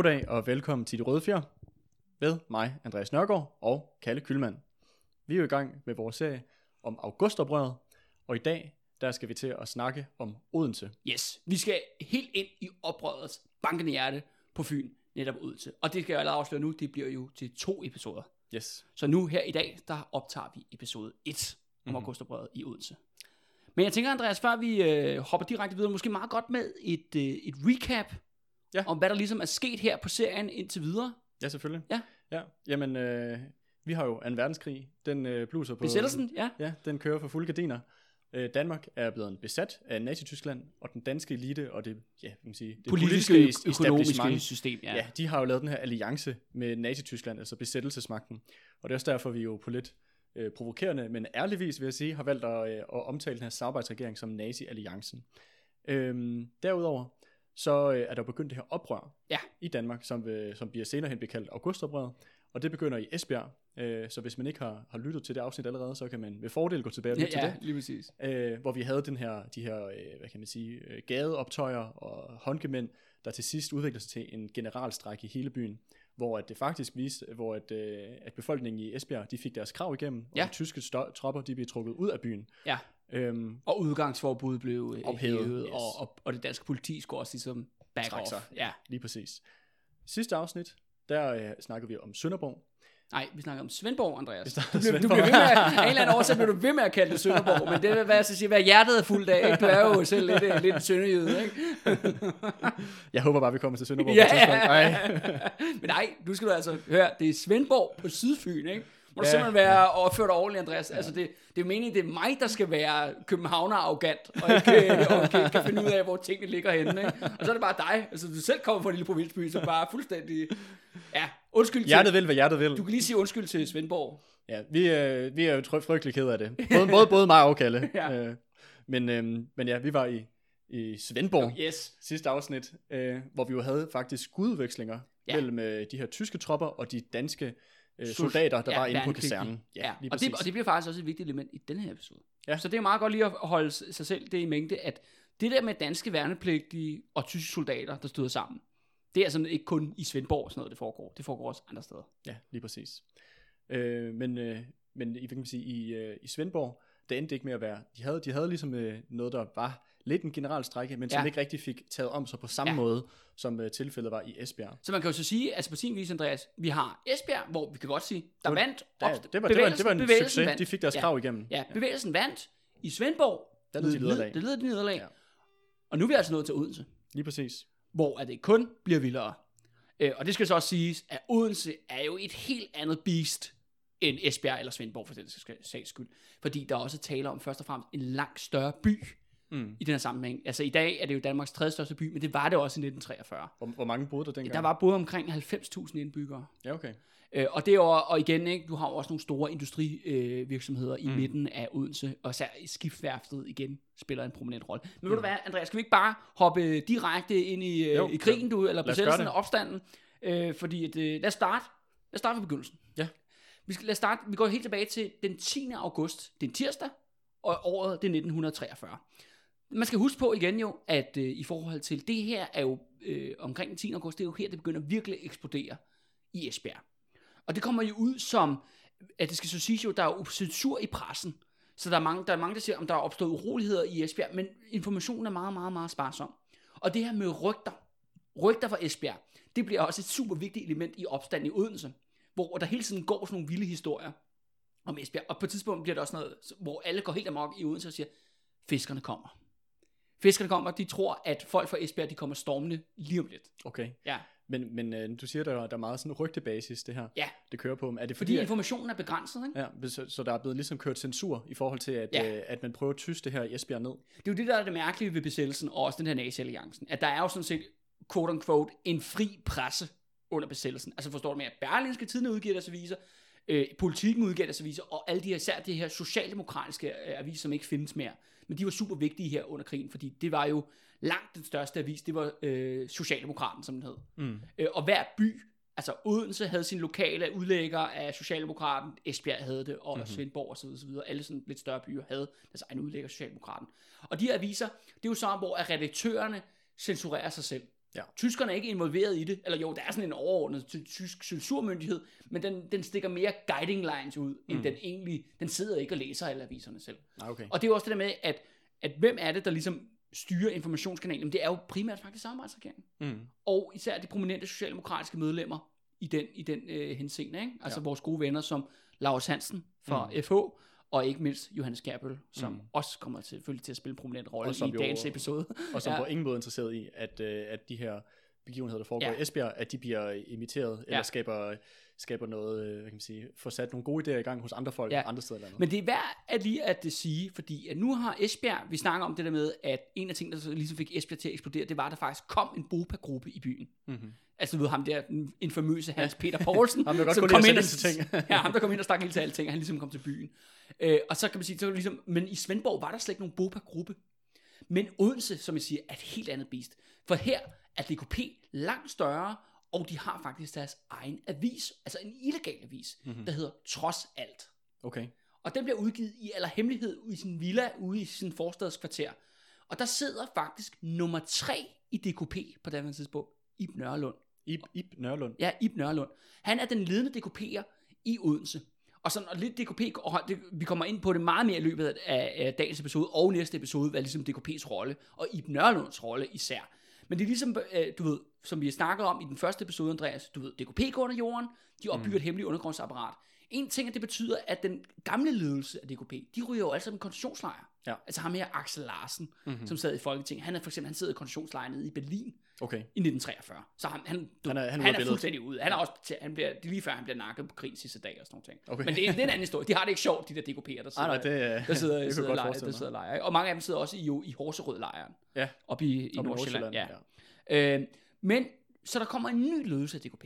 Goddag og velkommen til De Røde Fjer med mig, Andreas Nørgaard og Kalle Kylmand. Vi er jo i gang med vores serie om augustoprøret, og i dag der skal vi til at snakke om Odense. Yes, vi skal helt ind i oprørets bankende hjerte på Fyn, netop Odense. Og det skal jeg allerede afsløre nu, det bliver jo til to episoder. Yes. Så nu her i dag, der optager vi episode 1 om mm-hmm. augustoprøret i Odense. Men jeg tænker, Andreas, før vi øh, hopper direkte videre, måske meget godt med et, øh, et recap Ja. om, hvad der ligesom er sket her på serien indtil videre. Ja, selvfølgelig. Ja. ja. Jamen, øh, vi har jo 2. verdenskrig. Den øh, bluser på... Besættelsen, ja. Ja, den kører for fulde gardiner. Øh, Danmark er blevet besat af Nazi-Tyskland, og den danske elite og det, ja, kan man sige, det Politiske, politiske, økonomiske system, ja. Ja, de har jo lavet den her alliance med Nazi-Tyskland, altså besættelsesmagten. Og det er også derfor, vi jo på lidt øh, provokerende, men ærligvis vil jeg sige, har valgt at, øh, at omtale den her samarbejdsregering som Nazi-alliancen. Øhm, derudover, så øh, er der begyndt det her oprør Ja. i Danmark, som, øh, som bliver senere hen bliver kaldt augustoprøret. Og det begynder i Esbjerg. Øh, så hvis man ikke har, har lyttet til det afsnit allerede, så kan man ved fordel gå tilbage og Ja, lytte til ja, det lige præcis. øh, hvor vi havde den her, de her, øh, hvad kan man sige, øh, gadeoptøjer og håndgemænd, der til sidst udviklede sig til en generalstræk i hele byen, hvor at det faktisk viste, hvor at, øh, at befolkningen i Esbjerg, de fik deres krav igennem, og Ja. de tyske stø- tropper, de blev trukket ud af byen. Ja. Øhm, Og udgangsforbuddet blev øh, Ophævet, hævet, yes. og, og, og det danske politi skulle også ligesom back Træk off. sig. Ja. lige præcis. Sidste afsnit, der øh, snakkede vi om Sønderborg. Nej, vi snakker om Svendborg, Andreas. Du bliver, du Svendborg. bliver ved med, at- af en eller anden årsag bliver du ved med at kalde det Sønderborg, men det er, hvad jeg skal sige, hvad hjertet er fuldt af. Ikke? Du er jo selv lidt, øh, lidt sønderjyde, ikke? Jeg håber bare, vi kommer til Sønderborg Ja. på et tidspunkt. Ej. Men nej, du skal du altså høre, det er Svendborg på Sydfyn, ikke? Må du Ja, simpelthen være opført dig ordentligt, Andreas. Altså, det, det er meningen, det er mig, der skal være københavner arrogant, og ikke, og kan, kan finde ud af, hvor tingene ligger henne, ikke? Og så er det bare dig. Altså, du selv kommer fra en lille provinsby, så bare fuldstændig... Ja, undskyld til... Hjertet vil, hvad hjertet vil. Du kan lige sige undskyld til Svendborg. Ja, vi, øh, vi er jo try- frygtelig ked af det. Både, både, både mig og Kalle. Ja. øh, men, øh, men ja, vi var i, i Svendborg Yes. sidste afsnit, øh, hvor vi jo havde faktisk skudvekslinger Ja. ja. mellem øh, de her tyske tropper og de danske øh, soldater, der ja, var inde på kasernen. Ja, lige og, det, og det bliver faktisk også et vigtigt element i denne her episode. Ja. Så det er meget godt lige at holde sig selv det i mængde, at det der med danske værnepligtige og tyske soldater, der stod sammen, det er altså ikke kun i Svendborg og sådan noget, det foregår. Det foregår også andre steder. Ja, lige præcis. Øh, men, øh, men i, hvad kan man sige, i, øh, i Svendborg, det endte ikke med at være, de havde, de havde ligesom øh, noget, der var lidt en generalstrække, men som Ja. ikke rigtig fik taget om sig på samme Ja. ja. måde, som øh, tilfældet var i Esbjerg. Så man kan jo så sige, altså på sin vis, Andreas, vi har Esbjerg, hvor vi kan godt sige, der Det var- vandt. Der, opst- det, var, det, var, bevægelsen- det var en succes. vandt. De fik deres ja. krav igennem. Ja, bevægelsen vandt. I Svendborg, Der led de nederlag. Det led de nederlag. Ja. Og nu er vi altså nået til Odense. Lige præcis. hvor at det kun bliver vildere. Øh, og det skal så også siges, at Odense er jo et helt andet beast end Esbjerg eller Svendborg for den sags skyld. Fordi der også taler om først og fremmest en langt større by Mm. i den her sammenhæng. Altså i dag er det jo Danmarks tredje største by, men det var det også i 1943. Hvor, hvor mange boede der dengang? Der var både omkring 90.000 indbyggere. Ja, okay. Øh, og det er jo, og igen, ikke, du har jo også nogle store industrivirksomheder øh, i Mm. midten af Odense, og især skibsværftet igen spiller en prominent rolle. Men ved du hvad, Andreas, skal vi ikke bare hoppe direkte ind i, øh, Jo, i krigen, du, eller besættelsen og opstanden? Øh, fordi, at, øh, lad os starte. Lad os starte fra begyndelsen. Ja. Vi, skal, lad os starte, vi går helt tilbage til den 10. august, det er en tirsdag, og året det er 1943. Man skal huske på igen jo, at øh, i forhold til det her er jo øh, omkring 10. august, det er jo her, det begynder virkelig at eksplodere i Esbjerg. Og det kommer jo ud som, at det skal så siges jo, der er jo censur i pressen. Så der er mange, der, er mange, der siger, om der er opstået uroligheder i Esbjerg, men informationen er meget, meget, meget sparsom. Og det her med rygter, rygter fra Esbjerg, det bliver også et super vigtigt element i opstanden i Odense, hvor der hele tiden går sådan nogle vilde historier om Esbjerg. Og på et tidspunkt bliver der også noget, hvor alle går helt amok i Odense og siger, fiskerne kommer. Fiskerne kommer, de tror, at folk fra Esbjerg, de kommer stormende lige om lidt. Okay. Ja, Men, men øh, du siger, der, der er meget sådan rygtebasis, det her, ja det kører på. Er det fordi fordi, at, informationen er begrænset, ikke? ja, så, så der er blevet ligesom kørt censur i forhold til, at, Ja. øh, at man prøver at tyste det her i Esbjerg ned? Det er jo det, der er det mærkelige ved besættelsen, og også den her nazi-alliancen, at der er jo sådan set, quote unquote, en fri presse under besættelsen. Altså forstår du med, at Berlingske Tidene udgiver deres aviser, øh, politikken udgiver deres aviser, og alle de her, især de her socialdemokratiske øh, aviser, som ikke findes mere. Men de var super vigtige her under krigen, fordi det var jo langt den største avis, det var øh, Socialdemokraten, som den hed. Mm. Øh, og hver by, altså Odense havde sin lokale udlægger af Socialdemokraten, Esbjerg havde det, og mm-hmm. Svendborg osv. osv. Alle sådan lidt større byer havde deres egen udlægger af Socialdemokraten. Og de her aviser, det er jo så, hvor redaktørerne censurerer sig selv. Ja. Tyskerne er ikke involveret i det, eller jo, der er sådan en overordnet ty- tysk censurmyndighed, men den, den stikker mere guiding lines ud, end Mm. den egentlig, den sidder ikke og læser alle aviserne selv. Okay. Og det er jo også det der med, at, at hvem er det, der ligesom styrer informationskanalen? Jamen, det er jo primært faktisk samarbejdsregeringen Mm. og især de prominente socialdemokratiske medlemmer i den, i den øh, henseende. Ikke? Altså ja. Vores gode venner som Lars Hansen fra. Mm. FH, og ikke mindst Johannes Kærbøl, som mm. Også kommer til, selvfølgelig til at spille en prominent rolle i jo- dagens episode. Og som Ja. på ingen måde er interesseret i, at, øh, at de her begivenheder, der foregår ja. i Esbjerg, at de bliver imiteret, eller Ja. skaber, skaber noget, øh, hvad kan man sige, får sat nogle gode idéer i gang hos andre folk, Ja. andre steder landet. Men det er værd at lige at det sige, fordi at nu har Esbjerg, vi snakker om det der med, at en af tingene, der så ligesom fik Esbjerg til at eksplodere, det var, at der faktisk kom en BOPA-gruppe i byen. mm-hmm. Altså du ved ham der, den infamøse Hans Peter Poulsen, Ham, der som kom ind og, ting. ja, ham der kom ind og stak helt til alle ting, og han ligesom kom til byen. Øh, og så kan man sige, så ligesom, men i Svendborg var der slet ikke nogen BOPA-gruppe. Men Odense, som jeg siger, er et helt andet beast. For her er DKP langt større, og de har faktisk deres egen avis, altså en illegal avis, mm-hmm. der hedder Trods Alt. Okay. Og den bliver udgivet i aller hemmelighed ude i sin villa, ude i sin forstadskvarter. Og der sidder faktisk nummer tre i DKP på det tidspunkt, Ib Nørlund. Ib, Ib Nørlund. Ja, Ib Nørlund. Han er den ledende DKP'er i Odense. Og sådan, og lidt DKP, og det, vi kommer ind på det meget mere i løbet af, af dagens episode og næste episode, hvad ligesom DKP's rolle, og Ib Nørlunds rolle især. Men det er ligesom, øh, du ved, som vi har snakket om i den første episode, Andreas, du ved, DKP går under jorden, de opbygger mm. et hemmeligt undergrundsapparat. En ting, at det betyder, at den gamle ledelse af DKP, de ryger jo alle sammen i koncentrationslejre. Ja. Altså ham her, Axel Larsen, Mhm. mm-hmm. som sad i Folketinget, han er for eksempel, han sidder i koncentrationslejre nede i Berlin Okay. i 1943. Så han, han, du, Han er- han han er billedet. fuldstændig ude. Han er også, han bliver, det er lige før, han bliver nakket på krigens sidste dag og sådan nogle ting. Okay. Men det er, det er en anden historie. De har det ikke sjovt, de der DKP'er, der sidder, Ah, nej, det, øh, der sidder, det sidder, godt forestille der sidder ikke? Og mange af dem sidder også i, jo, i Horserød-lejren. Ja. Oppe i, i i Nordsjælland. Ja. Nordsjælland, Øh, men så der kommer en ny ledelse af DKP.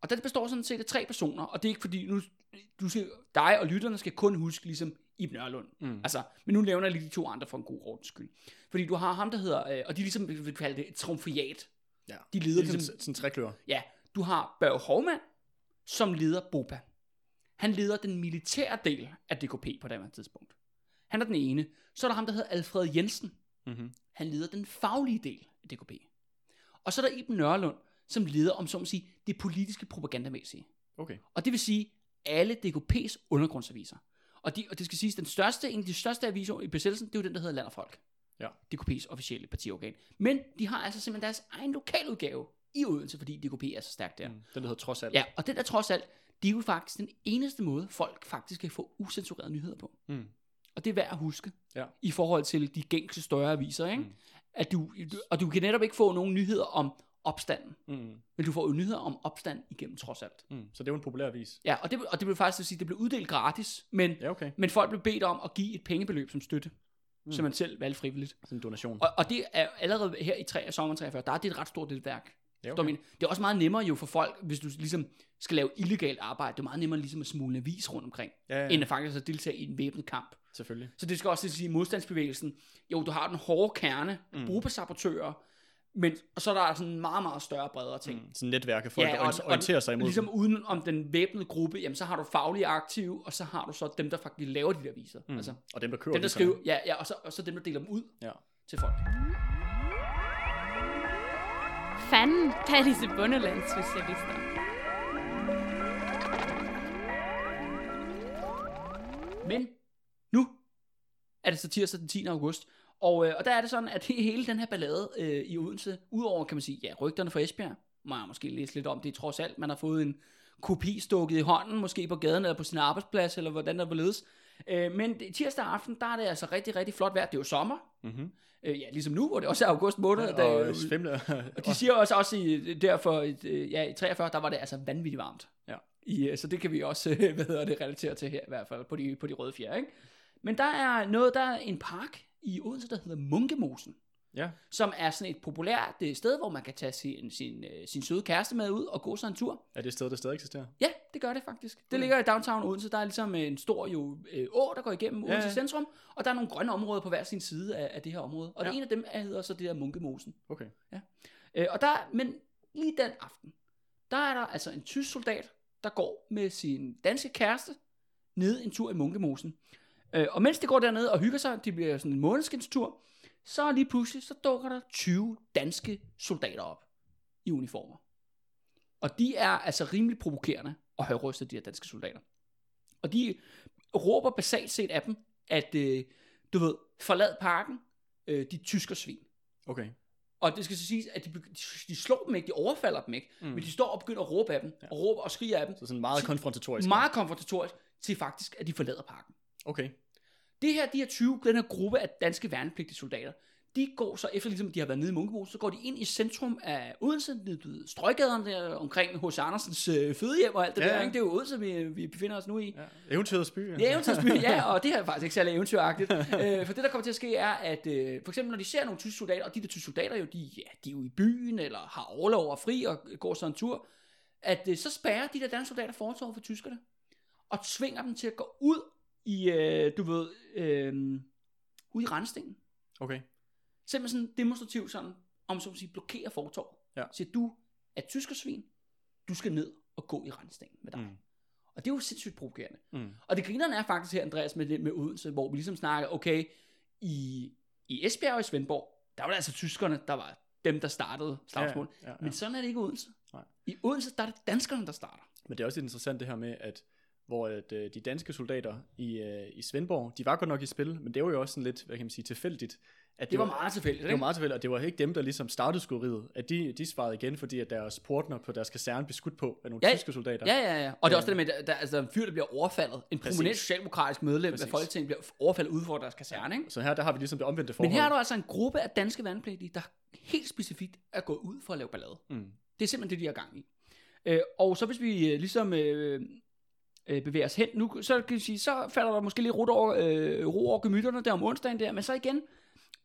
Og den består sådan set af tre personer, og det er ikke fordi, nu, du skal, dig og lytterne skal kun huske ligesom Ibn Nørlund. Mm. Altså, men nu nævner jeg lige de to andre for en god ordens skyld. Fordi du har ham, der hedder, øh, og de ligesom, vi vil kalde det et trumfiat. Ja. De leder Det er ligesom, sådan, trækløver. ja, du har Børge Hovmand, som leder BOPA. Han leder den militære del af DKP på det her tidspunkt. Han er den ene. Så er der ham, der hedder Alfred Jensen. Mm-hmm. Han leder den faglige del af DKP. Og så er der Iben Nørlund, som leder om, så må sige, det politiske propagandamæssige. Okay. Og det vil sige, alle DKP's undergrundsaviser. Og, de, og det skal siges, den største, en af de største aviser i besættelsen, det er jo den, der hedder Land og Folk. Ja. DKP's officielle partiorgan. Men de har altså simpelthen deres egen lokaludgave i Odense, fordi DKP er så stærkt der. Mm. Den hedder trods alt. Ja, og den er trods alt, det er jo faktisk den eneste måde, folk faktisk kan få usensurerede nyheder på. Mm. Og det er værd at huske, Ja. i forhold til de gængse større aviser, ikke? Mm. At du, du, og du kan netop ikke få nogen nyheder om opstanden, Mm. men du får jo nyheder om opstand igennem trods alt. Mm. Så det er jo en populær avis. Ja, og det, og det blev faktisk at sige, det blev uddelt gratis, men, Ja, okay. men folk blev bedt om at give et pengebeløb som støtte, mm. som man selv valgte frivilligt. Sådan en donation. Og, og det er allerede her i 3, sommeren 43, der er det et ret stort netværk. Ja, Okay. Det er også meget nemmere jo for folk, hvis du ligesom skal lave illegalt arbejde. Det er meget nemmere ligesom at smule en avis rundt omkring, Ja, ja, end at faktisk at deltage i en væbnet kamp. selvfølgelig. Så det skal også sige, modstandsbevægelsen, jo, du har den hårde kerne, mm. gruppesapportører, men og så er der sådan en meget, meget større, bredere ting. Mm. Sådan netværk af folk, der orienter- orienterer sig imod Ligesom uden om den væbnede gruppe, jamen så har du faglige aktive, og så har du så dem, der faktisk laver de der viser. Mm. Altså, Og dem, der køber dem, der skriver, ja, ja og, så, og så dem, der deler dem ud Ja. til folk. Fanden, der er disse bundelandsspecialister. Men nu er det så tirsdag den 10. august, og, øh, og der er det sådan, at he- hele den her ballade øh, i Odense, udover kan man sige, ja, rygterne fra Esbjerg, må jeg måske læse lidt om det, trods alt, man har fået en kopi stukket i hånden, måske på gaden eller på sin arbejdsplads, eller hvordan der ledes. Øh, men tirsdag aften, der er det altså rigtig, rigtig flot vejr. Det er jo sommer, Mm-hmm. øh, ja, ligesom nu, hvor det også er august måned. der, Og svimle. og de siger også, også i, derfor, øh, ja, i 43, der var det altså vanvittigt varmt. Ja. I, øh, så det kan vi også, hvad hedder det, relatere til her, i hvert fald på de, på de røde fjer, ikke? Men der er noget, der er en park i Odense, der hedder Munkemosen. Ja. som er sådan et populært øh, sted, hvor man kan tage sin, sin, øh, sin søde kæreste med ud og gå sig en tur. Er det et sted, der stadig eksisterer? Ja, det gør det faktisk. Det Okay. ligger i downtown Odense. Der er ligesom en stor jo, øh, å, der går igennem Odense ja. centrum, og der er nogle grønne områder på hver sin side af, af det her område. Og Ja. ja. en af dem er, hedder så det der Munkemosen. Okay. Øh, og der, men lige den aften, der er der altså en tysk soldat, der går med sin danske kæreste ned en tur i Munkemosen. Øh, og mens de går dernede og hygger sig, det bliver sådan en månedskindstur, så lige pludselig, så dukker der 20 danske soldater op i uniformer. Og de er altså rimelig provokerende og højrystet, de her danske soldater. Og de råber basalt set af dem, at øh, du ved, forlad parken, øh, de tysker svin. Okay. Og det skal så siges, at de, de, de slår dem ikke, de overfalder dem ikke, mm. Men de står og begynder at råbe af dem, ja. og råber og skriger af dem, Så sådan meget konfrontatorisk. meget konfrontatorisk, til faktisk, at de forlader parken. Okay. Det her, de her 20, den her gruppe af danske værnepligtige soldater, de går så, efter ligesom de har været nede i Munkebo, så går de ind i centrum af Odense, ned ved strøggaderne der omkring H.C. Andersens øh, fødehjem og alt det Ja, der. ja. Ikke? Det er jo Odense, vi, vi befinder os nu i. Ja. Eventyrets by. Det er eventyrsby, ja, og det er faktisk ikke særlig eventyragtigt. øh, for det, der kommer til at ske, er, at øh, for eksempel når de ser nogle tyske soldater, og de der tyske soldater jo, de, ja, de er jo i byen, eller har overlov og fri, og går så en tur, at øh, så spærrer de der danske soldater fortorvet for tyskerne, og tvinger dem til at gå ud i, øh, du ved, øh, ud i rensningen. Okay. Simpelthen sådan demonstrativt sådan, om så at sige, blokere fortorvet. Ja. Siger, du er tyskersvin, du skal ned og gå i rensningen med dig. Mm. Og det er jo sindssygt provokerende. Mm. Og det grinerne er faktisk her, Andreas, med, med Odense, hvor vi ligesom snakker, okay, i, i Esbjerg og i Svendborg, der var det altså tyskerne, der var dem, der startede slagsmål. Ja, ja, ja. Men sådan er det ikke i Odense. Nej. I Odense, der er det danskerne, der starter. Men det er også interessant det her med, at hvor at, øh, de danske soldater i, øh, i Svendborg, de var godt nok i spil, men det var jo også sådan lidt, hvad kan man sige, tilfældigt. At Det var meget tilfældigt, det var meget tilfældigt, og det var ikke dem, der ligesom startede skuderiet, at de, de svarede igen, fordi at deres portner på deres kaserne blev skudt på af nogle Ja, tyske soldater. Ja, ja, ja. Og det er også det der med, at der, altså, en fyr, der bliver overfaldet. En prominent socialdemokratisk medlem Præcis. af Folketinget bliver overfaldet ude for deres kaserne, ikke? Så her der har vi ligesom det omvendte Men forhold. her er der altså en gruppe af danske vandpligtige, der helt specifikt er gået ud for at lave ballade. mm. Det er simpelthen det, de har gang i. Øh, og så hvis vi øh, ligesom øh, øh, bevæger os hen nu, så kan vi sige, så falder der måske lidt ro over, øh, ro over gemytterne der om onsdagen der, men så igen,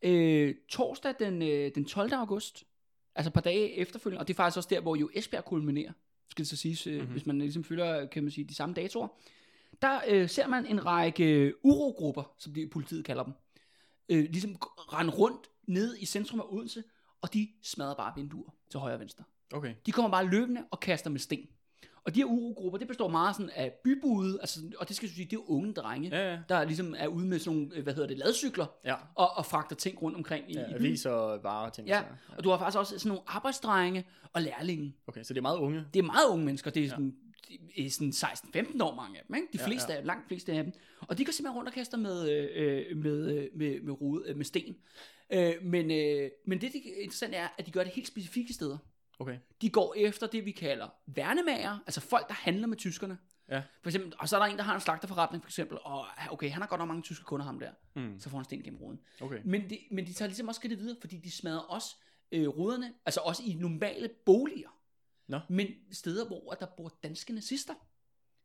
øh, torsdag den, øh, den 12. august, altså et par dage efterfølgende, og det er faktisk også der, hvor jo Esbjerg kulminerer, skal det så siges, øh, Mhm. mm-hmm. hvis man ligesom følger, kan man sige, de samme datoer, der øh, ser man en række urogrupper, som de politiet kalder dem, øh, ligesom rende rundt ned i centrum af Odense, og de smadrer bare vinduer til højre og venstre. Okay. De kommer bare løbende og kaster med sten. Og de her urogrupper, det består meget sådan af bybude, altså, og det skal jeg sige, det er unge drenge, Ja, ja. der ligesom er ude med sådan nogle, øh, hvad hedder det, ladcykler, Ja, og, og fragter ting rundt omkring i, ja i byen. aviser og varer ting. og Ja, sager. og du har faktisk også sådan nogle arbejdsdrenge og lærlinge. Okay, så det er meget unge. Det er meget unge mennesker, det er sådan, ja. sådan 16-15 år mange af dem, ikke? De Ja, fleste ja. af dem, langt fleste af dem. Og de går simpelthen rundt og kaster med, øh, med, øh, med, med, rode, øh, med sten. Øh, men, øh, men det, det interessante er, at de gør det helt specifikke steder. Okay. De går efter det, vi kalder værnemager, altså folk, der handler med tyskerne. Ja. For eksempel, og så er der en, der har en slagterforretning, for eksempel, og okay, han har godt nok mange tyske kunder, ham der. Mm. Så får han sten gennem ruden. Okay. Men de, men de tager ligesom også skridtet videre, fordi de smadrer også øh, ruderne, altså også i normale boliger. Nå. Men steder, hvor der bor danske nazister.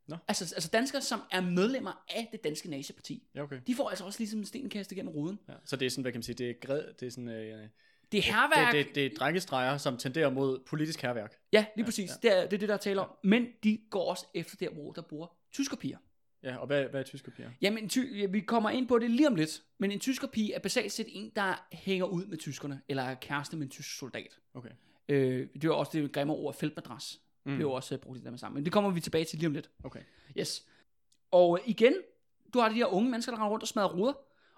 Nå. Altså, altså danskere, som er medlemmer af det danske naziparti. Ja, okay. De får altså også ligesom en sten kastet gennem ruden. Ja. Så det er sådan, hvad kan man sige, det er, gred, det er sådan, øh, Det er herværk. det, det, det er drengestreger, som tenderer mod politisk herværk. Ja, lige præcis. Det, er, det er det, der er tale om. Men de går også efter der, hvor der bor tyskerpiger. Ja, og hvad, hvad er tyske piger? Jamen, ty- ja, vi kommer ind på det lige om lidt. Men en tyskerpige er basalt set en, der hænger ud med tyskerne, eller er kæreste med en tysk soldat. Okay. Øh, det er også det grimme ord, feltmadras. Mm. Det er jo også uh, brugt i med sammen. Men det kommer vi tilbage til lige om lidt. Okay. Yes. Og øh, igen, du har de her unge mennesker, der render rundt og smadrer ruder.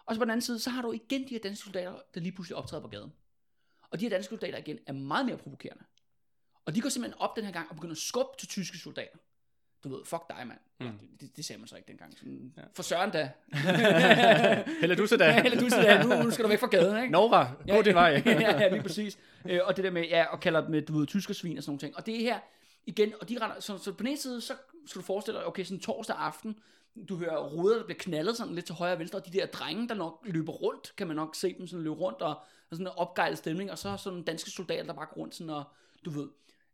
Og så på den anden side, så har du igen de her danske soldater, der lige pludselig optræder på gaden. Og de her danske soldater igen er meget mere provokerende. Og de går simpelthen op den her gang og begynder at skubbe til tyske soldater. Du ved, fuck dig, mand. Mm. Ja, det, det, det sagde man så ikke dengang. Sådan, ja. Ja. For søren da. Heller du så da. Ja, eller du siger, nu, nu skal du væk fra gaden, ikke? Nora, gå din vej. ja, ja, lige præcis. Øh, og det der med, ja, og kalder dem, du ved, tysker svin og sådan nogle ting. Og det er her, igen, og de render, så, så på den ene side, så skal du forestille dig, okay, sådan torsdag aften, du hører ruder, der bliver knaldet sådan lidt til højre og venstre, og de der drenge, der nok løber rundt, kan man nok se dem sådan løbe rundt, og, og sådan en opgejlet stemning, og så sådan danske soldater, der bare går rundt sådan, og du ved,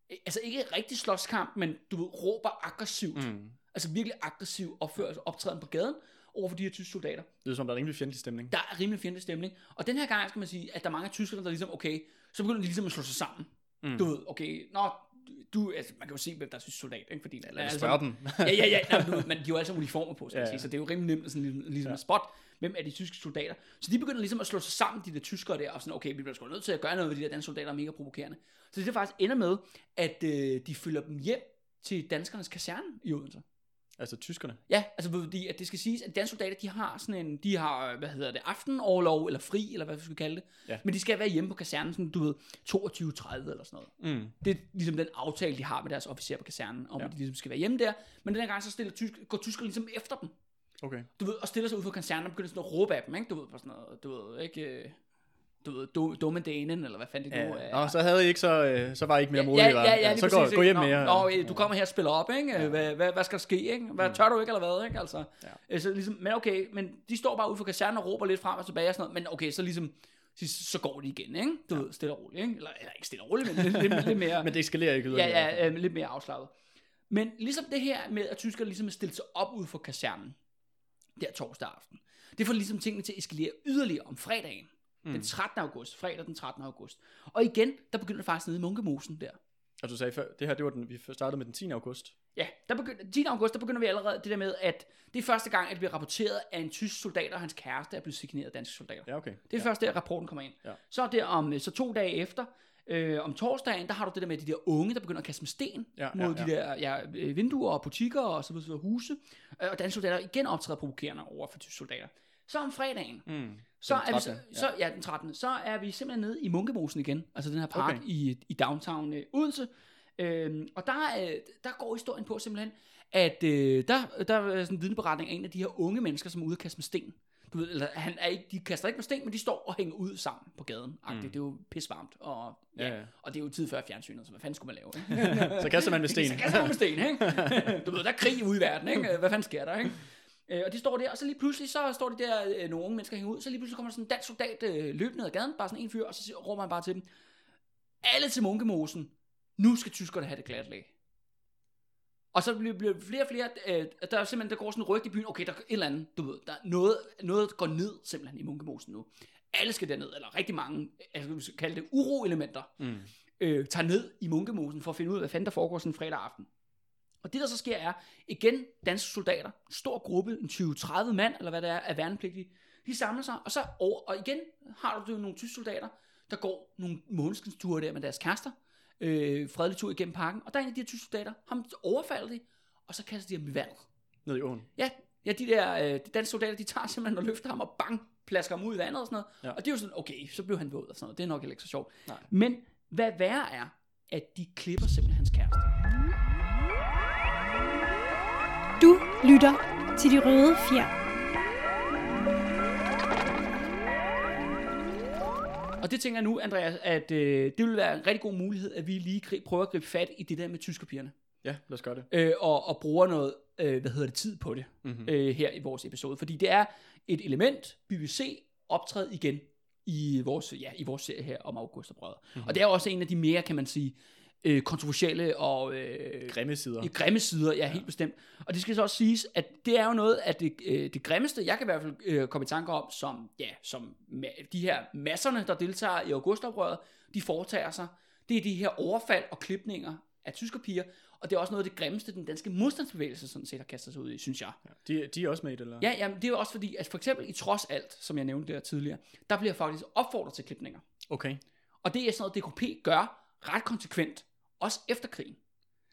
eh, altså ikke rigtig slåskamp, men du ved, råber aggressivt. Mm. Altså virkelig aggressiv opførelse, optræden på gaden. over for de her tyske soldater. Det er som, der er rimelig fjendtlig stemning. Der er rimelig fjendtlig stemning. Og den her gang skal man sige, at der er mange af tyskerne, der ligesom, okay, så begynder de ligesom at slå sig sammen. Mm. Du ved, okay, nå, du, altså, man kan jo se, hvem der er tysk soldat, ikke? Fordi, Lad os spørge dem. ja, ja, ja, nej, du, men de har jo alle sammen uniformer på, skal ja. ja. sige, så det er jo rimelig nemt sådan, ligesom, ligesom ja. at spot, hvem er de tyske soldater. Så de begynder ligesom at slå sig sammen, de der tyskere der, og sådan, okay, vi bliver sgu nødt til at gøre noget ved de der danske soldater, er mega provokerende. Så det faktisk ender med, at øh, de følger dem hjem til danskernes kaserne i Odense. Altså tyskerne. Ja, altså fordi at det skal siges, at danske soldater, de har sådan en, de har, hvad hedder det, aftenorlov, eller fri, eller hvad vi skal kalde det. Ja. Men de skal være hjemme på kasernen, sådan, du ved, 22.30 eller sådan noget. Mm. Det er ligesom den aftale, de har med deres officer på kasernen, om Ja. at de ligesom skal være hjemme der. Men den her gang, så stiller tysk, går tyskerne ligesom efter dem. Okay. Du ved, og stiller sig ud for kasernen og begynder sådan at råbe af dem, ikke? Du ved, på sådan noget, du ved, ikke... Du du, dumme danen, eller hvad fanden det nu Ja. er. Nå, så havde I ikke så, øh, så var I ikke mere modige, ja, ja, ja, lige så gå, gå hjem nå, mere. Nå, øh, du kommer her og spiller op, ikke? Ja. Hvad, hvad, hvad, skal der ske, ikke? Hvad, Mm. tør du ikke, eller hvad, ikke? Altså, Ja. ja. så ligesom, men okay, men de står bare ude for kasernen og råber lidt frem og tilbage og sådan noget, men okay, så ligesom, så, så går de igen, ikke? Du ja. ved, stille og roligt, ikke? Eller, eller ikke stille og roligt, men lidt, lidt, lidt mere... Men det eskalerer ikke Ja, yderligere. ja, øh, lidt mere afslappet. Men ligesom det her med, at tyskerne ligesom er stillet sig op ud for kasernen, der torsdag aften, det får ligesom tingene til at eskalere yderligere om fredagen. Mm. Den 13. august, fredag den 13. august. Og igen, der begynder det faktisk nede i Munkemosen der. Og du sagde før, det her, det var den, vi startede med den 10. august. Ja, der begynder, 10. august, der begynder vi allerede det der med, at det er første gang, at det bliver rapporteret, at en tysk soldat og hans kæreste er blevet signeret af danske soldater. Ja, okay. Det er ja. først der, rapporten kommer ind. Ja. Så der om så to dage efter, øh, om torsdagen, der har du det der med de der unge, der begynder at kaste med sten Ja, mod ja, de der ja, øh, vinduer og butikker og så videre, så videre huse. Øh, Og danske soldater igen optræder provokerende over for tyske soldater. Så om fredagen, Mm. Så er, vi, så, 13., så, ja, den 13. Så er vi simpelthen nede i Munkemosen igen, altså den her park Okay. i, i downtown øh, Odense. Øhm, og der, øh, der går historien på simpelthen, at øh, der, der er sådan en vidneberetning af en af de her unge mennesker, som er ude og kaste med sten. Du ved, eller han er ikke, de kaster ikke med sten, men de står og hænger ud sammen på gaden. Mm. Det er jo pisvarmt, og, ja, Ja, ja. og det er jo tid før fjernsynet, så hvad fanden skulle man lave? Så kaster man med sten. Så kaster man med sten, ikke? Du ved, der er krig ude i verden, ikke? Hvad fanden sker der, ikke? Øh, og de står der, og så lige pludselig, så står de der, øh, nogle unge mennesker hænger ud, så lige pludselig kommer der sådan en dansk soldat øh, løbende ned ad gaden, bare sådan en fyr, og så råber han bare til dem, alle til munkemosen, nu skal tyskerne have det glat lag. Og så bliver, bliver flere og flere, øh, der er simpelthen, der går sådan en rygt i byen, okay, der er et eller andet, du ved, der er noget, noget går ned simpelthen i munkemosen nu. Alle skal derned, eller rigtig mange, altså vi skal kalde det uroelementer, Mm. øh, tager ned i munkemosen for at finde ud af, hvad fanden der foregår sådan en fredag aften. Og det der så sker er, igen danske soldater, en stor gruppe, en 20-30 mand, eller hvad det er, af værnepligtige, de samler sig, og så over, og igen har du jo nogle tyske soldater, der går nogle månedsture der med deres kærester, øh, fredelig tur igennem parken, og der er en af de her tyske soldater, ham overfalder de, og så kaster de ham i vandet. Ned i åen. Ja, ja de der øh, de danske soldater, de tager simpelthen og løfter ham og bang, plasker ham ud i vandet og sådan noget. Ja. Ja. Og det er jo sådan, okay, så blev han våd og sådan noget. Det er nok heller ikke så sjovt. Nej. Men hvad værre er, at de klipper simpelthen hans kæreste. Du lytter til De Røde Fjer. Og det tænker jeg nu, Andreas, at øh, det vil være en rigtig god mulighed, at vi lige gri- prøver at gribe fat i det der med tyskerpigerne. Ja, lad os gøre det. Øh, og, og bruger noget, øh, hvad hedder det, tid på det Mhm. øh, her i vores episode. Fordi det er et element, vi vil se optræde igen i vores, ja, i vores serie her om Augustoprøret. Mhm. Mm-hmm. Og det er også en af de mere, kan man sige, øh, kontroversielle og øh, Grimme sider. grimme sider, ja, helt bestemt. Og det skal så også siges, at det er jo noget af det, øh, det grimmeste, jeg kan i hvert fald øh, komme i tanke om, som, ja, som de her masserne, der deltager i augustoprøret, de foretager sig. Det er de her overfald og klipninger af tyskerpiger, og det er også noget af det grimmeste, den danske modstandsbevægelse sådan set har kastet sig ud i, synes jeg. De, de er også med i det, eller? Ja, jamen, det er jo også fordi, at for eksempel i trods alt, som jeg nævnte der tidligere, der bliver faktisk opfordret til klipninger. Okay. Og det er sådan noget, DKP gør ret konsekvent, også efter krigen.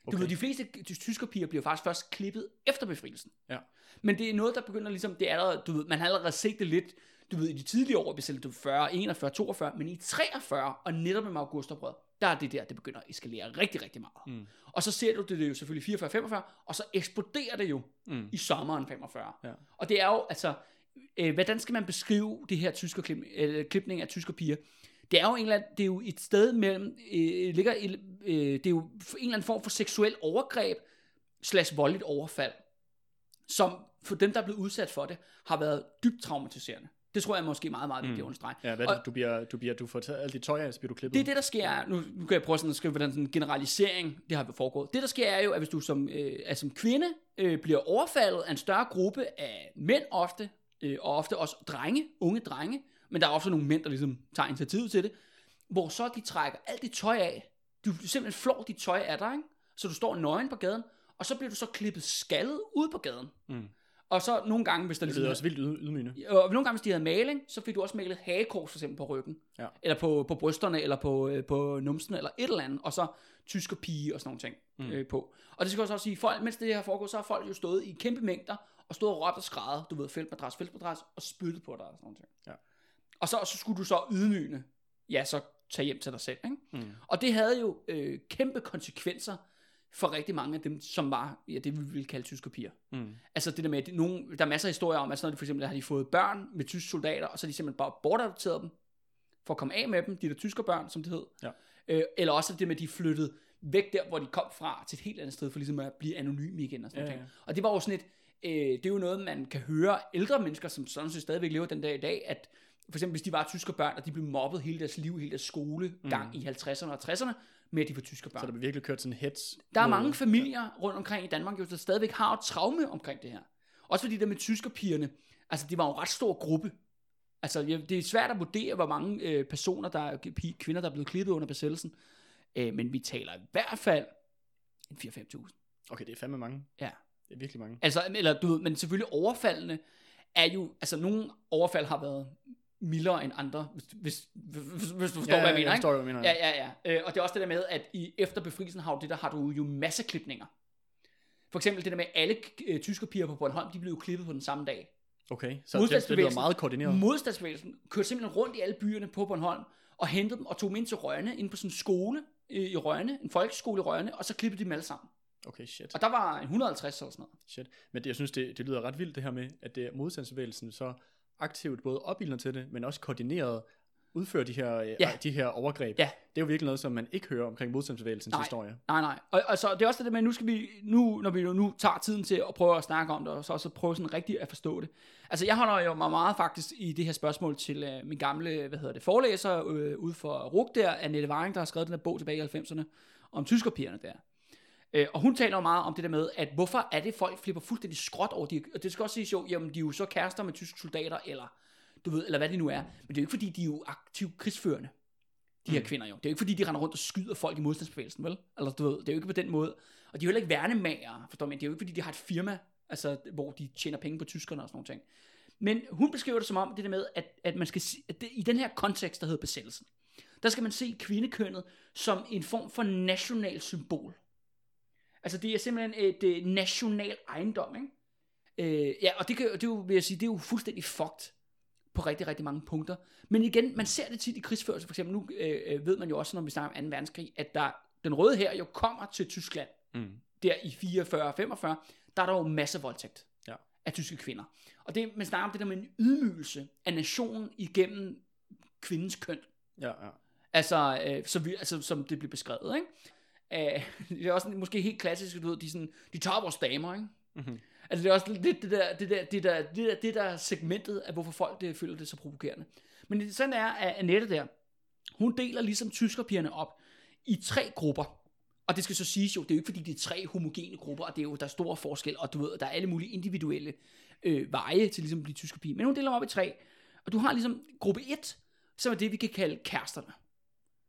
Okay. Du ved, de fleste tyskerpiger bliver faktisk først klippet efter befrielsen. Ja. Men det er noget, der begynder ligesom, det er allerede, du ved, man har allerede set det lidt, du ved, i de tidlige år, vi selv 40, 41, 42, men i 43, og netop med augustoprøret, der er det der, det begynder at eskalere rigtig, rigtig meget. Mm. Og så ser du det, det er jo selvfølgelig 44, 45, og så eksploderer det jo Mm. i sommeren 45. Ja. Og det er jo, altså, øh, hvordan skal man beskrive det her tysker klip, øh, klipning af tysker piger? Det er jo en eller anden, det er jo et sted mellem, øh, ligger, i- øh, det er jo en eller anden form for seksuel overgreb, slash voldeligt overfald, som for dem, der er blevet udsat for det, har været dybt traumatiserende. Det tror jeg måske meget, meget vigtigt Mm. at understrege. Ja, hvad, Og- og, du, bliver, du, bliver, du får taget alt dit tøj af, så bliver du klippet. Det er det, der sker. Nu, nu kan jeg prøve sådan at skrive, hvordan sådan en generalisering det har foregået. Det, der sker, er jo, at hvis du som, øh, er som kvinde øh, bliver overfaldet af en større gruppe af mænd ofte, øh, og ofte også drenge, unge drenge, men der er også nogle mænd, der ligesom tager initiativ til det, hvor så de trækker alt dit tøj af. Du simpelthen flår dit tøj af dig, ikke? så du står nøgen på gaden, og så bliver du så klippet skaldet ud på gaden. Mm. Og så nogle gange, hvis der Det ligesom... lyder også vildt yd- ydmygende. Og nogle gange, hvis de havde maling, så fik du også malet hagekors for eksempel på ryggen. Ja. Eller på, på brysterne, eller på, øh, på numsen, eller et eller andet. Og så tysker pige og sådan nogle ting mm. øh, på. Og det skal også sige, folk, mens det her foregår, så har folk jo stået i kæmpe mængder, og stået og råbt og skrædet, du ved, feltmadras, feltmadras, og spyttet på dig og sådan nogle ting. Ja. Og så, så skulle du så ydmygende, ja, så tage hjem til dig selv. Ikke? Mm. Og det havde jo øh, kæmpe konsekvenser for rigtig mange af dem, som var, ja, det vi ville kalde tyske piger. Mm. Altså det der med, at de- nogen, der er masser af historier om, at når de for eksempel har de fået børn med tyske soldater, og så har de simpelthen bare bortadopteret dem, for at komme af med dem, de der tyske børn, som det hed. Ja. Øh, eller også det med, at de flyttede væk der, hvor de kom fra, til et helt andet sted, for ligesom at blive anonyme igen og sådan Ja, ja. Og det var jo sådan et, øh, det er jo noget, man kan høre ældre mennesker, som sådan set stadigvæk lever den dag i dag, at for eksempel hvis de var tyske børn, og de blev mobbet hele deres liv, hele deres skolegang mm. i 50'erne og 60'erne, med at de var tyske børn. Så der bliver virkelig kørt sådan en hets. Der er mange familier rundt omkring i Danmark, jo, der stadigvæk har et traume omkring det her. Også fordi det med tyskerpigerne, altså det var jo en ret stor gruppe. Altså ja, det er svært at vurdere, hvor mange øh, personer, der er, kvinder, der er blevet klippet under besættelsen. Øh, men vi taler i hvert fald en 4-5.000. Okay, det er fandme mange. Ja. Det er virkelig mange. Altså, eller du ved, men selvfølgelig overfaldene er jo, altså nogle overfald har været mildere end andre, hvis, hvis, hvis, hvis du forstår, hvad jeg mener, jeg forstår, hvad du mener. Ja, ja, ja. Øh, og det er også det der med, at i efter befrielsen har du det der, har du jo masseklipninger. For eksempel det der med, at alle øh, tyske piger på Bornholm, de blev jo klippet på den samme dag. Okay, så det, det Modstandsbevægelsen- meget koordineret. Modstandsbevægelsen kørte simpelthen rundt i alle byerne på Bornholm, og hentede dem og tog dem ind til Rønne, ind på sådan en skole øh, i Rønne, en folkeskole i Rønne, og så klippede de dem alle sammen. Okay, shit. Og der var en 150 eller sådan noget. shit. Men det, jeg synes, det, det lyder ret vildt det her med, at det er modstandsbevægelsen så aktivt både opildner til det, men også koordineret udfører de her, ja. Ja. de her overgreb. Ja. Det er jo virkelig noget, som man ikke hører omkring modstandsbevægelsens Nej. historie. Nej, nej. Og, og så det er også det der med, nu skal vi, nu, når vi nu tager tiden til at prøve at snakke om det, og så også prøve sådan rigtigt at forstå det. Altså, jeg holder jo mig meget faktisk i det her spørgsmål til øh, min gamle, hvad hedder det, forelæser øh, ude for RUG der, Annette Waring, der har skrevet den her bog tilbage i 90'erne, om tyskerpigerne der. Øh, og hun taler jo meget om det der med, at hvorfor er det, folk flipper fuldstændig skråt over de, og det skal også siges jo, jamen de er jo så kærester med tyske soldater, eller du ved, eller hvad det nu er. Men det er jo ikke fordi, de er jo aktivt krigsførende de her Mm. kvinder jo. Det er jo ikke fordi, de render rundt og skyder folk i modstandsbevægelsen, vel? Eller du ved, det er jo ikke på den måde. Og de er jo heller ikke værnemager, forstår man. Det er jo ikke fordi, de har et firma, altså, hvor de tjener penge på tyskerne og sådan nogle ting. Men hun beskriver det som om, det der med, at, at man skal at det, i den her kontekst, der hedder besættelsen, der skal man se kvindekønnet som en form for national symbol. Altså det er simpelthen et øh, national ejendom, ikke? Øh, ja, og det, kan, det er jo, vil jeg sige, det er jo fuldstændig fucked på rigtig, rigtig mange punkter. Men igen, man ser det tit i krigsførelse. For eksempel nu øh, øh, ved man jo også, når vi snakker om 2. verdenskrig, at der, den røde her jo kommer til Tyskland, Mm. der i 44-45, der er der jo masse voldtægt Ja. af tyske kvinder. Og det, man snakker om det der med en ydmygelse af nationen igennem kvindens køn. Ja, ja. Altså, øh, så vi, altså som det bliver beskrevet, ikke? Øh, det er også måske helt klassisk, du ved, de, sådan, de tager vores damer, ikke? Mhm. Altså det er også lidt det der, det der, det der, det der, det der segmentet af, hvorfor folk det, føler det så provokerende. Men det sådan er, at Annette der, hun deler ligesom tyskerpigerne op i tre grupper. Og det skal så siges jo, det er jo ikke fordi, det er tre homogene grupper, og det er jo, der er store forskel, og du ved, der er alle mulige individuelle øh, veje til ligesom at blive tyskerpige. Men hun deler dem op i tre, og du har ligesom gruppe 1, som er det, vi kan kalde kæresterne.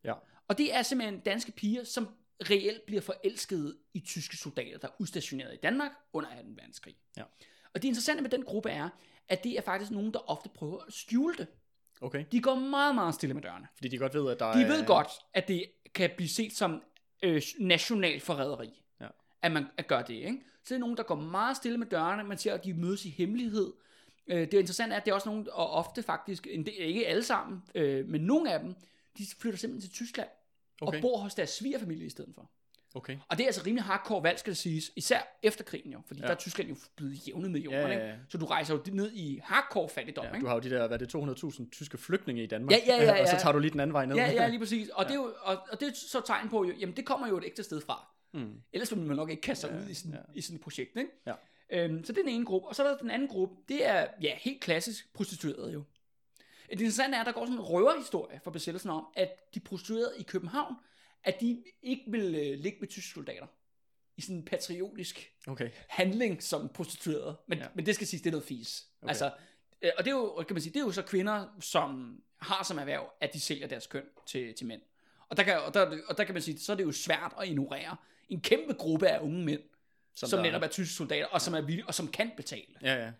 Ja. Og det er simpelthen danske piger, som reelt bliver forelskede i tyske soldater, der er udstationeret i Danmark under 2. verdenskrig. Ja. Og det interessante med den gruppe er, at det er faktisk nogen, der ofte prøver at skjule det. Okay. De går meget, meget stille med dørene. Fordi de godt ved, at der De er... ved godt, at det kan blive set som øh, national forræderi, Ja. at man at gør det. Ikke? Så det er nogen, der går meget stille med dørene. Man ser, at de mødes i hemmelighed. Øh, det er, at det er også nogen, og ofte faktisk, ikke alle sammen, øh, men nogle af dem, de flytter simpelthen til Tyskland Okay. og bor hos deres svigerfamilie i stedet for. Okay. Og det er altså rimelig hardcore valg, skal det siges. Især efter krigen jo, fordi Ja. ja. der er Tyskland jo blevet jævnet med jorden. Ja, ja, Ikke? ja. Så du rejser jo ned i hardcore fattigdom. Ja, ikke? du har jo de der, hvad det, 200.000 tyske flygtninge i Danmark. Ja, ja, ja, og så ja. tager du lige den anden vej ned. Ja, ja, lige præcis. Og, ja. det er jo, og, og det er så tegn på, jo, jamen det kommer jo et ægte sted fra. Mm. Ellers ville man nok ikke kaste sig Ja, ud i sådan, ja. ja. i sådan et projekt. Ikke? Ja. Øhm, så det er den ene gruppe. Og så er der den anden gruppe. Det er ja, helt klassisk prostitueret jo. Det interessante er, at der går sådan en røverhistorie for besættelsen om, at de prostituerede i København, at de ikke vil øh, ligge med tyske soldater. i sådan en patriotisk Okay. handling som prostitueret. Men, ja. Men det skal siges, det er noget fis. Okay. Altså, øh, og det er jo, kan man sige, det er jo så kvinder, som har som erhverv, at de sælger deres køn til, til mænd. Og der, kan, og, der, og der kan man sige, så er det jo svært at ignorere en kæmpe gruppe af unge mænd, som, som der- netop er tyske soldater, og som er villige, og som kan betale. Ja, ja.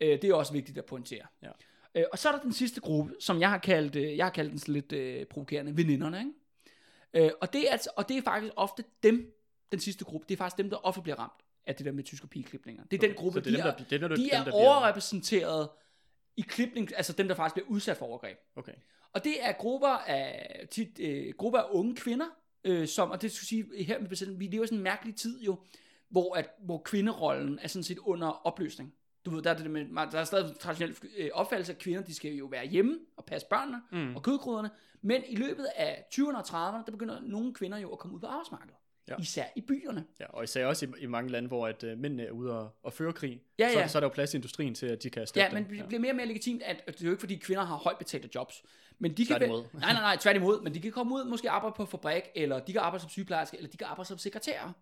Øh, det er også vigtigt at pointere. Ja. Øh, og så er der den sidste gruppe, som jeg har kaldt, øh, jeg har kaldt den sådan lidt øh, provokerende, veninderne. Ikke? Øh, og, det er, altså, og det er faktisk ofte dem, den sidste gruppe, det er faktisk dem, der ofte bliver ramt af det der med tysk og pigeklipninger. Det er okay, den gruppe, det er de, dem, der- er dem, der- de dem, er der bliver- overrepræsenteret i klipning, altså dem, der faktisk bliver udsat for overgreb. Okay. Og det er grupper af, tit, øh, grupper af unge kvinder, øh, som, og det skal sige, her med besættelsen, vi lever i sådan en mærkelig tid jo, hvor, at, hvor kvinderollen er sådan set under opløsning. Du ved, der er, det med, der er stadig traditionel øh, opfattelse af kvinder, de skal jo være hjemme og passe børnene mm. og kødkryderne, men i løbet af 20'erne og 30'erne, der begynder nogle kvinder jo at komme ud på arbejdsmarkedet. Ja. Ja. Især i byerne. Ja, og især også i, i mange lande, hvor at, uh, mændene er ude og, og føre krig, Ja, så, ja. så er der jo plads i industrien til, at de kan erstatte Ja, men det bliver mere og mere legitimt, at at det er jo ikke fordi kvinder har højt betalte jobs. Men de kan Tværtimod. vel- nej, nej, nej, tværtimod. Men de kan komme ud, måske arbejde på fabrik, eller de kan arbejde som sygeplejerske, eller de kan arbejde som sekretærer.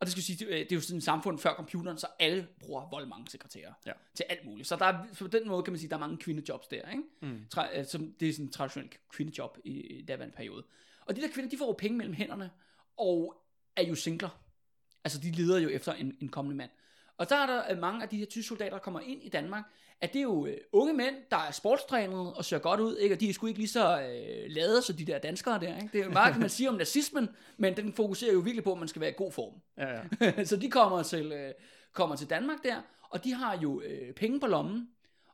Og det skal sige, det det er jo sådan et samfund før computeren, så alle bruger vold mange sekretærer Ja. til alt muligt. Så der er, på den måde kan man sige, der er mange kvindejobs der, ikke? Mm. Tra- øh, som, det er sådan en traditionel kvindejob i, i daværende periode. Og de der kvinder, de får jo penge mellem hænderne, og er jo singler. Altså, de leder jo efter en, en kommende mand. Og der er der øh, mange af de her tyske soldater, der kommer ind i Danmark, at det er jo øh, unge mænd, der er sportstrænede og ser godt ud, ikke? og de er sgu ikke lige så øh, lade som de der danskere der. Ikke? Det er jo meget, kan man sige om nazismen, men den fokuserer jo virkelig på, at man skal være i god form. Ja, ja. så de kommer til, øh, kommer til Danmark der, og de har jo øh, penge på lommen,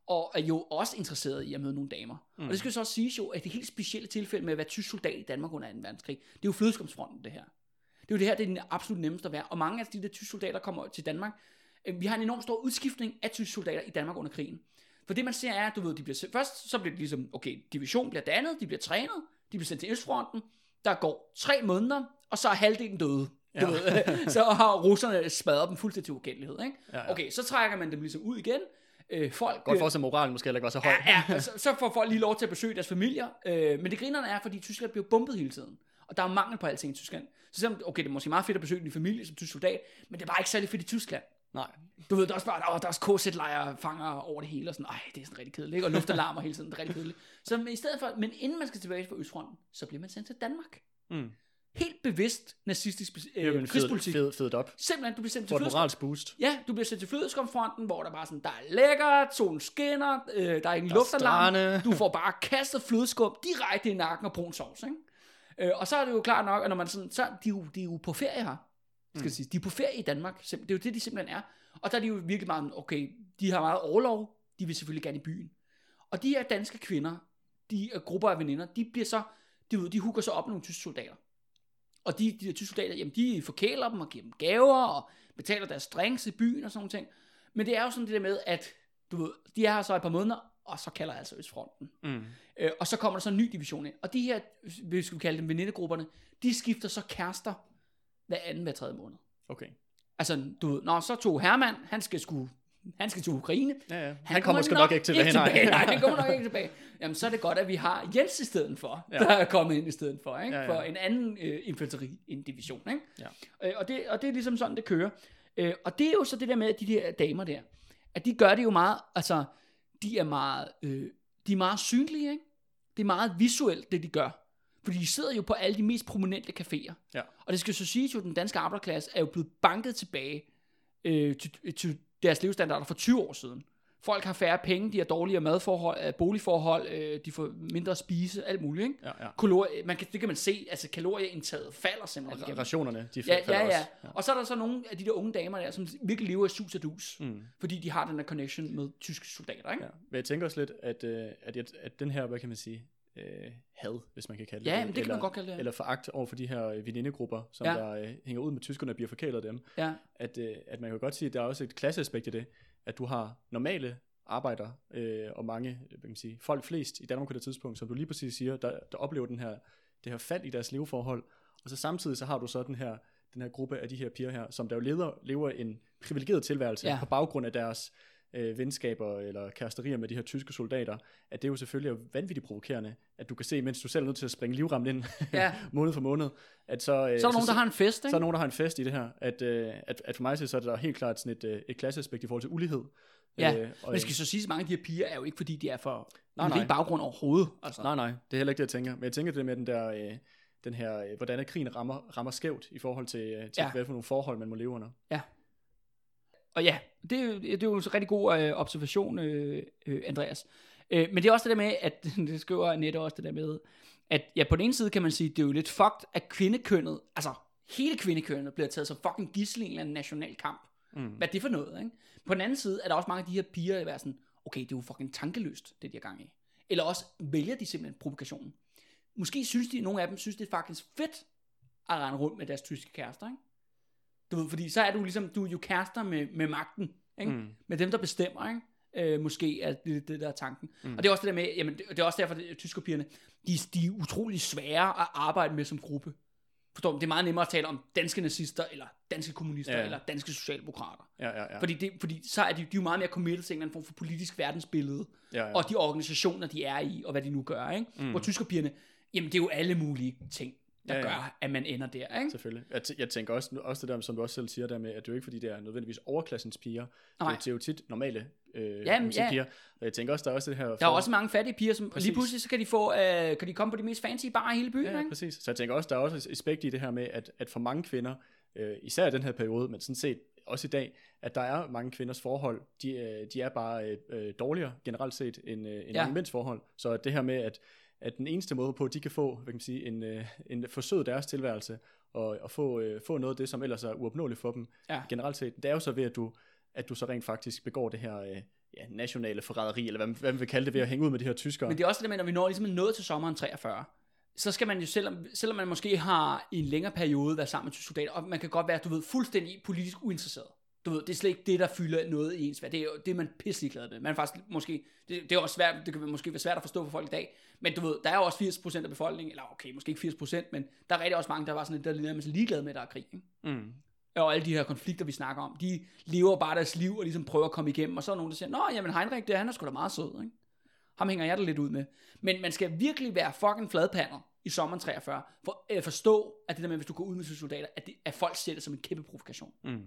og er jo også interesseret i at møde nogle damer. Mm. Og det skal så også siges jo, at det helt specielle tilfælde med at være tysk soldat i Danmark under 2. verdenskrig, det er jo flødeskomsfronten det her. Det er jo det her, det er den absolut nemmeste at være. Og mange af de der tyske soldater kommer til Danmark. Øh, Vi har en enorm stor udskiftning af tyske soldater i Danmark under krigen. For det man ser er, at du ved, de bliver, først så bliver det ligesom, okay, division bliver dannet, de bliver trænet, de bliver sendt til Østfronten, der går tre måneder, og så er halvdelen døde. Du Ja. ved, så har russerne smadret dem fuldstændig til ukendelighed. Ikke? Ja, ja. Okay, så trækker man dem ligesom ud igen. Øh, folk, Godt for at moralen måske heller ikke var så høj. Ja, ja så, så får folk lige lov til at besøge deres familier. Øh, men det grinerne er, fordi Tyskland bliver bombet hele tiden. Og der er mangel på alting i Tyskland. Så selvom, okay, det er måske meget fedt at besøge din familie som tysk soldat, men det var ikke særlig fedt i Tyskland. Nej. Du ved, der er også bare, åh, der er også KZ-lejre fanger over det hele, og sådan, ej, det er sådan rigtig kedeligt, ikke? og luftalarmer hele tiden, det er rigtig kedeligt. Så i stedet for, men inden man skal tilbage på Østfronten, så bliver man sendt til Danmark. Mm. Helt bevidst nazistisk øh, en fed, krigspolitik. fed, fedet op. Simpelthen, du bliver sendt til flødeskum. moralsk boost. Ja, du bliver sendt til flødeskomfronten, hvor der bare sådan, der er lækkert, solen skinner, øh, der er ingen luftalarm, du får bare kastet flødeskum direkte i nakken og brun sovs, ikke? Øh, og så er det jo klart nok, at når man sådan, så de er jo, de er jo på ferie her, skal mm. sige. De er på ferie i Danmark, det er jo det, de simpelthen er. Og der er de jo virkelig meget, okay, de har meget overlov, de vil selvfølgelig gerne i byen. Og de her danske kvinder, de er grupper af veninder, de bliver så, de, de hugger så op med nogle tyske soldater. Og de, de der tyske soldater, jamen de forkæler dem og giver dem gaver og betaler deres drinks i byen og sådan nogle ting. Men det er jo sådan det der med, at du ved, de er her så et par måneder, og så kalder altså Østfronten. Mm. Øh, og så kommer der så en ny division ind. Og de her, vi skal kalde dem venindegrupperne, de skifter så kærester hver anden, hver tredje måned. Okay. Altså, du ved, når så tog Hermann, han skal sgu han skal til Ukraine. Ja, ja. Han, kommer måske nok ikke tilbage. Ikke tilbage. Nej, han kommer nok ikke tilbage. Jamen, så er det godt, at vi har Jens i stedet for, ja. der er kommet ind i stedet for, ikke? Ja, ja. for en anden øh, infanteri, en division. Ikke? Ja. Øh, og, det, og det er ligesom sådan, det kører. Øh, og det er jo så det der med, at de der damer der, at de gør det jo meget, altså, de er meget, øh, de er meget synlige, ikke? Det er meget visuelt, det de gør. Fordi de sidder jo på alle de mest prominente caféer. Ja. Og det skal så sige, at den danske arbejderklasse er jo blevet banket tilbage øh, til, til deres levestandarder for 20 år siden. Folk har færre penge, de har dårligere madforhold, øh, boligforhold, øh, de får mindre at spise, alt muligt. Ikke? Ja, ja. Kalorier, man kan, det kan man se, altså kalorieindtaget falder simpelthen. Igennem. rationerne, de Ja, falder ja, ja, også. Og så er der så nogle af de der unge damer der, som virkelig lever i sus og dus, Mm. fordi de har den der connection med tyske soldater. Ikke? Ja. Men jeg tænker også lidt, at, øh, at, at, at den her, hvad kan man sige, øh, had, hvis man kan kalde det Ja, det, men det kan man eller, godt kalde det. Eller foragt over for de her øh, venindegrupper, som Ja. der øh, hænger ud med tyskerne og bliver forkælet af dem. Ja, At, øh, at man kan godt sige, at der er også et klasseaspekt i det, at du har normale arbejdere øh, og mange øh, hvad kan man sige, folk flest i Danmark på det tidspunkt, som du lige præcis siger, der, der oplever den her, det her fald i deres leveforhold, og så samtidig så har du så den her, den her gruppe af de her piger her, som der jo leder, lever en privilegeret tilværelse ja. på baggrund af deres øh, venskaber eller kæresterier med de her tyske soldater, at det jo selvfølgelig er vanvittigt provokerende, at du kan se, mens du selv er nødt til at springe livrammen ind Ja. måned for måned, at så... Øh, Så er der nogen, der har en fest, så er ikke? der nogen, der har en fest i det her, at, øh, at, at for mig så er der helt klart sådan et, øh, et klasseaspekt i forhold til ulighed. Ja, øh, og, Men skal så sige, at mange af de her piger er jo ikke, fordi de er for Nej, nej, baggrund overhovedet. Altså. Nej, nej, det er heller ikke det, jeg tænker. Men jeg tænker det med den der, øh, den her, øh, hvordan at krigen rammer, rammer skævt i forhold til, øh, til Ja. ja. hvad for nogle forhold, man må leve under. Og ja, det, er jo- det er jo en rigtig god øh, observation, øh, øh, Andreas. Øh, men det er også det der med, at det skriver Annette også det der med, at ja, på den ene side kan man sige, det er jo lidt fucked, at kvindekønnet, altså hele kvindekønnet bliver taget som fucking gissel i en eller anden national kamp. Mm. Hvad er det for noget, ikke? På den anden side er der også mange af de her piger, der er sådan, okay, det er jo fucking tankeløst, det de har gang i. Eller også vælger de simpelthen provokationen. Måske synes de, nogle af dem synes, det er faktisk fedt at rende rundt med deres tyske kærester, ikke? Du ved, fordi så er du ligesom, du er jo kærester med, med magten, ikke? Mm. Med dem, der bestemmer, ikke? Øh, måske er det det, der er tanken. Mm. Og det er også det der med, jamen, det, det er også derfor, at tyskerpigerne, de, de er utrolig svære at arbejde med som gruppe. Forstår du? Det er meget nemmere at tale om danske nazister, eller danske kommunister, ja. Ja. eller danske socialdemokrater. Ja, ja, ja. Fordi, det, fordi så er de, de er jo meget mere committed til en eller anden form for politisk verdensbillede, ja, ja. og de organisationer, de er i, og hvad de nu gør, ikke? Mm. Hvor tyskerpigerne, jamen det er jo alle mulige ting, der ja, Ja, gør, at man ender der, ikke? Selvfølgelig. Jeg, t- jeg tænker også, også det der, som du også selv siger der med, at det er jo ikke fordi, det er nødvendigvis overklassens piger. Nej. Det, er jo- tit normale øh, Jamen, ja. piger. Og jeg tænker også, der er også det her... Der er også mange fattige piger, som Præcis. lige pludselig så kan de, få, øh, kan de komme på de mest fancy barer i hele byen, Ja, ikke? præcis. Så jeg tænker også, der er også aspekt i det her med, at, at for mange kvinder, øh, især i den her periode, men sådan set også i dag, at der er mange kvinders forhold, de, øh, de er bare øh, øh, dårligere generelt set end, øh, end Ja. ja. mange mænds forhold. Så det her med, at, at den eneste måde på, at de kan få, hvad kan man sige, en, øh, en forsøget deres tilværelse, og, og få, øh, få noget af det, som ellers er uopnåeligt for dem, Ja. generelt set, det er jo så ved, at du, at du så rent faktisk begår det her øh, ja, nationale forræderi, eller hvad man, hvad man vil kalde det, ved at hænge ud med de her tyskere. Men det er også det med, når vi når ligesom nået til sommeren 43, så skal man jo, selvom, selvom man måske har i en længere periode været sammen med tyske soldater, og man kan godt være, du ved, fuldstændig politisk uinteresseret. Du ved, det er slet ikke det, der fylder noget i ens værd. Det er jo det, er man pisselig glad med. Man er faktisk måske, det, det, er også svært, det kan måske være svært at forstå for folk i dag, men du ved, der er jo også 80% af befolkningen, eller okay, måske ikke 80%, men der er rigtig også mange, der var sådan lidt, der er ligeglade med, at der er krig. Ikke? Mm. og alle de her konflikter, vi snakker om, de lever bare deres liv og ligesom prøver at komme igennem, og så er der nogen, der siger, nå, jamen Heinrich, det, han er sgu da meget sød, ikke? Ham hænger jeg da lidt ud med. Men man skal virkelig være fucking fladpander i sommeren 43, for at forstå, at det der med, hvis du går ud med soldater, at, det, at folk ser det som en kæmpe provokation. Mm.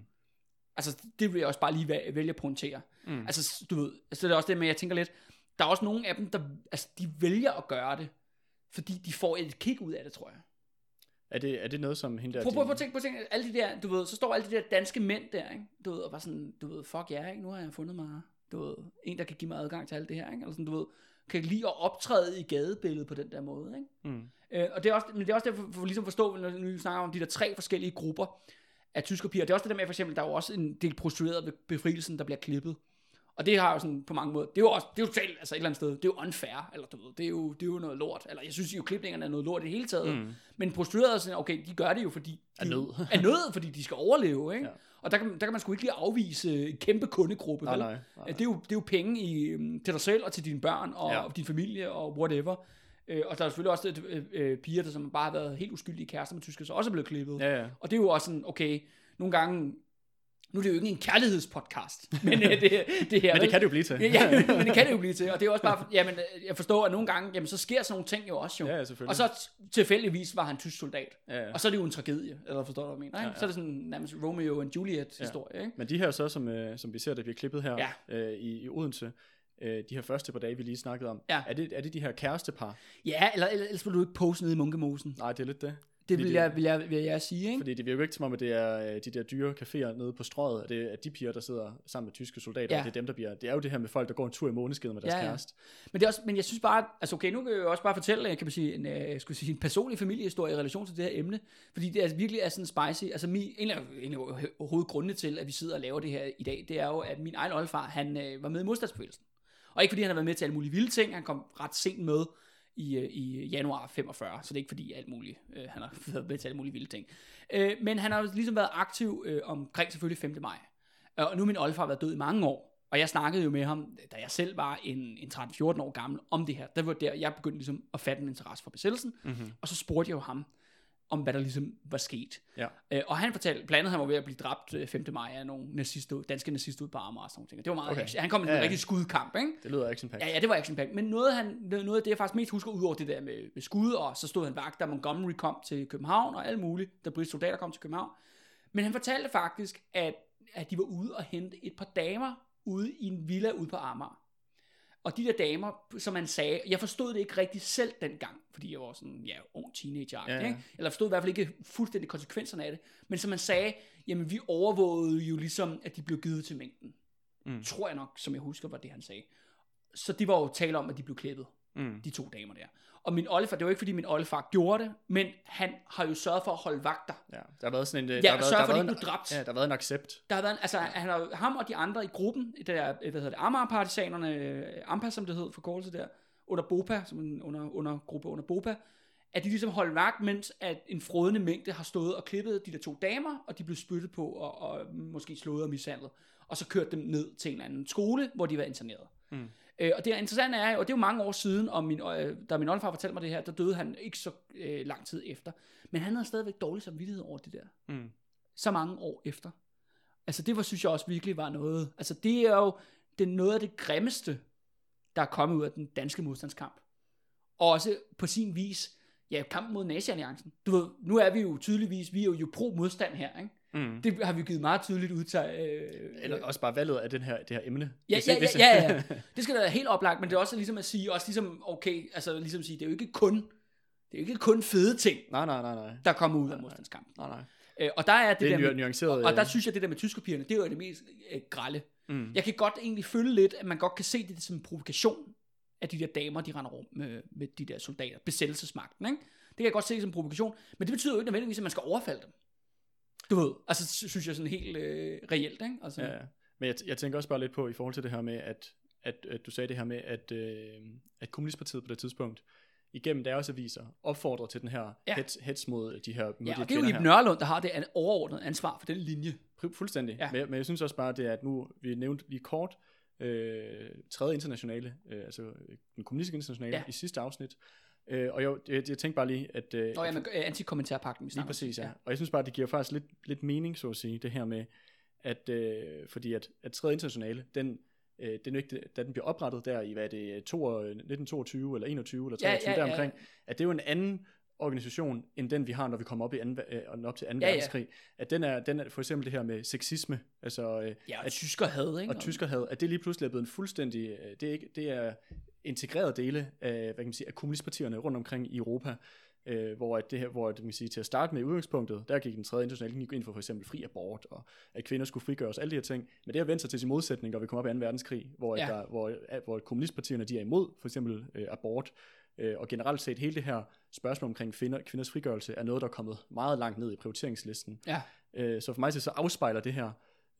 Altså, det vil jeg også bare lige væ- vælge at pointere. Mm. Altså, du ved, altså det er også det med, jeg tænker lidt, der er også nogle af dem, der, altså, de vælger at gøre det, fordi de får et kick ud af det, tror jeg. Er det, er det noget, som hende der... Prøv, prøv, prøv at tænke på ting. Alle de der, du ved, så står alle de der danske mænd der, ikke? Du ved, og bare sådan, du ved, fuck yeah, ikke? Nu har jeg fundet mig, du ved, en, der kan give mig adgang til alt det her, ikke? Eller sådan, du ved, kan lide at optræde i gadebilledet på den der måde, ikke? Mm. Øh, og det er også, men det er også derfor, for ligesom at forstå, når vi snakker om de der tre forskellige grupper af tyskerpiger. Det er også det der med, for eksempel, der er jo også en del prostituerede ved befrielsen, der bliver klippet. Og det har jo sådan på mange måder, det er jo også, det er jo totalt, altså et eller andet sted, det er jo unfair, eller du ved, det er jo, det er jo noget lort. Eller jeg synes jo, klipningerne er noget lort i det hele taget. Mm. Men prostituerede er sådan, okay, de gør det jo, fordi de Af nød. er nød, fordi de skal overleve, ikke? Ja. Og der kan, der kan man sgu ikke lige afvise en kæmpe kundegruppe, Nej, vel? nej, nej. Det, er jo, det er jo penge i, øhm, til dig selv og til dine børn og. Ja. din familie og whatever. Øh, og der er selvfølgelig også øh, øh, piger, der som bare har været helt uskyldige kærester med tyskere, så også er blevet klippet. Ja, ja. Og det er jo også sådan, okay, nogle gange, nu er det jo ikke en kærlighedspodcast, men øh, det, det her, Men det kan det jo blive til. Ja, ja, men det kan det jo blive til, og det er også bare, jamen, øh, jeg forstår, at nogle gange, jamen, så sker sådan nogle ting jo også jo. Ja, ja, selvfølgelig. og så tilfældigvis var han tysk soldat. Ja, ja. Og så er det jo en tragedie, eller forstår du, hvad jeg mener? Ja, ja. Så er det sådan nærmest Romeo and Juliet historie, ikke? Men de her så, som, øh, som vi ser, der bliver klippet her Ja. øh, i, i Odense, øh, de her første par dage, vi lige snakkede om, Ja. er, det, er det de her kærestepar? Ja, eller, eller ellers vil du ikke poste nede i Munkemosen. Nej, det er lidt det. Det vil det- jeg, vil jeg, vil jeg sige, ikke? Fordi det virker jo ikke som om, at det er øh, de der dyre caféer nede på strøget, at det er de piger, der sidder sammen med tyske soldater, Ja. ja. det er dem, der bliver... Det er jo det her med folk, der går en tur i måneskeden med deres Ja, ja. kæreste. Men, det er også, men jeg synes bare, altså okay, nu kan jeg også bare fortælle, kan man sige, en, øh, jeg skulle sige, en personlig familiehistorie i relation til det her emne, fordi det er virkelig er sådan spicy. Altså min, en af, en af hovedgrundene til, at vi sidder og laver det her i dag, det er jo, at min egen oldefar, han øh, var med i modstandsbevægelsen. Og ikke fordi han har været med til alle mulige vilde ting, han kom ret sent med i, øh, i januar 45, så det er ikke fordi alt muligt, øh, han har været med til alle mulige vilde ting. Øh, men han har ligesom været aktiv øh, omkring selvfølgelig 5. maj. Øh, Og nu er min oldefar været død i mange år, og jeg snakkede jo med ham, da jeg selv var en, en 13-14 år gammel, om det her. Der var der, jeg begyndte ligesom at fatte en interesse for besættelsen, Mm-hmm. og så spurgte jeg jo ham, om hvad der ligesom var sket. Ja. Øh, og han fortalte, blandt andet han var ved at blive dræbt øh, 5. maj af nogle nazister, danske nazister ud på Amager og sådan nogle ting. Det var meget Okay. Han kom i en Ja, ja. rigtig skudkamp, ikke? Det lyder action Ja, ja, det var action pack. Men noget, han, noget af det, jeg faktisk mest husker, udover det der med, med skud, og så stod han vagt, da Montgomery kom til København, og alt muligt, da britiske soldater kom til København. Men han fortalte faktisk, at, at de var ude og hente et par damer ude i en villa ude på Amager. Og de der damer, som han sagde, jeg forstod det ikke rigtig selv dengang, fordi jeg var sådan, ja, ung teenager, Ja, ja, ikke? eller forstod i hvert fald ikke fuldstændig konsekvenserne af det, men som han sagde, jamen vi overvågede jo ligesom, at de blev givet til mængden. Mm. Tror jeg nok, som jeg husker, var det han sagde. Så det var jo tale om, at de blev klippet, Mm. de to damer der. Og min oldefar, det var ikke fordi min oldefar gjorde det, men han har jo sørget for at holde vagter. Ja, der har været sådan en... øh, Ja, der har været, der for, at de blev dræbt. Ja, der har været en accept. Der har været, en- altså, han har, ham og de andre i gruppen, det der, hvad hedder det, Amager-partisanerne, øh, AMPA, som det hed, forkortelse der, under BOPA, som en under, under gruppe under BOPA, at de ligesom holdt vagt, mens at en frodende mængde har stået og klippet de der to damer, og de blev spyttet på og, og måske slået og mishandlet, og så kørt dem ned til en eller anden skole, hvor de var interneret. Mm. Øh, og det interessante er og det er jo mange år siden, og min, øh, da min oldefar fortalte mig det her, der døde han ikke så øh, lang tid efter. Men han havde stadigvæk dårlig samvittighed over det der Mm. så mange år efter. Altså det var, synes jeg også virkelig var noget. Altså det er jo det er noget af det grimmeste, der er kommet ud af den danske modstandskamp. Og også på sin vis, ja, kampen mod nazi-alliancen. Du ved, nu er vi jo tydeligvis, vi er jo, jo pro-modstand her, ikke? Mm. Det har vi givet meget tydeligt ud til. Øh, Eller også bare valget af den her, det her emne. Ja, Hvis- ja, ja, hvis- ja, ja. Det skal da være helt oplagt, men det er også ligesom at sige, også ligesom, okay, altså ligesom at sige, det er jo ikke kun, det er jo ikke kun fede ting, nej, nej, nej, nej. der kommer ud af modstandskampen. Nej, nej. Øh, og der er det, Det er der med, nuanceret... og der øh, synes jeg, det der med tyskerpigerne, det er jo det mest øh, grælde. mm. Jeg kan godt egentlig føle lidt, at man godt kan se det som en provokation, at de der damer, de render rundt med, med de der soldater, besættelsesmagten, ikke? Det kan jeg godt se som en provokation, men det betyder jo ikke nødvendigvis, at man skal overfalde dem. Du ved, altså sy- synes jeg sådan helt øh, reelt, ikke? Altså, Ja, ja. Men jeg, jeg tænker også bare lidt på, i forhold til det her med, at, at, at du sagde det her med, at, øh, at Kommunistpartiet på det tidspunkt, igennem deres aviser, opfordrer til den her Ja. hets, hets mod de her mod ja de og det er jo kvinder Ib her. Nørlund, der har det an- overordnede ansvar for den linje. Fu- Fuldstændig. Ja. Men, men jeg synes også bare, det er, at nu, vi nævnte lige kort, øh, tredje internationale, øh, altså øh, den kommunistiske internationale ja. i sidste afsnit. Øh, og jeg, jeg, jeg tænkte bare lige, at... Øh, Nå ja, men øh, antikommentarpagten, vi Lige snakker om. præcis, ja. Og jeg synes bare, det giver faktisk lidt, lidt mening, så at sige, det her med, at øh, fordi at, at tredje internationale, den, øh, jo ikke, da den bliver oprettet der i, hvad er det, to, 1922 eller 21 eller Ja, 23 ja, ja, deromkring, at det er jo en anden organisation, end den vi har, når vi kommer op, i anden, øh, op til 2. Ja, Ja, ja. verdenskrig. At den er, den er for eksempel det her med sexisme, altså, øh, Ja, og at, tysker havde, ikke? og tyskerhed, at det lige pludselig er blevet en fuldstændig, øh, det er, ikke, det er integreret dele af, hvad kan man sige, af kommunistpartierne rundt omkring i Europa, øh, hvor, at det her, hvor at, man sige, til at starte med i udgangspunktet, der gik den tredje internationale linje ind for for eksempel fri abort, og at kvinder skulle frigøres, alle de her ting, men det har vendt sig til sin modsætning, når vi kommer op i 2. verdenskrig, hvor, ja. der, hvor, at- hvor kommunistpartierne de er imod for eksempel øh, abort, øh, og generelt set hele det her spørgsmål omkring kvinder, kvinders frigørelse er noget, der er kommet meget langt ned i prioriteringslisten. Ja. Øh, så for mig så afspejler det her,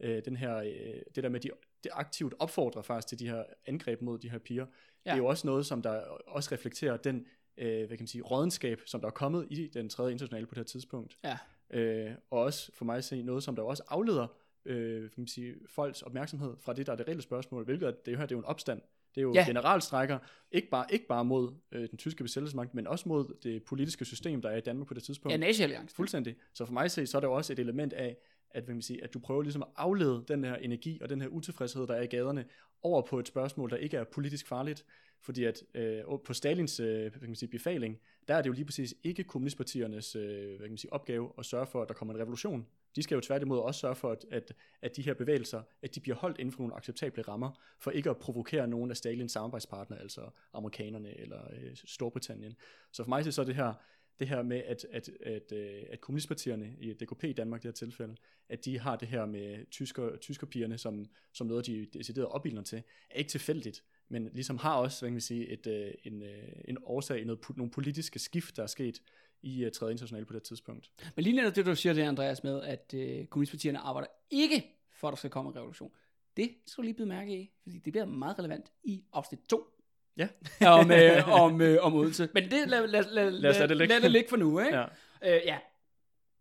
øh, den her, øh, det der med, de, det aktivt opfordrer faktisk til de her angreb mod de her piger. Ja. Det er jo også noget, som der også reflekterer den, øh, hvad kan man sige, rådenskab, som der er kommet i den tredje internationale på det her tidspunkt. Ja. Øh, og også for mig at se noget, som der også afleder øh, kan man sige, folks opmærksomhed fra det, der er det reelle spørgsmål, hvilket er, det her det er jo en opstand. Det er jo Ja. generalstrækker, ikke bare, ikke bare mod øh, den tyske besættelsesmagt, men også mod det politiske system, der er i Danmark på det tidspunkt. Ja, nazi-alliancen. Fuldstændig. Så for mig at se, så er der jo også et element af, at, hvad man sige, at du prøver ligesom at aflede den her energi og den her utilfredshed, der er i gaderne, over på et spørgsmål, der ikke er politisk farligt. Fordi at øh, på Stalins øh, hvad kan man sige, befaling, der er det jo lige præcis ikke kommunistpartiernes øh, hvad kan man sige, opgave at sørge for, at der kommer en revolution. De skal jo tværtimod også sørge for, at, at, at de her bevægelser, at de bliver holdt inden for nogle acceptable rammer, for ikke at provokere nogen af Stalins samarbejdspartnere, altså amerikanerne eller øh, Storbritannien. Så for mig så er det her, det her med, at, at, at, øh, at kommunistpartierne i DKP i Danmark i det her tilfælde, at de har det her med tysker, tyskerpigerne som, som noget, de decideret opildner til, er ikke tilfældigt, men ligesom har også, hvad kan vi sige, et, øh, en, øh, en årsag i noget, nogle politiske skift, der er sket i uh, tredje internationale på det tidspunkt. Men lige netop det, du siger der, Andreas, med, at øh, kommunistpartierne arbejder ikke for, at der skal komme en revolution. Det skal du lige byde mærke i, fordi det bliver meget relevant i afsnit 2 Ja. om, øh, om, øh, om Odense. Men det lad, lad, lad, Lad os lade det ligge. lad det ligge for nu, ikke? Ja. Øh, ja.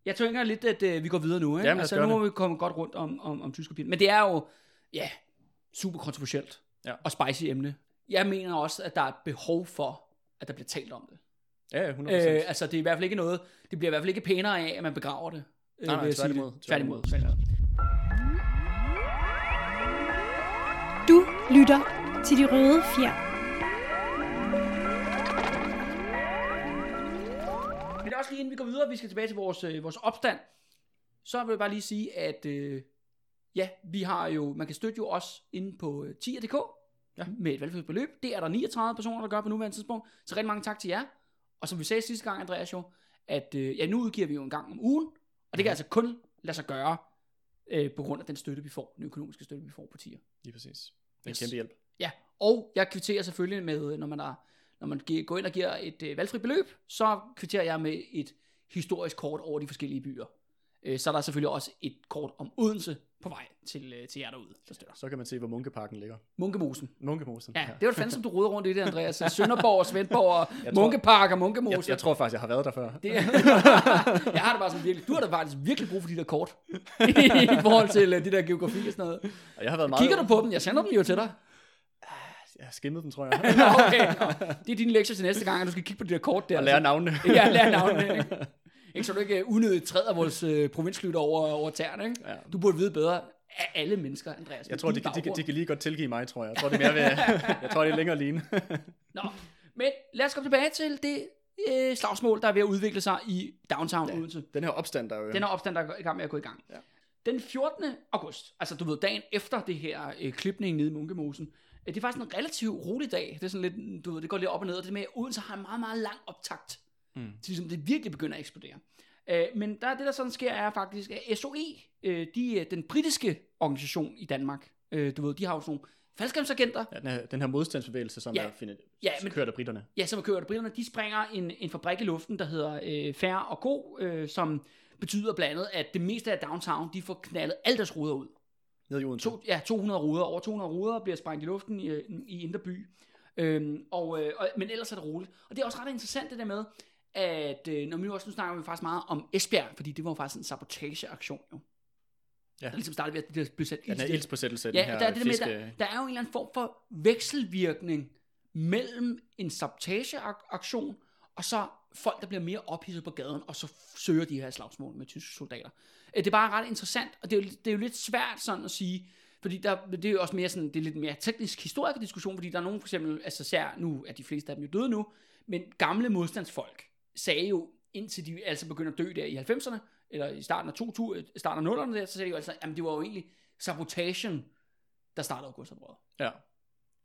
Jeg tænker lidt, at øh, vi går videre nu. Ikke? Jamen, lad altså, nu må vi komme godt rundt om, om, om tyskerpigen. Men det er jo, ja, super kontroversielt Ja. og spicy emne. Jeg mener også, at der er et behov for, at der bliver talt om det. Ja, ja, 100%. Øh, altså, det er i hvert fald ikke noget, det bliver i hvert fald ikke pænere af, at man begraver det. øh, nej, nej, vil jeg sige tværtimod. Tværtimod. tværtimod. Du lytter til De Røde Fjer. Men også lige inden vi går videre, vi skal tilbage til vores, øh, vores opstand, så vil jeg bare lige sige, at øh, ja, vi har jo, man kan støtte jo os inde på øh, 10.dk Ja. med et valgfrit beløb. Det er der 39 personer, der gør på nuværende tidspunkt. Så rigtig mange tak til jer. Og som vi sagde sidste gang, Andreas jo, at øh, ja, nu udgiver vi jo en gang om ugen, og det kan altså kun lade sig gøre øh, på grund af den støtte, vi får, den økonomiske støtte, vi får på tier. Lige præcis. Det er en Yes. kæmpe hjælp. Ja, og jeg kvitterer selvfølgelig med, når man, er, når man går ind og giver et øh, valgfrit beløb, så kvitterer jeg med et historisk kort over de forskellige byer. Øh, så er der selvfølgelig også et kort om Odense på vej til, øh, til jer derude, der støtter. Så kan man se, hvor Munkeparken ligger. Munkemosen. Munkemosen. Ja, det var det fanden, som du roder rundt i det, Andreas. Sønderborg, Svendborg, og Jeg tror- Munkepark og Munkemose. Jeg, jeg tror faktisk, jeg har været der før. Det, jeg har det bare sådan virkelig, du har da faktisk virkelig brug for de der kort, i forhold til uh, de der geografi og sådan noget. Og jeg har været meget... Kigger du på dem? Jeg sender dem jo til dig. Jeg har skimmet dem, tror jeg. Okay, nå. Det er din lektie til næste gang, at du skal kigge på de der kort der. Og lære navnene. Ja, lære navnene. Ikke? Ikke så du ikke uh, unødigt træder vores uh, provinslytter over, over tæerne. Ikke? Ja. Du burde vide bedre af alle mennesker, Andreas. Jeg tror, de, de, de, de kan lige godt tilgive mig, tror jeg. Jeg tror, det er mere ved, jeg tror, det er længere ligne. Nå, men lad os komme tilbage til det øh, slagsmål, der er ved at udvikle sig i downtown ja. Odense. Den her opstand, der er jo... Den her opstand, der er i gang med at gå i gang. Ja. Den 14. august, altså du ved, dagen efter det her øh, klipning nede i Munkemosen, øh, det er faktisk en relativt rolig dag. Det er sådan lidt, du ved, det går lidt op og ned, og det med, at Odense har en meget, meget lang optakt. Mm. Til ligesom det virkelig begynder at eksplodere. Øh, men der, det, der sådan sker, er faktisk, at SOE, øh, de er den britiske organisation i Danmark. Øh, du ved, de har jo sådan nogle faldskærmsagenter, Ja, den, her, den her modstandsbevægelse, som Ja. er findet, Ja, men- kørt af britterne. ja, som er kørt af britterne, de springer en, en fabrik i luften, der hedder øh, Fair og Go, øh, som betyder blandt andet, at det meste af downtown, de får knaldet alle deres ruder ud. Nede i Odense. To, ja, 200 ruder. Over 200 ruder bliver sprængt i luften i, i Indre By. Øhm, og, øh, og, men ellers er det roligt. Og det er også ret interessant det der med, at øh, når vi nu også nu snakker vi faktisk meget om Esbjerg, fordi det var jo faktisk en sabotageaktion jo. Ja. Der ligesom startede ved, at det blev sat Ja, den her ild. ildspåsættelse, Ja, den her der er det med, fiske... der, der er jo en eller anden form for vekselvirkning mellem en sabotageaktion, og så folk, der bliver mere ophidset på gaden, og så søger de her slagsmål med tyske soldater. Øh, Det er bare ret interessant, og det er jo, det er jo lidt svært sådan at sige, fordi der, det er jo også mere sådan, det er lidt mere teknisk historisk diskussion, fordi der er nogen for eksempel, altså ser, nu er de fleste af dem jo døde nu, men gamle modstandsfolk sagde jo, indtil de altså begyndte at dø der i 90'erne, eller i starten af 2000, starten af 0'erne der, så sagde de jo altså, jamen det var jo egentlig sabotagen, der startede augustoprådet. Ja.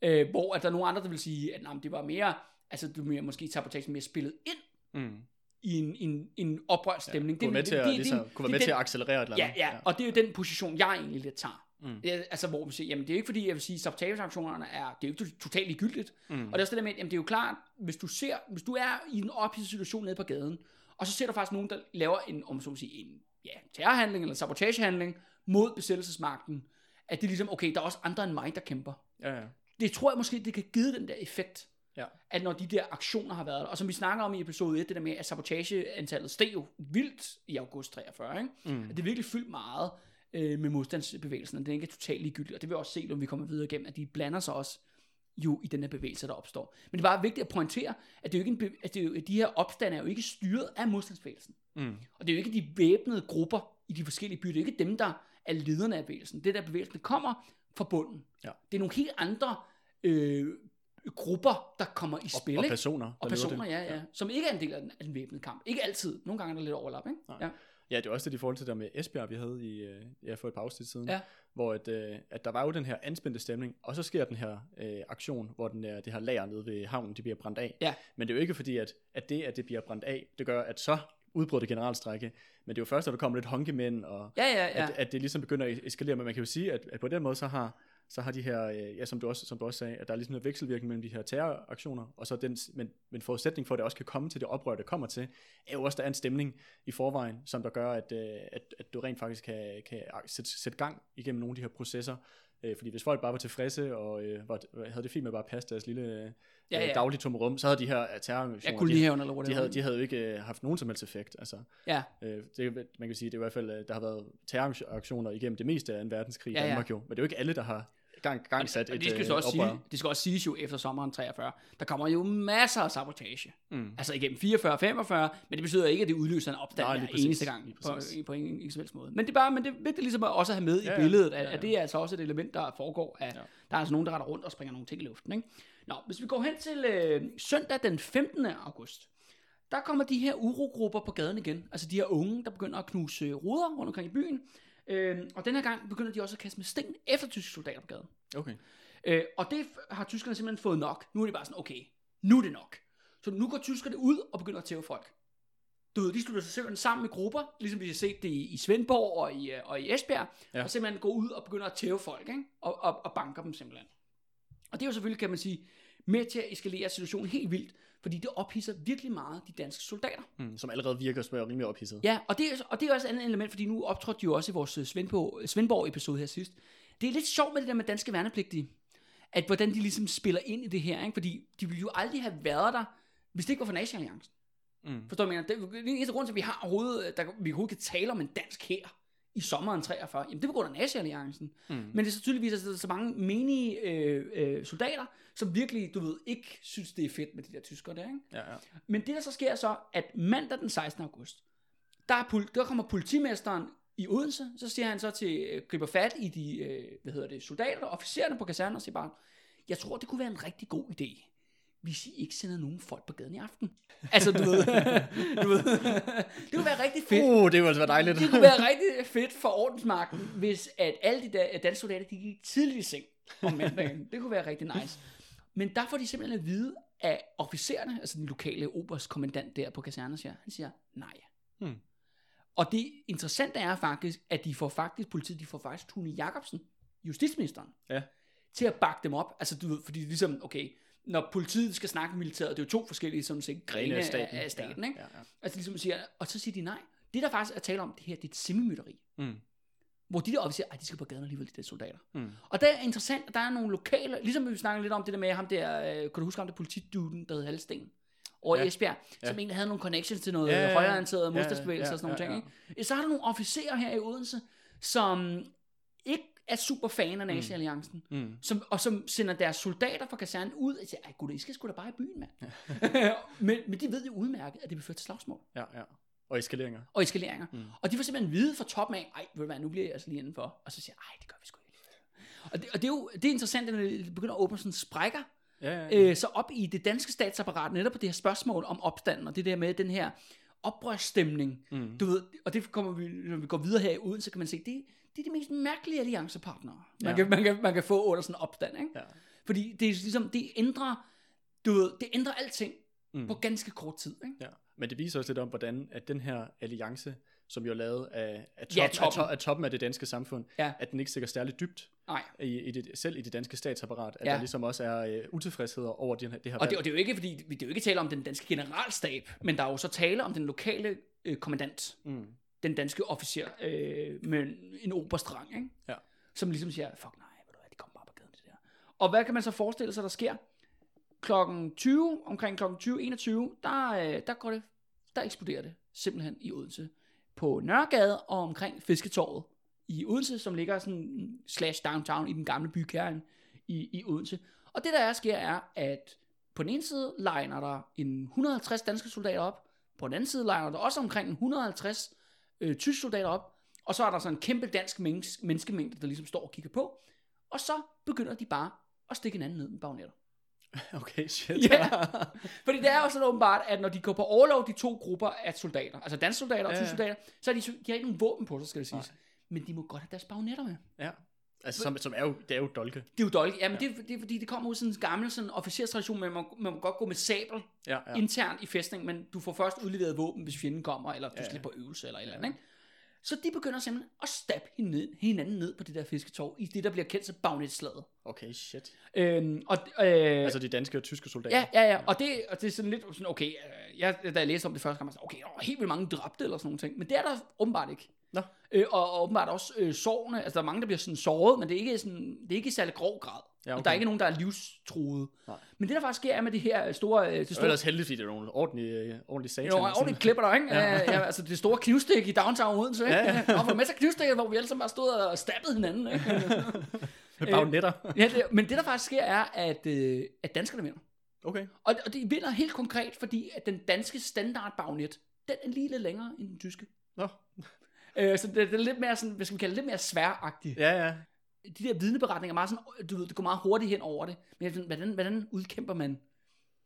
Øh, hvor at der er nogle andre, der vil sige, at nej, det var mere, altså du mere måske sabotagen mere spillet ind Mm. i en, en, en oprørsstemning. Kunne være med til, at, det- ligesom, det- kunne være med til at den- accelerere et eller Ja, andet. ja, og det er jo den position, jeg egentlig lidt tager. Mm. Er, altså, hvor vi siger, jamen det er jo ikke fordi, jeg vil sige, at sabotageaktionerne er, det er jo ikke totalt ligegyldigt. Mm. Og det er også det der med, jamen det er jo klart, hvis du ser, hvis du er i en ophidset situation nede på gaden, og så ser du faktisk nogen, der laver en, om så sige, en ja, terrorhandling eller sabotagehandling mod besættelsesmagten, at det er ligesom, okay, der er også andre end mig, der kæmper. Ja, ja. Det tror jeg måske, det kan give den der effekt, Ja. at når de der aktioner har været der, og som vi snakker om i episode 1, det der med, at sabotageantallet steg jo vildt i august 43, ikke? Mm. At det er virkelig fyldt meget øh, med modstandsbevægelsen, og er ikke totalt ligegyldigt, og det vil vi også se, når vi kommer videre igennem, at de blander sig også jo i den her bevægelse, der opstår. Men det er bare vigtigt at pointere, at, det er jo ikke en at, det er jo, at de her opstande er jo ikke styret af modstandsbevægelsen. Mm. Og det er jo ikke de væbnede grupper i de forskellige byer, det er jo ikke dem, der er lederne af bevægelsen. Det der bevægelsen, det kommer fra bunden. Ja. Det er nogle helt andre øh, grupper, der kommer i spil, Og ikke? personer. der Og personer, det. ja, ja, som ikke er en del af den, af den væbnede kamp. Ikke altid. Nogle gange er der lidt overlap, ikke? Nej. Ja. Ja, det er også det i forhold til det med Esbjerg, vi havde i, øh, ja, for et par afsnit siden, Ja. hvor at, øh, at der var jo den her anspændte stemning, og så sker den her øh, aktion, hvor den der, det her lager nede ved havnen, det bliver brændt af. Ja. Men det er jo ikke fordi, at, at det, at det bliver brændt af, det gør, at så udbrød det generalstrække, men det er jo først, at der kommer lidt honkemænd, og Ja, ja, ja. at, at det ligesom begynder at eskalere, men man kan jo sige, at, at på den måde, så har, så har de her, øh, ja, som du, også, som du også sagde, at der er ligesom en vekselvirkning mellem de her terroraktioner, og så den, men, men forudsætning for, at det også kan komme til det oprør, det kommer til, er jo også, at der er en stemning i forvejen, som der gør, at, øh, at, at du rent faktisk kan, kan sætte, sætte gang igennem nogle af de her processer, Øh, fordi hvis folk bare var tilfredse og øh, var, havde det fint med bare at passe deres lille øh, Ja, ja. daglige tomrum, så havde de her Ja, terrororganisationer, de, eller de, whatever. havde, de havde jo ikke øh, haft nogen som helst effekt. Altså, Ja, øh, det, man kan sige, det er i hvert fald, der har været terroraktioner igennem det meste af en verdenskrig i Ja, ja. Danmark jo, men det er jo ikke alle, der har gang, gang sat Og et det skal, øh, så også oprør. sige, det skal også siges jo efter sommeren 43, der kommer jo masser af sabotage. Mm. Altså igennem 44 45, men det betyder ikke, at det udløser en opstand Nej, hver eneste gang på, præcis. på ingen, ingen som helst måde. Men det er bare, men det er vigtigt ligesom at også have med Ja, i billedet, at, Ja, ja. at det er altså også et element, der foregår, at Ja. der er altså nogen, der retter rundt og springer nogle ting i luften. Ikke? Nå, hvis vi går hen til øh, søndag den 15. august, der kommer de her urogrupper på gaden igen. Altså de her unge, der begynder at knuse ruder rundt omkring i byen. Øh, og den her gang begynder de også at kaste med sten efter tyske soldater på gaden. Okay. Øh, og det har tyskerne simpelthen fået nok. Nu er det bare sådan, okay, nu er det nok. Så nu går tyskerne ud og begynder at tæve folk. Du ved, de slutter sig simpelthen sammen med grupper, ligesom vi har set det i, Svendborg og i, øh, og i Esbjerg, ja. og simpelthen går ud og begynder at tæve folk, ikke? Og, og, og banker dem simpelthen. Og det er jo selvfølgelig, kan man sige, med til at eskalere situationen helt vildt, fordi det ophidser virkelig meget de danske soldater. Mm, som allerede virker som rimelig ophidset. Ja, og det, er, og det er også et andet element, fordi nu optrådte de jo også i vores øh, Svendborg, Svendborg-episode her sidst. Det er lidt sjovt med det der med danske værnepligtige, at hvordan de ligesom spiller ind i det her, ikke? fordi de ville jo aldrig have været der, hvis det ikke var for Nazi-alliancen. Mm. Forstår du, mener? Det er eneste grund til, at vi har overhovedet, der, vi overhovedet kan tale om en dansk her i sommeren 43, jamen det er på grund af Nazi-alliancen. Mm. Men det er så tydeligvis, at der er så mange menige øh, øh, soldater, som virkelig, du ved, ikke synes, det er fedt med de der tyskere der, ikke? Ja, ja. Men det der så sker så, at mandag den 16. august, der, er der kommer politimesteren i Odense, så siger han så til, øh, griber fat i de, øh, hvad hedder det, soldater, officererne på kasernen og siger bare, jeg tror, det kunne være en rigtig god idé, hvis I ikke sender nogen folk på gaden i aften. Altså, du ved, du ved det kunne være rigtig fedt. Uh, det ville altså være dejligt. Det kunne være rigtig fedt for ordensmagten, hvis at alle de der danske soldater, de gik tidligt i seng om mandagen. Det kunne være rigtig nice. Men der får de simpelthen at vide af officererne, altså den lokale oberstkommandant der på kasernen, siger, han siger nej. Hmm. Og det interessante er faktisk, at de får faktisk, politiet, de får faktisk Tune Jacobsen, justitsministeren, Ja. til at bakke dem op. Altså du ved, fordi ligesom, okay, når politiet skal snakke med militæret, det er jo to forskellige, som siger, grene af staten, af staten ja, ikke? Ja, ja. Altså ligesom siger, og så siger de nej. Det der faktisk er tale om, det her, det er et semimytteri. Mm. Hvor de der officerer, ej, de skal på gaden alligevel, de der soldater. Mm. Og det er interessant, at der er nogle lokale, ligesom vi snakkede lidt om det der med ham der, øh, kan du huske ham der politiduden, der hed Halsten? Over ja. Ja. i Esbjerg, Ja. som egentlig havde nogle connections til noget Ja, ja, ja, ja, ja. højreorienteret Ja, modstandsbevægelse ja, og sådan nogle ja, ting. Ikke? Så er der nogle officerer her i Odense, som ikke er super fan af Nazi-alliancen, Mm. som, og som sender deres soldater fra kasernen ud og siger, ej gud, I skal sgu da bare i byen, mand. men, men de ved jo udmærket, at det vil føre til slagsmål Ja, ja. Og eskaleringer. og eskaleringer. Mm. Mm. Og de får simpelthen vide fra toppen af, ej, ved du hvad, nu bliver jeg altså lige indenfor. Og så siger ej, det gør vi sgu ikke. Og det, og det er jo det er interessant, når det begynder at åbne sådan sprækker, Ja, ja. øh, så op i det danske statsapparat, netop på det her spørgsmål om opstanden, og det der med den her oprørsstemning, Mm. du ved, og det kommer vi, når vi går videre her i uden, så kan man se, det, det er de mest mærkelige alliancepartnere, man, Ja. kan, man, kan, man kan få under sådan en opstand, ikke? Ja. Fordi det er ligesom, det ændrer, du ved, det ændrer alting Mm. på ganske kort tid, ikke? Ja, men det viser også lidt om, hvordan at den her alliance, som jo er lavet af, af, top, Ja, af, toppen. to, af toppen af det danske samfund, Ja. at den ikke stikker særligt dybt, Nej. i, i det, selv i det danske statsapparat, at Ja. der ligesom også er øh, utilfredsheder over det, her- det her Og det, valg. og det er jo ikke, fordi det er jo ikke tale om den danske generalstab, men der er jo så tale om den lokale øh, kommandant, Mm. Den danske officer, øh, med en oberstrang, ikke? Ja. som ligesom siger, fuck nej, ved du hvad, de kommer bare på gaden, det der. Og hvad kan man så forestille sig, der sker? Klokken 20, omkring klokken 20, 21, der, øh, der går det, der eksploderer det simpelthen i Odense. På Nørregade og omkring Fisketorvet i Odense, som ligger sådan slash downtown i den gamle bykerne i, i Odense. Og det der er, sker er, at på den ene side legner der en 150 danske soldater op, på den anden side legner der også omkring en 150 øh, tyske soldater op, og så er der sådan en kæmpe dansk menneske, menneskemængde, der ligesom står og kigger på, og så begynder de bare at stikke hinanden ned med bagnetter. Okay, shit. Ja, fordi det er jo sådan åbenbart, at når de går på overlov, de to grupper af soldater, altså danske soldater og tyske ja. soldater, så er de, de har ikke nogen våben på sig, skal det siges. Men de må godt have deres bagnetter med. ja. Altså, som, som er jo, det er jo dolke. Det er jo dolke. Jamen, ja. det, er, det er fordi, det kommer ud sådan en gammel sådan officerstradition, men man, må- man må godt gå med sabel Ja, ja. internt i fæstningen, men du får først udleveret våben, hvis fjenden kommer, eller du Ja, ja, ja. slipper øvelse, eller et eller andet, ikke? Så de begynder simpelthen at stabbe hinanden, hinanden ned på det der fisketorv, i det, der bliver kendt som bagnetslaget. Okay, shit. Øhm, og, øh, Altså de danske og tyske soldater. Ja, ja, ja, og det, og det er sådan lidt sådan, okay, øh, jeg, da jeg læste om det første gang, var sådan, okay, var helt vildt mange dræbte eller sådan nogle ting, men det er der åbenbart ikke. Nå. Øh, og, og åbenbart også øh, sårene, altså der er mange, der bliver sådan såret, men det er ikke, sådan, det er ikke i særlig grov grad. Ja, Og okay. Der er ikke nogen, der er livstruede. Nej. Men det der faktisk sker er med det her store, øh, det Det er store ellers heldigt, fordi det er nogle ordentlige, øh, ordentlige satan. jo, ordentligt klipper der, ikke? Ja. ja, altså det store knivstik i downtown Odense, ikke? Ja, Ja. Og for med sig knivstik, hvor vi alle sammen bare stod og stabbede hinanden, ikke? Bagnetter. Ja, det, men det der faktisk sker er, at, øh, at danskerne vinder. Okay. Og, og de vinder helt konkret, fordi at den danske standardbagnet, den er lige lidt længere end den tyske. Nå. Øh, så det, det er lidt mere sådan, hvad skal man kalde det, lidt mere sværagtigt. Ja, ja. De der vidneberetninger er meget sådan, du ved, det går meget hurtigt hen over det. Men sådan, hvordan, hvordan udkæmper man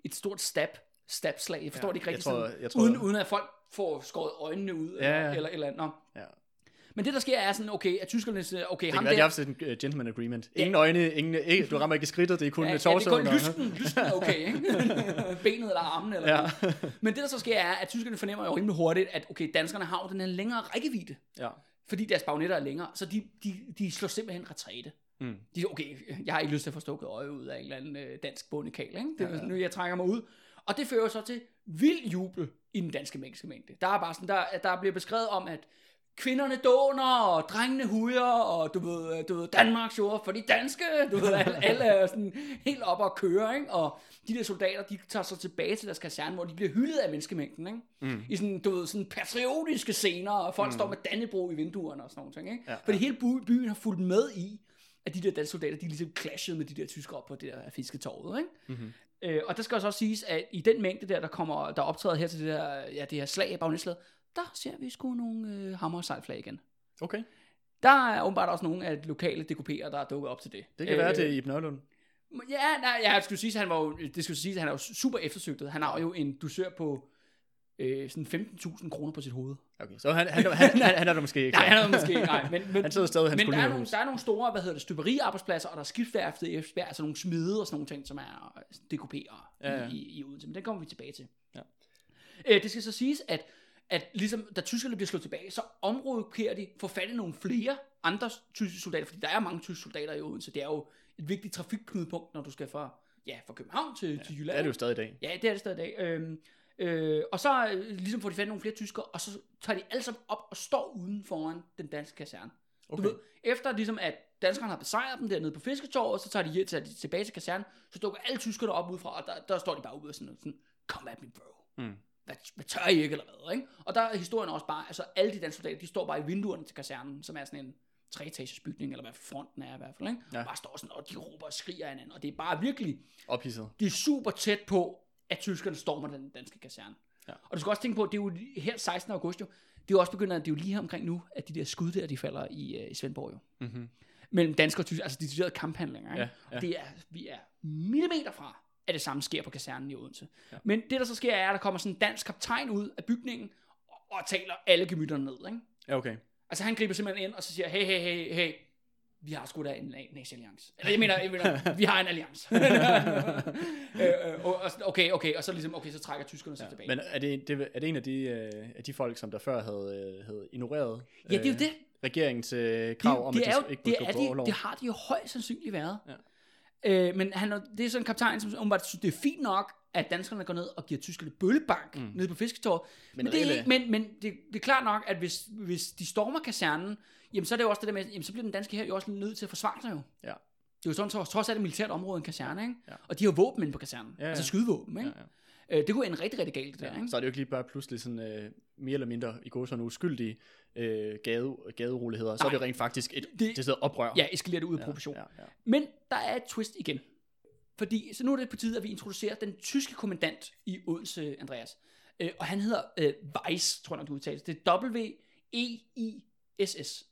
et stort stab, stabslag? Jeg forstår Ja, det ikke jeg rigtigt tror- sådan, jeg tror- uden, uden at folk får skåret øjnene ud, Ja, eller, ja. eller, eller, Nå. ja. Men det der sker er sådan, okay, at tyskerne siger, okay, Det ham kan være, de der, haft sådan en gentleman agreement. Ingen øjne, ingen, ikke, du rammer ikke skridtet, det er kun ja, ja, ja, det er torsoen. kun lysken, lysken er okay, ikke? Benet eller armen eller Ja. noget. Men det der så sker er, at tyskerne fornemmer jo rimelig hurtigt, at okay, danskerne har jo den her længere rækkevidde, ja. fordi deres bagnetter er længere, så de, de, de slår simpelthen retræte. Mm. De siger, okay, jeg har ikke lyst til at få stukket øje ud af en eller anden øh, dansk bondekal, ikke? Det er Ja, ja. nu, jeg trækker mig ud. Og det fører så til vild jubel i den danske menneskemængde. Der er bare sådan, der, der bliver beskrevet om, at kvinderne doner, og drengene hujer, og du ved, øh, du ved Danmarks jord for de danske, du ved, alle, alle er sådan helt op og køre, ikke? Og de der soldater, de tager så tilbage til deres kaserne, hvor de bliver hyldet af menneskemængden, ikke? Mm. I sådan, du ved, sådan patriotiske scener, og folk mm. står med Dannebro i vinduerne og sådan nogle ting, ikke? Ja, Fordi hele by- byen har fulgt med i, at de der danske soldater, de ligesom clashede med de der tyskere op på det der fisketorvet, ikke? Mhm. Øh, og der skal også siges, at i den mængde der, der kommer, der optræder her til det der, ja, det her slag, bagnæslaget, der ser vi sgu nogle øh, hammer og sejlflag igen. Okay. Der er åbenbart også nogle af de lokale DKP'er, der er dukket op til det. Det kan øh, være til Iben Nørlund. Ja, nej, jeg skulle sige, at han var jo, det skulle sige, at han er jo super eftersøgtet. Han har jo en dusør på øh, sådan 15.000 kroner på sit hoved. Okay, så han, han, han, han, han er der måske ikke. Nej, han er måske ikke, nej. Men, men, Han sidder stadig hans men der er, nogle, der er nogle store, hvad hedder det, støberiarbejdspladser, og der er skibsværftet i Esbjerg, altså nogle smede og sådan nogle ting, som er øh, DKP'ere Ja, ja. i, i, i Odense. Men det kommer vi tilbage til. Ja. Øh, det skal så siges, at, at ligesom, da tyskerne bliver slået tilbage, så omrokerer de for fat i nogle flere andre tyske soldater, fordi der er mange tyske soldater i Odense. Det er jo et vigtigt trafikknudepunkt, når du skal fra, ja, fra København til, ja, til Jylland. Det er det jo stadig i dag. Ja, det er det stadig i dag. Øhm, øh, og så øh, ligesom får de fat i nogle flere tyskere, og så tager de alle sammen op og står uden foran den danske kaserne. Okay. Du ved, efter ligesom at danskerne har besejret dem dernede på fisketorvet, så tager de, hjem, tager de tilbage til kasernen, så dukker alle tyskerne op udefra, og der, der står de bare ude og sådan, sådan come at me bro. Mm. Hvad, hvad tør I ikke, eller hvad, ikke? Og der er historien også bare, altså alle de danske soldater, de står bare i vinduerne til kasernen, som er sådan en treetages bygning, eller hvad fronten er i hvert fald, ikke? Ja. Og bare står sådan, og de råber og skriger hinanden, og det er bare virkelig, Ophidset. de er super tæt på, at tyskerne stormer den danske kaserne. Ja. Og du skal også tænke på, at det er jo her 16. august jo, det er jo også begyndt, at det er jo lige her omkring nu, at de der skud der, de falder i, øh, i Svendborg jo. Mm-hmm. Mellem danske og tyske, altså de deciderede kamphandlinger. Ikke? Ja, ja. Og det er, vi er millimeter fra, at det samme sker på kasernen i Odense. Ja. Men det der så sker er, at der kommer sådan en dansk kaptajn ud af bygningen, og, og taler alle gemytterne ned. Ikke? Ja, okay. Altså han griber simpelthen ind, og så siger, hey, hey, hey, hey, vi har sgu da en na- nazi-alliance. Eller jeg mener, jeg mener vi har en alliance. øh, øh, og, okay, okay, og så ligesom, okay, så trækker tyskerne sig Ja. tilbage. Men er det, det, er det en af de, øh, af de folk, som der før havde, øh, havde ignoreret ja, det er jo øh, det. regeringens øh, Det, krav om, det, at de jo, ikke det, er de, overlov? det har de jo højst sandsynligt været. Ja. Øh, men han, det er sådan en kaptajn, som åbenbart synes, det er fint nok, at danskerne går ned og giver tyskerne bøllebank mm. nede på fisketåret. Men, men, det er ikke, men, men det, det er klart nok, at hvis, hvis de stormer kasernen, jamen så er det jo også det der med, jamen så bliver den danske her jo også nødt til at forsvare sig jo. Ja. Det er jo sådan, trods alt et militært område, en kaserne, ikke? Ja. Og de har våben inde på kasernen. Ja, ja. Altså skydevåben, ikke? Ja, ja. Øh, det kunne ende rigtig, rigtig galt, det der, ikke? Så er det jo ikke lige bare pludselig sådan øh, mere eller mindre i går sådan uskyldige øh, gade, gaderoligheder. Så er Nej. det rent faktisk et Det- det, oprør. Ja, eskalerer det ud af proportion. Ja, ja. Men der er et twist igen. Fordi, så nu er det på tide, at vi introducerer den tyske kommandant i Odense, Andreas. Øh, og han hedder øh, Weiss, tror jeg du udtales. Det er W-E-I-S-S.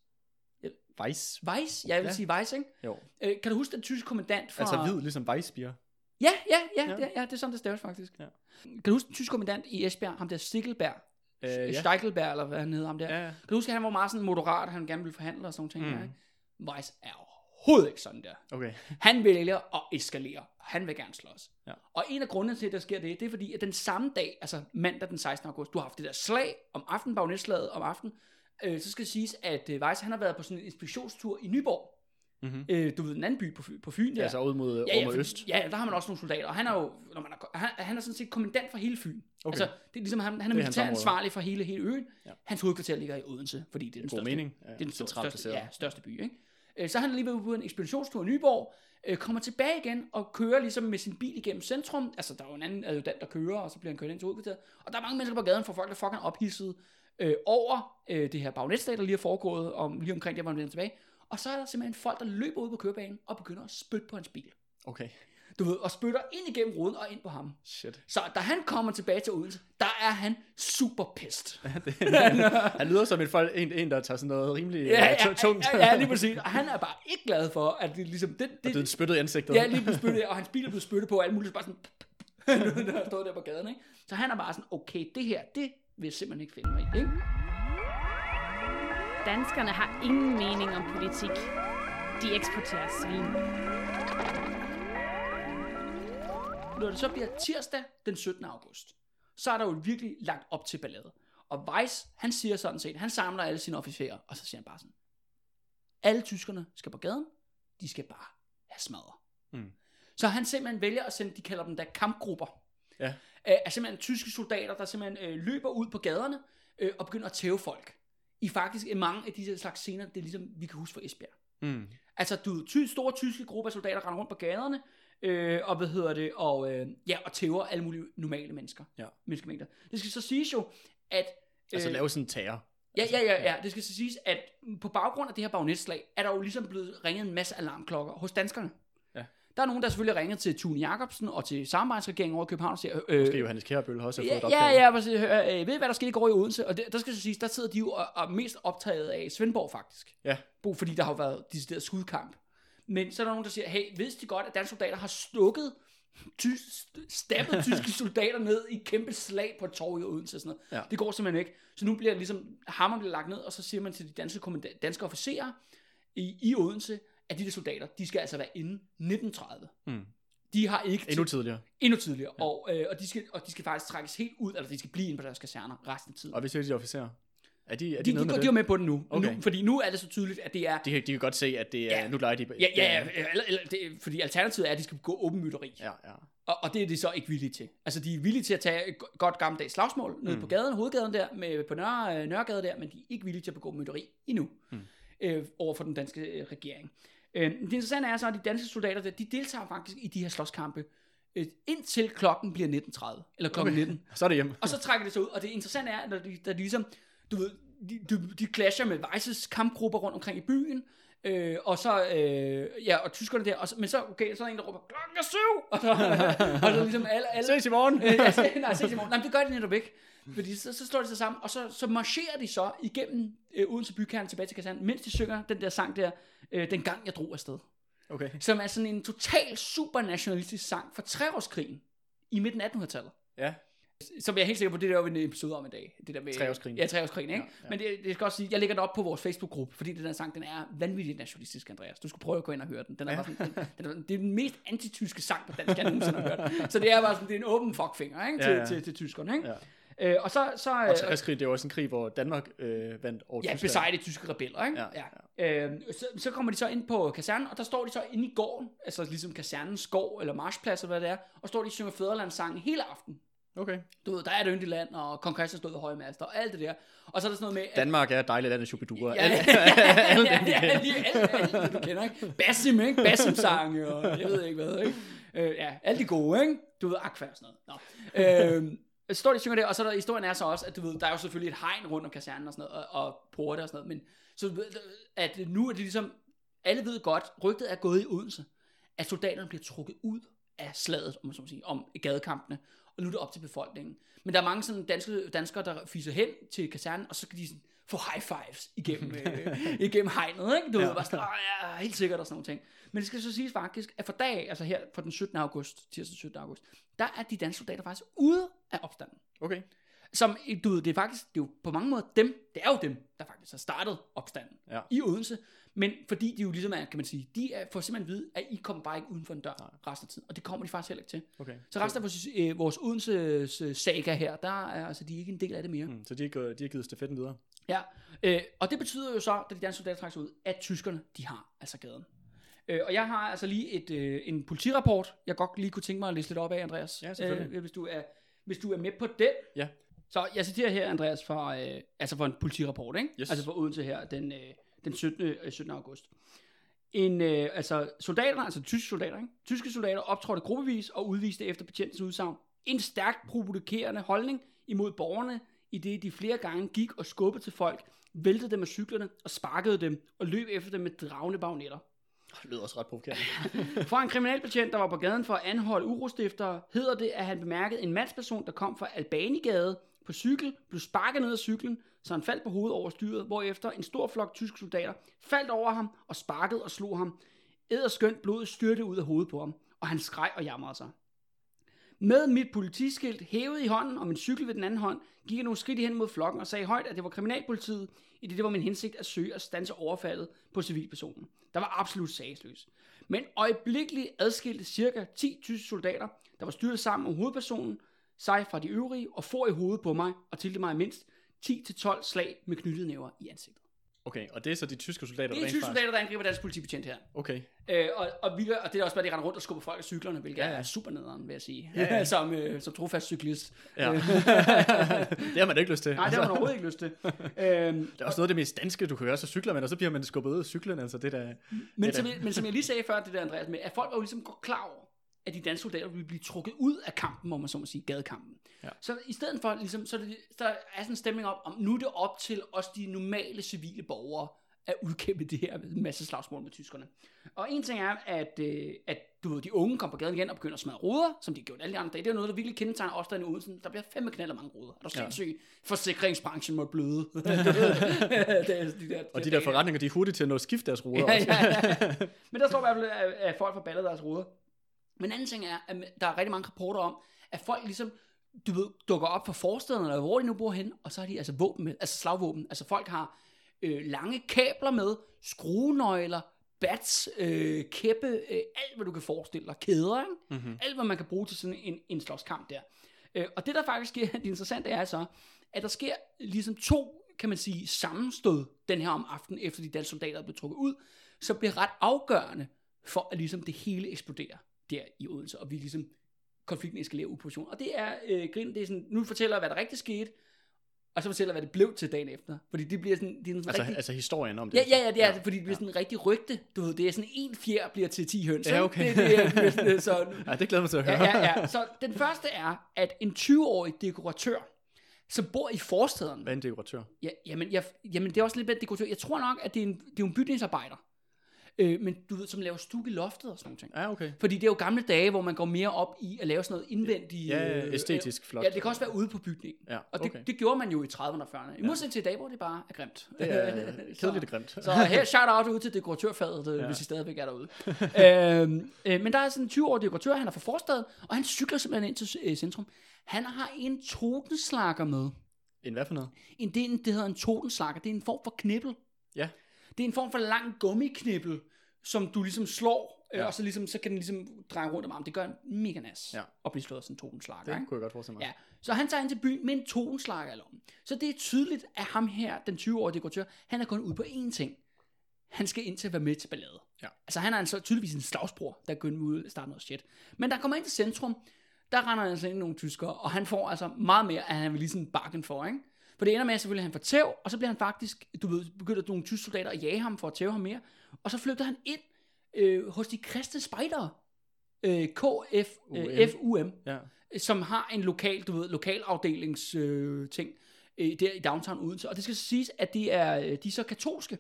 Weiss. Weiss? Ja, jeg vil Ja. sige Weiss, ikke? Jo. Øh, kan du huske den tyske kommandant fra... Altså hvid, ligesom Weissbier. Ja, ja, ja, Ja. Det, ja, det er sådan, det staves faktisk. Ja. Kan du huske den tyske kommandant i Esbjerg, ham der Stickelberg? Øh, ja. Steichelberg, eller hvad han hedder ham der. Ja, ja. Kan du huske, at han var meget sådan moderat, han gerne ville forhandle og sådan nogle ting Mm. der, ikke? Weiss er overhovedet ikke sådan der. Okay. Han vælger at eskalere. Han vil gerne slås. Ja. Og en af grundene til, at der sker det, det er fordi, at den samme dag, altså mandag den 16. august, du har haft det der slag om aftenen, bagnetslaget om aftenen, øh, så skal det siges, at øh, Weiss, han har været på sådan en inspektionstur i Nyborg. Mm-hmm. Øh, du ved, den anden by på, på Fyn. Ja, så ud mod, ja, ja, for- øst. Ja, der har man også nogle soldater, og han er jo, når man er, han, han er sådan set kommandant for hele Fyn. Okay. Altså, det er ligesom, han, han er er hans militær område. ansvarlig for hele, hele øen. Ja. Hans hovedkvarter ligger i Odense, fordi det er den God største, mening. Ja, det er den største, placeret. ja, største by, ikke? Øh, Så han lige været ude på en ekspeditionstur i Nyborg, øh, kommer tilbage igen og kører ligesom med sin bil igennem centrum. Altså, der er jo en anden adjutant, der kører, og så bliver han kørt ind til hovedkvarteret. Og der er mange mennesker på gaden, for folk der fucking ophidset øh, over øh, det her bagnetslag, der lige er foregået, om, lige omkring det, hvor han vender tilbage. Og så er der simpelthen folk, der løber ud på kørebanen og begynder at spytte på hans bil. Okay. Du ved, og spytter ind igennem ruden og ind på ham. Shit. Så da han kommer tilbage til Odense, der er han super pissed. Det, han lyder som en, folk, en, en, der tager sådan noget rimelig Ja, ja, tungt. ja, ja, lige præcis. Og han er bare ikke glad for, at det ligesom... Det, Og det er det, spyttet i ansigtet. ja, lige spyttet, og hans bil er blevet spyttet på, og alt muligt, bare sådan... der stod der på gaden, ikke? Så han er bare sådan, okay, det her, det vil jeg simpelthen ikke finde mig i, ikke? Danskerne har ingen mening om politik. De eksporterer svin. Når det så bliver tirsdag den 17. august, så er der jo virkelig lagt op til ballade. Og Weiss, han siger sådan set, han samler alle sine officerer, og så siger han bare sådan, alle tyskerne skal på gaden, de skal bare have smadret. Mm. Så han simpelthen vælger at sende, de kalder dem der kampgrupper, Ja. øh, er simpelthen tyske soldater, der simpelthen øh, løber ud på gaderne øh, og begynder at tæve folk. I faktisk i mange af disse slags scener, det er ligesom vi kan huske fra Esbjerg. Mm. Altså, du ty, store tyske grupper af soldater render rundt på gaderne, øh, og hvad hedder det, og, øh, ja, og tæver alle mulige normale mennesker. Ja. Menneskemængder. Det skal så siges jo, at... Altså øh, lave sådan en terror. Ja, ja, ja, ja. Det skal så siges, at på baggrund af det her bagnetslag, er der jo ligesom blevet ringet en masse alarmklokker hos danskerne. Ja. Der er nogen, der selvfølgelig ringet til Tune Jacobsen og til samarbejdsregeringen over i København og siger, øh, Måske Johannes Kjærbøl også har fået et Ja, ja, ja, præcis. Øh, ved I, hvad der skete i går i Odense? Og det, der skal så siges, der sidder de jo og, og mest optaget af Svendborg faktisk. Ja. Bo, fordi der har jo været decideret skudkamp. Men så er der nogen, der siger, hey, ved de godt, at danske soldater har stukket tys, stabbet tyske soldater ned i et kæmpe slag på et torv i Odense og sådan noget. Ja. Det går simpelthen ikke. Så nu bliver ligesom, hammer bliver lagt ned, og så siger man til de danske, danske officerer i, i Odense, at de der soldater, de skal altså være inde 1930. Mm. De har ikke Endnu tidligere. endnu tidligere, ja. og, øh, og, de skal, og de skal faktisk trækkes helt ud, eller de skal blive inde på deres kaserner resten af tiden. Og hvis det er de officerer, er de, er de, De, nede med de, det? de er med på den nu, Okay. nu, fordi nu er det så tydeligt, at det er... De, kan- de kan godt se, at det er, Ja. nu leger de. Ja, ja, ja eller, eller, det, fordi alternativet er, at de skal gå åben mytteri. ja, ja. Og, og det er de så ikke villige til. Altså, de er villige til at tage et go- godt gammeldags slagsmål nede Mm. på gaden, hovedgaden der, med, på Nørre, øh, Nørregade der, men de er ikke villige til at begå mytteri endnu, Mm. øh, over for den danske øh, regering. Øh, det interessante er så, at de danske soldater, der, de deltager faktisk i de her slåskampe, øh, indtil klokken bliver 19.30, eller klokken Okay. 19. Så er det hjemme. Og så trækker det sig ud, og det interessante er, når de, der de ligesom, du ved, de, de, de clasher med Weisses kampgrupper rundt omkring i byen, øh, og så, øh, ja, og tyskerne der, og så, men så, okay, så er der en, der råber, klokken er syv, og så, og så ligesom alle, alle Ses i morgen. øh, jeg siger, nej, ses i morgen. Nej, det gør de netop ikke. Fordi så, så slår de sig sammen, og så, så marcherer de så igennem øh, Odense bykerne tilbage til kasernen, mens de synger den der sang der, øh, Den gang jeg drog afsted. Okay. Som er sådan en total supernationalistisk sang fra treårskrigen i midten af 1800-tallet. Ja. Som jeg er helt sikker på, det der er en episode om en dag. Det der med, Treårskrigen. Ja, treårskrigen, ikke? Ja, ja. Men det, det skal også sige, jeg lægger den op på vores Facebook-gruppe, fordi den der sang, den er vanvittigt nationalistisk, Andreas. Du skulle prøve at gå ind og høre den. den er Ja. bare sådan, den, den, er, det er den mest antityske sang på dansk, jeg nogensinde har hørt. Så det er bare sådan, det er en åben fuckfinger, ikke? Til, Ja, ja. Til, til, tyskerne, ikke? Ja. Øh, og så, så Og øh, træskrig, det er også en krig, hvor Danmark øh, vandt over ja, Tyskland. besejre de tyske rebeller, ikke? Ja, ja. Øh, så, så kommer de så ind på kasernen, og der står de så inde i gården, altså ligesom kasernens gård, eller marchplads, eller hvad det er, og står de og synger fædrelandssangen hele aften. Okay. Du ved, der er et yndigt land, og kong Christian stod ved høje master, og alt det der. Og så er der sådan noget med... At, Danmark er et dejligt land af Shubidua. Ja, ja, ja, ja, ja, lige alt, det, du kender, ikke? Basim, ikke? Basim-sange, og jeg ved ikke hvad, ikke? Øh, ja, alle de gode, ikke? Du ved, Aqua og sådan noget. Nå. Øh, står de og synger det, og så er der, historien er så også, at du ved, der er jo selvfølgelig et hegn rundt om kasernen og sådan noget, og, og porte og sådan noget, men så at nu er det ligesom, alle ved godt, rygtet er gået i Odense, at soldaterne bliver trukket ud af slaget, om, man så sige, om gadekampene, og nu er det op til befolkningen. Men der er mange sådan danske, danskere, der fiser hen til kasernen, og så kan de sådan få high fives igennem, øh, igennem hegnet, ikke? Du ja. ved, bare sådan, "Åh, ja, helt sikkert og sådan nogle ting. Men det skal så siges faktisk, at for dag, altså her fra den 17. august, tirsdag den 17. august, der er de danske soldater faktisk ude af opstanden. Okay. Som, du ved, det er faktisk, det er jo på mange måder dem, det er jo dem, der faktisk har startet opstanden Ja. i Odense. Men fordi de jo ligesom er, kan man sige, de er, får simpelthen at vide, at I kommer bare ikke uden for en dør Nej. resten af tiden. Og det kommer de faktisk heller ikke til. Okay. Så resten af vores, øh, vores Odense saga her, der er altså, de er ikke en del af det mere. Mm. Så de har, de har givet stafetten videre. Ja, øh, og det betyder jo så, da de danske soldater trækker sig ud, at tyskerne, de har altså gaden. Øh, og jeg har altså lige et, øh, en politirapport, jeg godt lige kunne tænke mig at læse lidt op af, Andreas. Ja, selvfølgelig. Øh, hvis, du er, hvis du er med på den. Ja. Så jeg citerer her, Andreas, fra, øh, altså for en politirapport, ikke? Yes. Altså for Odense her, den, øh, den 17. Øh, 17. august. En, øh, altså soldaterne, altså tyske soldater, ikke? Tyske soldater optrådte gruppevis og udviste efter betjentens udsagn en stærkt provokerende holdning imod borgerne, i det de flere gange gik og skubbede til folk væltede dem med cyklerne og sparkede dem og løb efter dem med dragende bagnetter. Det lyder også ret provokerende. Fra en kriminalbetjent, der var på gaden for at anholde urostiftere, hedder det, at han bemærkede en mandsperson, der kom fra Albanigade på cykel, blev sparket ned af cyklen, så han faldt på hovedet over styret, hvorefter en stor flok tyske soldater faldt over ham og sparkede og slog ham. Æderskønt blod styrte ud af hovedet på ham, og han skreg og jamrede sig. Med mit politiskilt hævet i hånden og min cykel ved den anden hånd, gik jeg nogle skridt hen mod flokken og sagde højt, at det var kriminalpolitiet, i det det var min hensigt at søge at stanse overfaldet på civilpersonen. Der var absolut sagsløs. Men øjeblikkeligt adskilte cirka 10 tyske soldater, der var styret sammen om hovedpersonen, sig fra de øvrige og får i hovedet på mig og tilte mig mindst 10-12 slag med knyttede næver i ansigtet. Okay, og det er så de tyske soldater, Det er rent tyske soldater, der angriber dansk politibetjent her. Okay. Øh, og, og, vi, og det er også bare, de render rundt og skubber folk af cyklerne, hvilket Ja, er super nederen, vil jeg sige. Ja, ja. som, øh, som trofast cyklist. Ja. det har man ikke lyst til. Nej, det har man overhovedet ikke lyst til. øhm, Det er også noget af det mest danske, du kan gøre, så cykler man, og så bliver man skubbet ud af cyklen, altså det der... men, som da- jeg, men som jeg lige sagde før, det der Andreas med, at folk var jo ligesom godt klar over, at de danske soldater ville blive trukket ud af kampen, må man så må sige, gadekampen. Ja. Så i stedet for, ligesom, så, er det, så er sådan en stemning op, om nu er det op til os de normale civile borgere, at udkæmpe det her masse slagsmål med tyskerne. Og en ting er, at, øh, at du ved, de unge kommer på gaden igen og begynder at smadre ruder, som de gjort alle de andre dage. Det er noget, der virkelig kendetegner der i Odense. Der bliver fandme knaldet mange ruder. Er du Ja. sindssyg? Forsikringsbranchen må bløde. det er de der, Og de der forretninger, de er hurtige til at nå at skifte deres ruder Ja, ja, ja. Men der står i hvert fald, at, folk får ballet deres ruder. Men en anden ting er, at der er rigtig mange rapporter om, at folk ligesom, du ved, dukker op fra forstederne, eller hvor de nu bor hen, og så har de altså våben med, altså slagvåben. Altså folk har øh, lange kabler med, skruenøgler, bats, øh, kæppe, øh, alt hvad du kan forestille dig, kæder, ikke? Mm-hmm. alt hvad man kan bruge til sådan en, en slåskamp der. Øh, og det der faktisk sker, det interessante er så, at der sker ligesom to, kan man sige, sammenstød den her om aftenen, efter de danske soldater er blevet trukket ud, så bliver ret afgørende for, at ligesom det hele eksploderer der i Odense, og vi ligesom konflikten eskalerer position. Og det er, øh, grin, det er sådan, nu fortæller jeg, hvad der rigtig skete, og så fortæller hvad det blev til dagen efter. Fordi det bliver sådan, det er sådan Altså, rigtig... altså historien om det. Ja, ja, ja, det er ja. fordi det bliver sådan en rigtig rygte. Du ved, det er sådan en fjer bliver til 10 høns. Ja, okay. Det, det er, bliver sådan, så, Ja, det glæder mig til at høre. ja, ja, ja. Så den første er, at en 20-årig dekoratør, som bor i forstederne, Hvad er en dekoratør? ja, jamen, jeg, jamen det er også lidt bedre dekoratør. Jeg tror nok, at det er en, det er en bygningsarbejder. Øh, men du ved, som laver stuk i loftet og sådan nogle ting. Ja, okay. Fordi det er jo gamle dage, hvor man går mere op i at lave sådan noget indvendigt. Ja, øh, æstetisk flot. Ja, det kan også være ude på bygningen. Ja, Og det, okay. det gjorde man jo i 30'erne og 40'erne. I modsætning til i dag, hvor det bare er grimt. Det er kedeligt og grimt. Så her shout out ud til dekoratørfaget, ja. Ja. hvis I stadigvæk er derude. øhm, øh, men der er sådan en 20-årig dekoratør, han er fra forstaden, og han cykler simpelthen ind til øh, centrum. Han har en totenslager med. En hvad for noget? En, det, en, det hedder en totenslager. Det er en form for knibbel. Ja. Det er en form for lang gummiknibbel, som du ligesom slår, ja. Ja. øh, og så, ligesom, så kan den ligesom dreje rundt om armen. Det gør en mega nas Ja. at blive slået af sådan en totenslager. Det ikke? kunne jeg godt forestille mig. Ja, så han tager ind til byen med en totenslager i lommen. Så det er tydeligt, at ham her, den 20-årige dekoratør, han er kun ud på én ting. Han skal ind til at være med til ballade. Ja. Altså han er altså tydeligvis en slagsbror, der går ud og starter noget shit. Men der kommer ind til centrum, der render altså ind nogle tyskere, og han får altså meget mere, end han vil lige sådan bakken for, ikke? For det ender med, at selvfølgelig han får tæv, og så bliver han faktisk, du ved, begynder nogle tyske soldater at jage ham for at tæve ham mere, og så flygter han ind øh, hos de kristne spejdere, øh, KF, øh, FUM, Ja. som har en lokal, du ved, lokalafdelings øh, ting øh, der i downtown Odense. Og det skal så siges, at de er, øh, de er så katolske.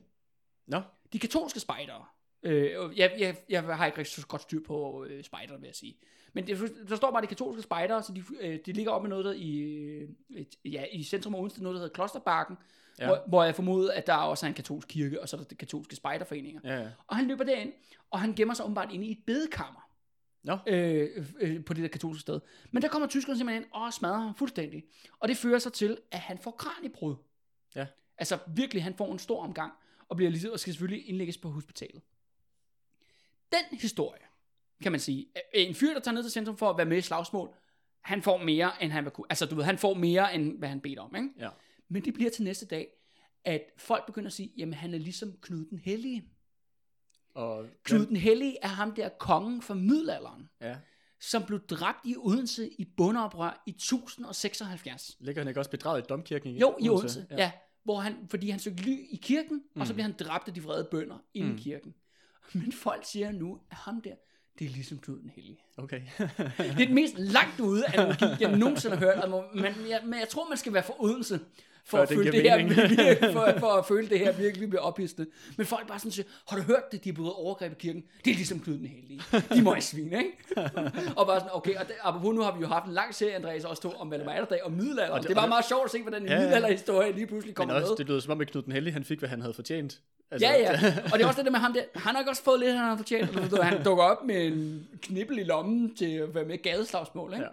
Nå, De katolske spejdere. Øh, jeg, jeg, jeg har ikke rigtig så godt styr på øh, spejdere, vil jeg sige. Men det, der står bare de katolske spejdere, så de, øh, de ligger op med noget der i, øh, ja, i centrum af Odense, noget der hedder Klosterbakken, ja. Hvor, hvor jeg formoder, at der også er en katolsk kirke, og så er der de katolske spejderforeninger. ja, ja. Og han løber derind, og han gemmer sig åbenbart inde i et bedekammer Nå, øh, øh, på det der katolske sted. Men der kommer tyskerne simpelthen ind og smadrer ham fuldstændig. Og det fører så til, at han får kranibrud. Ja. Altså virkelig, han får en stor omgang, og, bliver lige, og skal selvfølgelig indlægges på hospitalet. Den historie, kan man sige, er en fyr, der tager ned til centrum for at være med i slagsmål, han får mere, end han vil kunne. Altså, du ved, han får mere, end hvad han bedte om, ikke? ja. Men det bliver til næste dag, at folk begynder at sige, jamen han er ligesom Knud den Hellige. Og Knud den Hellige er ham der kongen fra middelalderen Ja. som blev dræbt i Odense i bundeoprør i 1076. Ligger han ikke også bedraget i domkirken? Jo, i Odense, ja. ja. Hvor han, fordi han søgte ly i kirken, mm. og så Mm. bliver han dræbt af de vrede bønder inde mm. Mm. i kirken. Men folk siger nu, at ham der, det er ligesom Knud den Hellige. Okay. Det er den mest langt ude analogi, jeg nogensinde har hørt. Altså, men, jeg, men jeg tror, man skal være fra Odense, for, at føle det her, virkelig- for, for at føle det her virkelig bliver ophidsende. Men folk bare sådan siger, har du hørt det, de har begået overgreb i kirken? Det er ligesom Knud den Hellige. De må svine, ikke? og bare sådan, okay, og det, apropos nu har vi jo haft en lang serie, Andreas, også to om Valdemar Atterdag og middelalder. Og Det, det- var meget sjovt at se, hvordan en Ja, middelalderhistorie lige pludselig kommer med. det lyder som om, at Knud den Hellige, han fik, hvad han havde fortjent. Altså, Ja, ja. Og det er også det der med ham der. Han har nok også fået lidt, han har fortjent. Han dukker op med en knibbel i lommen til at være med i gadeslagsmål, ikke? Ja.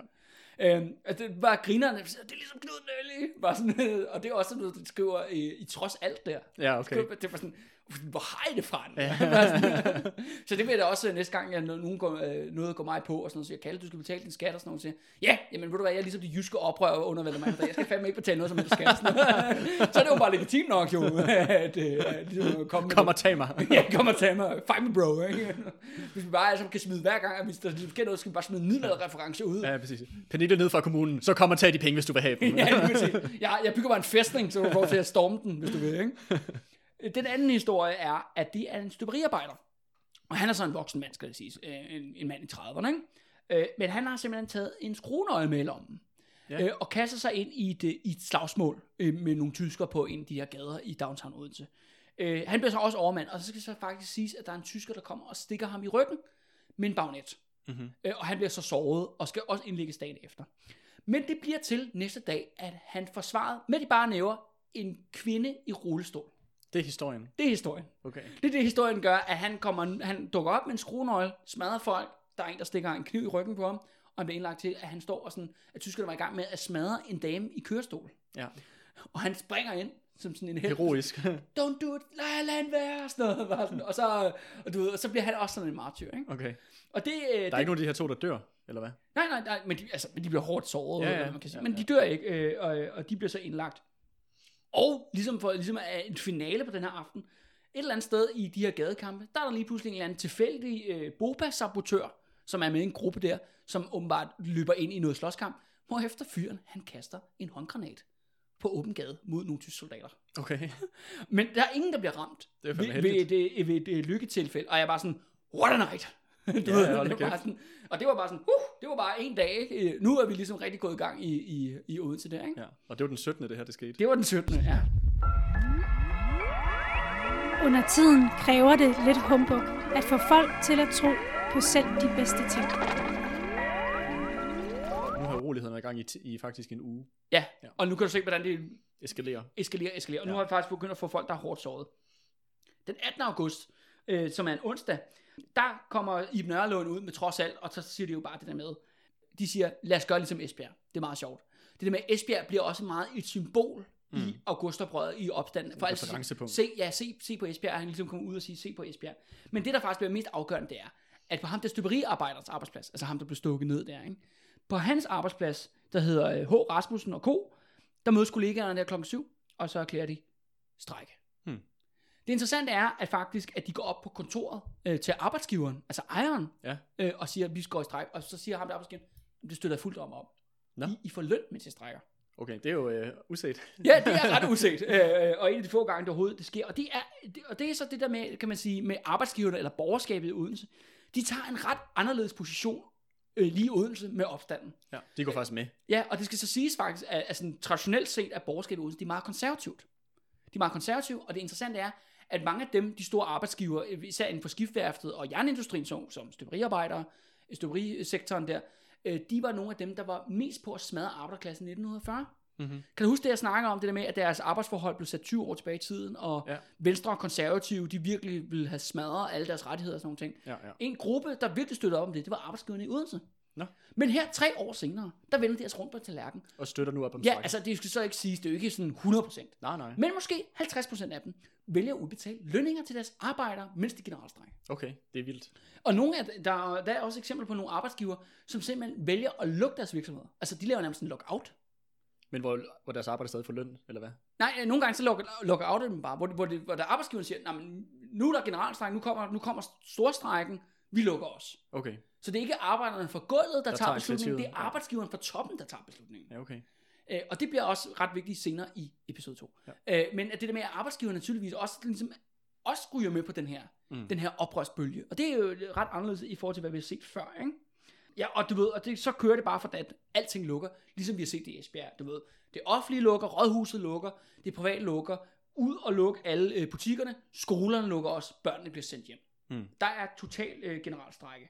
Øhm, altså, det var grinerne, det er ligesom Knud Nelly. Bare sådan, og det er også noget, de skriver i, i trods alt der. Ja, okay. Det var sådan, hvor har I det fra? Ja. Så det vil jeg da også næste gang, at nogen går, øh, noget går mig på, og sådan noget, siger, Kalle, du skal betale din skat, og sådan noget, siger, ja, jamen ved du hvad, jeg er ligesom de jyske oprør under Valdemar, jeg skal fandme ikke betale noget som helst skat. Sådan så er det jo bare legitimt nok jo, at, øh, ligesom, komme med Kom og tag mig. ja, kom og tag mig. Fight me, bro. Ikke? Hvis vi bare altså, kan smide hver gang, hvis der sker noget, skal vi bare smide en middelalderreference ud. Ja, præcis. Pernille ned fra kommunen, så kom og tag de penge, hvis du vil have dem. Ja, det vil sige. Jeg, jeg bygger bare en fæstning, så du får til at storme den, hvis du vil. Ikke? Den anden historie er, at det er en støberiarbejder. Og han er så en voksen mand, skal det siges. Øh, En, en mand i 30'erne. Ikke? Øh, Men han har simpelthen taget en skruenøgle med lommen. Ja. Øh, og kaster sig ind i et, øh, i et slagsmål øh, med nogle tyskere på en af de her gader i downtown Odense. Øh, han bliver så også overmand, og så skal det så faktisk siges, at der er en tysker, der kommer og stikker ham i ryggen med en bagnet. Mhm. Øh, og han bliver så såret, og skal også indlægges dagen efter. Men det bliver til næste dag, at han forsvaret med de bare næver en kvinde i rullestol. Det er historien. Det er historien. Okay. Det er det, historien gør, at han, kommer, han dukker op med en skruenøgle, smadrer folk, der er en, der stikker en kniv i ryggen på ham, og han bliver indlagt til, at han står og sådan, at tyskerne var i gang med at smadre en dame i kørestol. Ja. Og han springer ind, som sådan en helt. Heroisk. Don't do it, lad, lad han være, sådan noget. Bare sådan. Og, så, og, du ved, og så bliver han også sådan en martyr, ikke? Okay. Og det, øh, Der er det, ikke nogen af de her to, der dør, eller hvad? Nej, nej, nej, men de, altså, men de bliver hårdt såret, Ja, ja, man kan sige. Ja, men ja. de dør ikke, øh, og, og de bliver så indlagt. Og ligesom for ligesom er en finale på den her aften, et eller andet sted i de her gadekampe, der er der lige pludselig en eller anden tilfældig øh, Boba-sabotør, som er med i en gruppe der, som åbenbart løber ind i noget slåskamp, hvor efter fyren, han kaster en håndgranat på åben gade mod nogle tyske soldater. Okay. Men der er ingen, der bliver ramt Det er ved, ved, et, øh, ved et, øh, lykketilfælde. Og jeg er bare sådan, what a night! Du Ja, ved, det var sådan, og det var bare sådan, uh, det var bare en dag. Ikke? Øh, Nu er vi ligesom rigtig gået i gang i, i, i Odense der. Ikke? Ja. Og det var den 17. det her, det skete. Det var den 17. Ja. Under tiden kræver det lidt humbug at få folk til at tro på selv de bedste ting. Nu har uroligheden været i gang i, i faktisk en uge. ja. Ja. Og nu kan du se, hvordan det Eskalerer. eskalerer, eskalerer. Og nu Ja. har vi faktisk begyndt at få folk, der er hårdt såret. Den 18. august, øh, som er en onsdag, der kommer Iben Nørlund ud med trods alt, og så siger de jo bare det der med, de siger, lad os gøre ligesom Esbjerg. Det er meget sjovt. Det der med, Esbjerg bliver også meget et symbol mm. i augustoprøret, i opstanden. For altså, se, ja, se, se på Esbjerg, han ligesom kommer ud og sige, se på Esbjerg. Men det, der faktisk bliver mest afgørende, det er, at på ham der støberiarbejders arbejdsplads, altså ham, der blev stukket ned der, ikke? på hans arbejdsplads, der hedder øh, H. Rasmussen og Co., der mødes kollegaerne der klokken 7, og så erklærer de strække. Det interessante er, at faktisk, at de går op på kontoret øh, til arbejdsgiveren, altså ejeren, Ja. øh, og siger, at vi skal i stræk, og så siger ham der arbejdsgiveren, det støtter fuldt om om. Nå. I, I får løn, mens I strækker. Okay, det er jo øh, uset. Ja, det er ret uset, øh, og en af de få gange, det overhovedet det sker. Og det, er, det, og det er så det der med, kan man sige, med arbejdsgiverne eller borgerskabet i Odense. De tager en ret anderledes position øh, lige i Odense med opstanden. Ja, de går faktisk med. Ja, og det skal så siges faktisk, at, sådan, traditionelt set er borgerskabet i Odense, de er meget konservativt. De er meget konservative, og det interessante er, at mange af dem, de store arbejdsgiver, især inden for skiftværftet og jernindustrien, som, som støberiarbejdere, støberisektoren der, øh, de var nogle af dem, der var mest på at smadre arbejderklassen i 1940. Mm-hmm. Kan du huske det, jeg snakker om, det der med, at deres arbejdsforhold blev sat 20 år tilbage i tiden, og Ja. Venstre og konservative, de virkelig ville have smadret alle deres rettigheder og sådan nogle ting. Ja, ja. En gruppe, der virkelig støttede op om det, det var arbejdsgiverne i Odense. Nå. Men her, tre år senere, der vender de altså rundt på tallerken. Og støtter nu op om Ja, stræk. altså det skal så ikke siges, det er jo ikke sådan 100%. Nej, nej. Men måske 50% af dem vælger at udbetale lønninger til deres arbejdere, mens de generalstrækker. Okay, det er vildt. Og nogle af, der, der er også eksempler på nogle arbejdsgiver, som simpelthen vælger at lukke deres virksomheder. Altså de laver nærmest en lockout. Men hvor, hvor deres arbejde stadig får løn, eller hvad? Nej, øh, nogle gange så lukker, lukker out dem bare, hvor, hvor, det, hvor der arbejdsgiveren siger, "Nå, men nu er der generalstræk, nu kommer, nu kommer storstrækken, vi lukker os. Okay, Så det er ikke arbejderne fra gulvet, der, Der tager beslutningen, det er arbejdsgiveren fra toppen, der tager beslutningen. ja okay. Øh, og det bliver også ret vigtigt senere i episode 2. Ja. Øh, men at det der med, at arbejdsgiveren naturligvis også, ligesom, også ryger med på den her, Mm. den her oprørsbølge. Og det er jo ret anderledes i forhold til, hvad vi har set før. Ikke? Ja, og du ved, og det, så kører det bare for at alting lukker, ligesom vi har set det i Esbjerg, du ved. Det offentlige lukker, rådhuset lukker, det private lukker, ud og lukke alle øh, butikkerne, skolerne lukker også, børnene bliver sendt hjem. Mm. Der er total øh, generalstrække.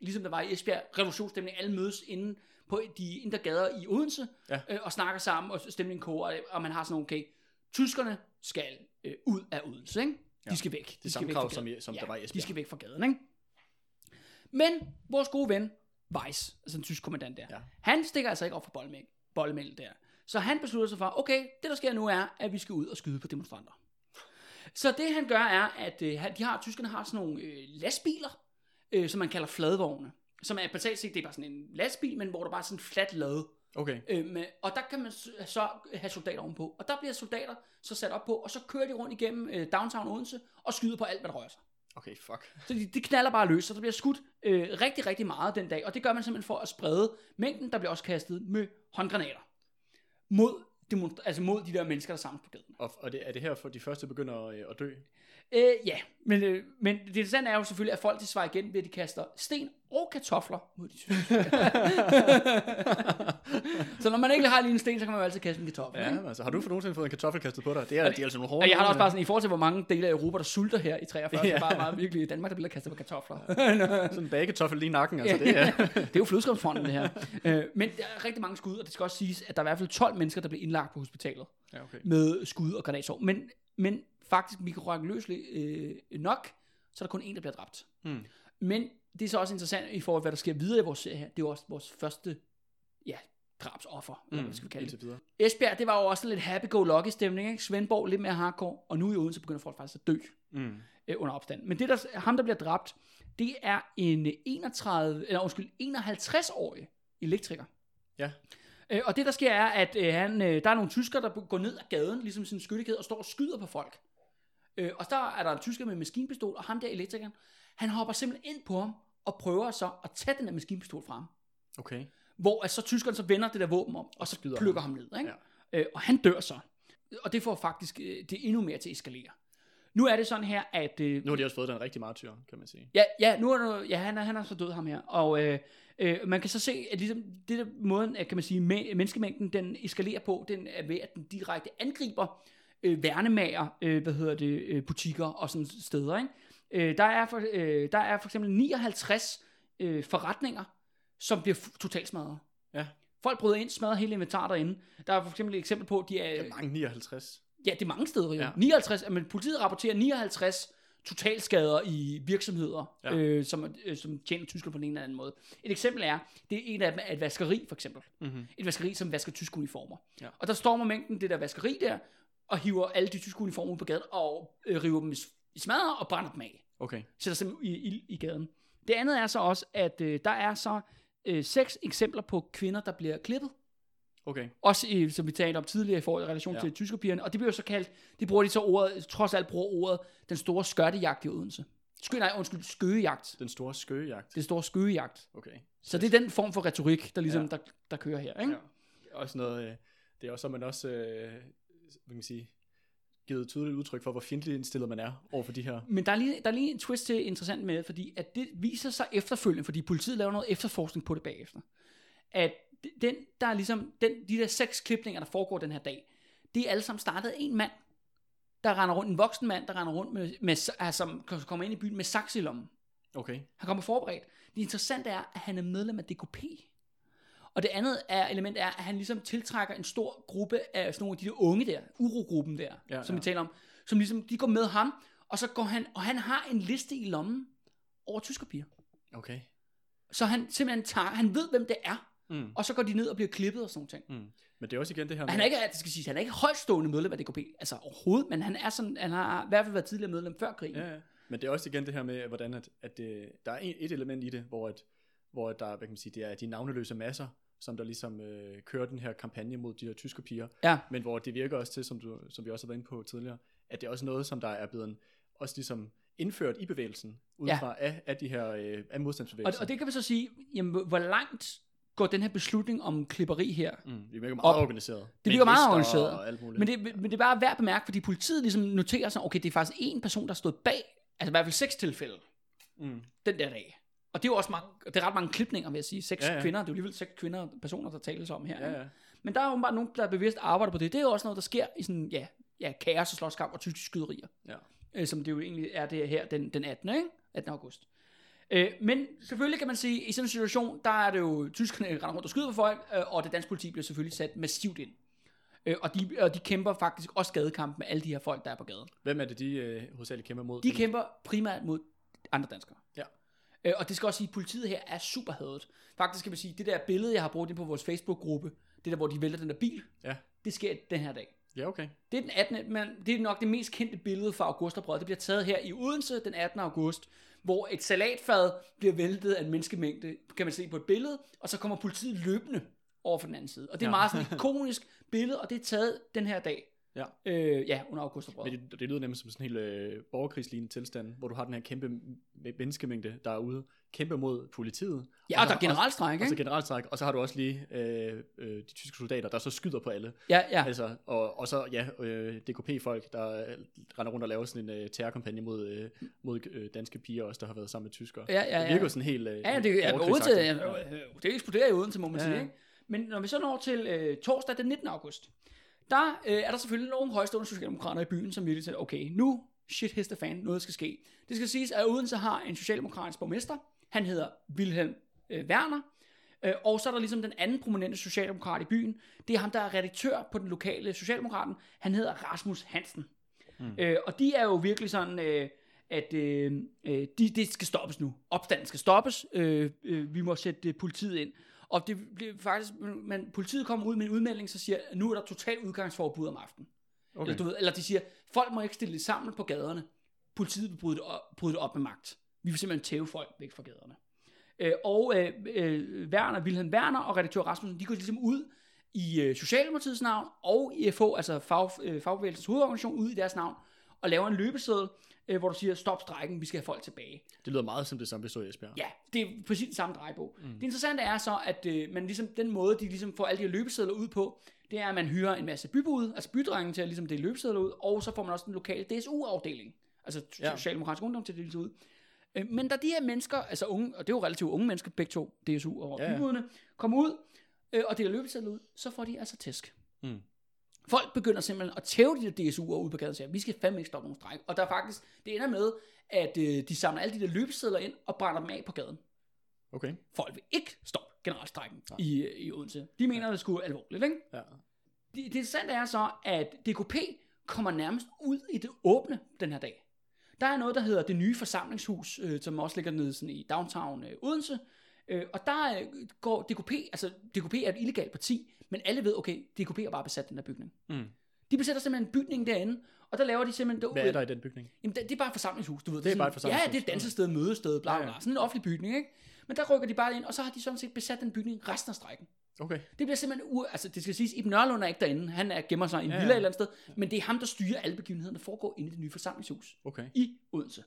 Ligesom der var i Esbjerg, revolutionsstemning, alle mødes inde på de indre gader i Odense, Ja. øh, og snakker sammen, og stemningen koger, og, og man har sådan nogle, okay, tyskerne skal øh, ud af Odense, ikke? De Ja. skal væk. De Det skal samme krav, som, som Ja, der var i de Esbjerg. skal væk fra gaden, ikke? Men vores gode ven, Weiss, altså en tysk kommandant der, Ja. han stikker altså ikke op for bollemæl, bollemæl der. Så han beslutter sig for, okay, det der sker nu er, at vi skal ud og skyde på demonstranter. Så det han gør er, at øh, de har, tyskerne har sådan nogle øh, lastbiler, øh, som man kalder fladvogne. Som er basalt set, det er bare sådan en lastbil, men hvor der bare er sådan en flat lade. Okay. Øh, med, og der kan man så have soldater ovenpå. Og der bliver soldater så sat op på, og så kører de rundt igennem øh, downtown Odense og skyder på alt, hvad der rører sig. Okay, fuck. Så de, de knaller bare løs, så der bliver skudt øh, rigtig, rigtig meget den dag. Og det gør man simpelthen for at sprede mængden, der bliver også kastet med håndgranater. Mod, demonstra- altså mod de der mennesker, der samles på gaden. Og, og det, er det her, for de første begynder øh, at dø? Øh, ja, men, øh, men det interessante er jo selvfølgelig, at folk de svarer igen ved, at de kaster sten og kartofler mod de så når man ikke har lige en sten, så kan man jo altid kaste en kartoffel. Ja, ikke? altså, har du for nogensinde fået en kartoffel kastet på dig? Det er, det er altså nogle hårde Og jeg har også bare sådan, i forhold til, hvor mange dele af Europa, der sulter her i 43, ja. så er det bare meget virkelig i Danmark, der bliver kastet på kartofler. Sådan en bagekartoffel lige i nakken, altså det er... det er jo flødeskomstfonden, det her. Øh, men der er rigtig mange skud, og det skal også siges, at der er i hvert fald 12 mennesker, der bliver indlagt på hospitalet Ja, okay. med skud og granatsår. Men, men faktisk mikroryggeløseligt øh, nok, så er der kun en, der bliver dræbt. Hmm. Men det er så også interessant i forhold til, hvad der sker videre i vores serie her. Det er jo også vores første ja, drabsoffer, eller hvad skal vi kalde det. Esbjerg, det var jo også lidt happy-go-lucky stemning, ikke? Svendborg lidt mere hardcore, og nu i Odense begynder folk faktisk at dø Mm. øh, under opstand. Men det der, ham, der bliver dræbt, det er en 31, eller undskyld, 51-årig elektriker. Ja. Øh, og det der sker er, at øh, han, øh, der er nogle tyskere, der går ned ad gaden, ligesom sin skyttekæde, og står og skyder på folk. Øh, og der er der en tysker med en maskinpistol, og ham der elektrikeren, han hopper simpelthen ind på ham, og prøver så at tage den der maskinpistol fra ham. Okay. Hvor altså, så tyskeren så vender det der våben om, og så skyder plukker ham ned. Ikke? Ja. Øh, og han dør så. Og det får faktisk øh, det endnu mere til at eskalere. Nu er det sådan her, at... Øh, Nu har de også fået den rigtig martyr, kan man sige. Ja, ja, nu er ja han, er, han er så død ham her. Og øh, øh, man kan så se, at ligesom, det der måden, at, kan man sige, me, menneskemængden, den eskalerer på, den er ved, at den direkte angriber øh, værnemager, øh, hvad hedder det, øh, butikker og sådan steder, ikke? Øh, der, er for, øh, der er for eksempel 59 øh, forretninger, som bliver totalt smadret. Ja. Folk bryder ind, smadrer hele inventaret derinde. Der er for eksempel et eksempel på, at de er... Det er mange 59. Ja, det er mange steder. Ja. Ja. 59, men politiet rapporterer 59 totalskader i virksomheder, ja. Ja. øh, som, øh, som tjener tyskerne på den ene eller anden måde. Et eksempel er, det er en af dem er et vaskeri, for eksempel. Mm-hmm. Et vaskeri, som vasker tyske uniformer. Ja. Og der stormer mængden det der vaskeri der, og hiver alle de tyske uniformer ud på gaden, og øh, river dem i i smadret og brænder dem af. Okay. Sætter simpelthen i, i, i gaden. Det andet er så også, at øh, der er så øh, seks eksempler på kvinder, der bliver klippet. Okay. Også i, som vi talte om tidligere i forhold i relation ja. Til tyskerpigerne. Og det bliver jo så kaldt, det bruger de så ordet, trods alt bruger ordet, den store skørtejagt i Odense. Skø, nej, undskyld, skøgejagt. Den store skøgejagt. Den store skøgejagt. Okay. Så det er den form for retorik, der ligesom, ja. Der, der kører her, ikke? Ja. Det er også noget, øh, det er også, så man også, øh, hvad kan man sige, givet tydeligt udtryk for, hvor fjendtligt indstillet man er over for de her. Men der er, lige, der er lige en twist til interessant med, fordi at det viser sig efterfølgende, fordi politiet laver noget efterforskning på det bagefter, at den, der er ligesom, den, de der seks klipninger, der foregår den her dag, det er alle sammen startet en mand, der render rundt, en voksen mand, der render rundt med, med altså, som kommer ind i byen med saks i lommen. Okay. Han kommer forberedt. Det interessante er, at han er medlem af DKP. Og det andet er, element er, at han ligesom tiltrækker en stor gruppe af sådan nogle af de der unge der, urogruppen der, ja, som ja. vi taler om, som ligesom, de går med ham, og så går han, og han har en liste i lommen over tyskerpiger. Okay. Så han simpelthen tager, han ved, hvem det er, Mm. og så går de ned og bliver klippet og sådan nogle ting. Mm. Men det er også igen det her Og han er ikke, det skal sige, han er ikke højtstående medlem af DKP, altså overhovedet, men han er sådan, han har i hvert fald været tidligere medlem før krigen. Ja, ja. Men det er også igen det her med, hvordan at, at det, der er et element i det, hvor, at, hvor der, hvad kan man sige, det er de navneløse masser, som der ligesom øh, kører den her kampagne mod de her tyske piger, Ja. men hvor det virker også til, som, du, som vi også har været inde på tidligere, at det er også noget, som der er blevet også ligesom indført i bevægelsen, ud Ja. fra af, af de her øh, af Og, modstandsbevægelsen. og det kan vi så sige, jamen, hvor- langt går den her beslutning om klipperi her? mm, det virker meget op. organiseret. Det virker meget organiseret. Og alt muligt. Men det, men det er bare værd at bemærke, fordi politiet ligesom noterer sig, okay, det er faktisk en person, der stod bag, altså i hvert fald seks tilfælde, mm, den der dag. Og det er jo også mange, det er ret mange klipninger, vil jeg sige. Seks Ja, ja, kvinder, det er jo alligevel seks kvinder, personer, der tales om her. Ja, ja. Men der er jo bare nogen, der bevidst arbejder på det. Det er jo også noget, der sker i sådan, ja, ja kaos og slåskamp og tyske skyderier. Ja. Øh, som det jo egentlig er det her den, den 18. Ikke? 18. august. Øh, men selvfølgelig kan man sige, i sådan en situation, der er det jo, tyskerne render rundt og skyder på folk, øh, og det danske politi bliver selvfølgelig sat massivt ind. Øh, og, de, og de kæmper faktisk også skadekamp med alle de her folk, der er på gaden. Hvem er det, de øh, hovedsageligt kæmper mod? De kæmper primært mod andre danskere. Ja. Øh, og det skal også sige, at politiet her er super hadet. Faktisk kan man sige, det der billede, jeg har brugt ind på vores Facebook-gruppe, det der, hvor de vælter den der bil, Ja. det sker den her dag. Ja, okay. Det er den 18. Men det er nok det mest kendte billede fra augustoprøret. Det bliver taget her i Odense den 18. august, hvor et salatfad bliver væltet af en menneskemængde, kan man se på et billede, og så kommer politiet løbende over for den anden side. Og det er ja. meget sådan et ikonisk billede, og det er taget den her dag. Ja. Øh, ja, under augustoprøret. Men det, det lyder nemlig som sådan en helt øh, borgerkrigslignende tilstand, hvor du har den her kæmpe menneskemængde, der er ude, kæmpe mod politiet. Ja, og der er generalstræk, Og så ikke? generalstræk, og så har du også lige øh, øh, de tyske soldater, der så skyder på alle. Ja, ja. Altså, og, og så, ja, øh, DKP-folk, der øh, render rundt og laver sådan en øh, terrorkampagne mod, øh, mod øh, danske piger også, der har været sammen med tyskere. Ja, ja, Det ja. virker jo sådan helt... Øh, Ja, ja, det er Odense, ja, det eksploderer i Odense, må man Ja, sige. ja. Ikke? Men når vi så når til øh, torsdag den 19. august, der øh, er der selvfølgelig nogle højstående socialdemokrater i byen, som virkelig siger, okay, nu shit hits the fan, noget skal ske. Det skal siges, at Odense har en socialdemokratisk borgmester, han hedder Wilhelm øh, Werner, øh, og så er der ligesom den anden prominente socialdemokrat i byen, det er ham, der er redaktør på den lokale Socialdemokraten, han hedder Rasmus Hansen. Mm. Øh, og de er jo virkelig sådan, øh, at øh, øh, de, det skal stoppes nu. Opstanden skal stoppes. Øh, øh, vi må sætte øh, politiet ind. Og det bliver faktisk, men politiet kommer ud med en udmelding, så siger, at nu er der totalt udgangsforbud om aftenen. Okay. Eller, du ved, eller de siger, folk må ikke stille det sammen på gaderne. Politiet vil bryde det op, bryde det op med magt. Vi vil simpelthen tæve folk væk fra gaderne. Øh, og øh, øh, Werner, Wilhelm Werner og redaktør Rasmussen, de går ligesom ud i øh, Socialdemokratiets navn og IFH, altså fag, øh, fagbevægelsens hovedorganisation, ud i deres navn og laver en løbeseddel, øh, hvor du siger, stop strækken, vi skal have folk tilbage. Det lyder meget som det samme, vi så i Esbjerg. Ja, det er præcis den samme drejebog. Mm. Det interessante er så, at øh, man ligesom, den måde, de ligesom får alle de her løbesedler ud på, det er, at man hyrer en masse bybud, altså bydrenge til at ligesom dele løbesedler ud, og så får man også den lokale DSU-afdeling, altså Ja. Socialdemokratisk Ungdom til at dele ud. Øh, Men da de her mennesker, altså unge, og det er jo relativt unge mennesker, begge to, DSU og ja. bybudene, kommer ud øh, og deler løbesedler ud, så får de altså tæsk. Mm. Folk begynder simpelthen at tæve de der DSU'er ud på gaden og siger, vi skal fandme ikke stoppe nogen stræk. Og der er faktisk, det ender med, at øh, de samler alle de der løbesedler ind og brænder dem af på gaden. Okay. Folk vil ikke stoppe generalstrækken i, i Odense. De mener, ja. det skulle alvorligt, ikke? Ja. Det, det interessante er så, at DKP kommer nærmest ud i det åbne den her dag. Der er noget, der hedder det nye forsamlingshus, øh, som også ligger nede sådan i downtown øh, Odense. Øh, og der øh, går DKP, altså DKP er et illegalt parti, men alle ved, okay, DKP har bare besat den der bygning. Mm. De besætter simpelthen en bygning derinde, og der laver de simpelthen... Hvad er der i den bygning? Jamen, det, det er bare et forsamlingshus, du ved. Det er sådan- bare et forsamlingshus. Ja, det er et dansested, mødested, bla, bla, ja. Sådan en offentlig bygning, ikke? Men der rykker de bare ind, og så har de sådan set besat den bygning resten af strækken. Okay. Det bliver simpelthen, u- altså det skal siges, Iben Nørlund er ikke derinde, han er, gemmer sig i en Ja, ja, ja. villa et eller andet sted, men det er ham, der styrer alle begivenhederne, der foregår inde i det nye forsamlingshus Okay. i Odense.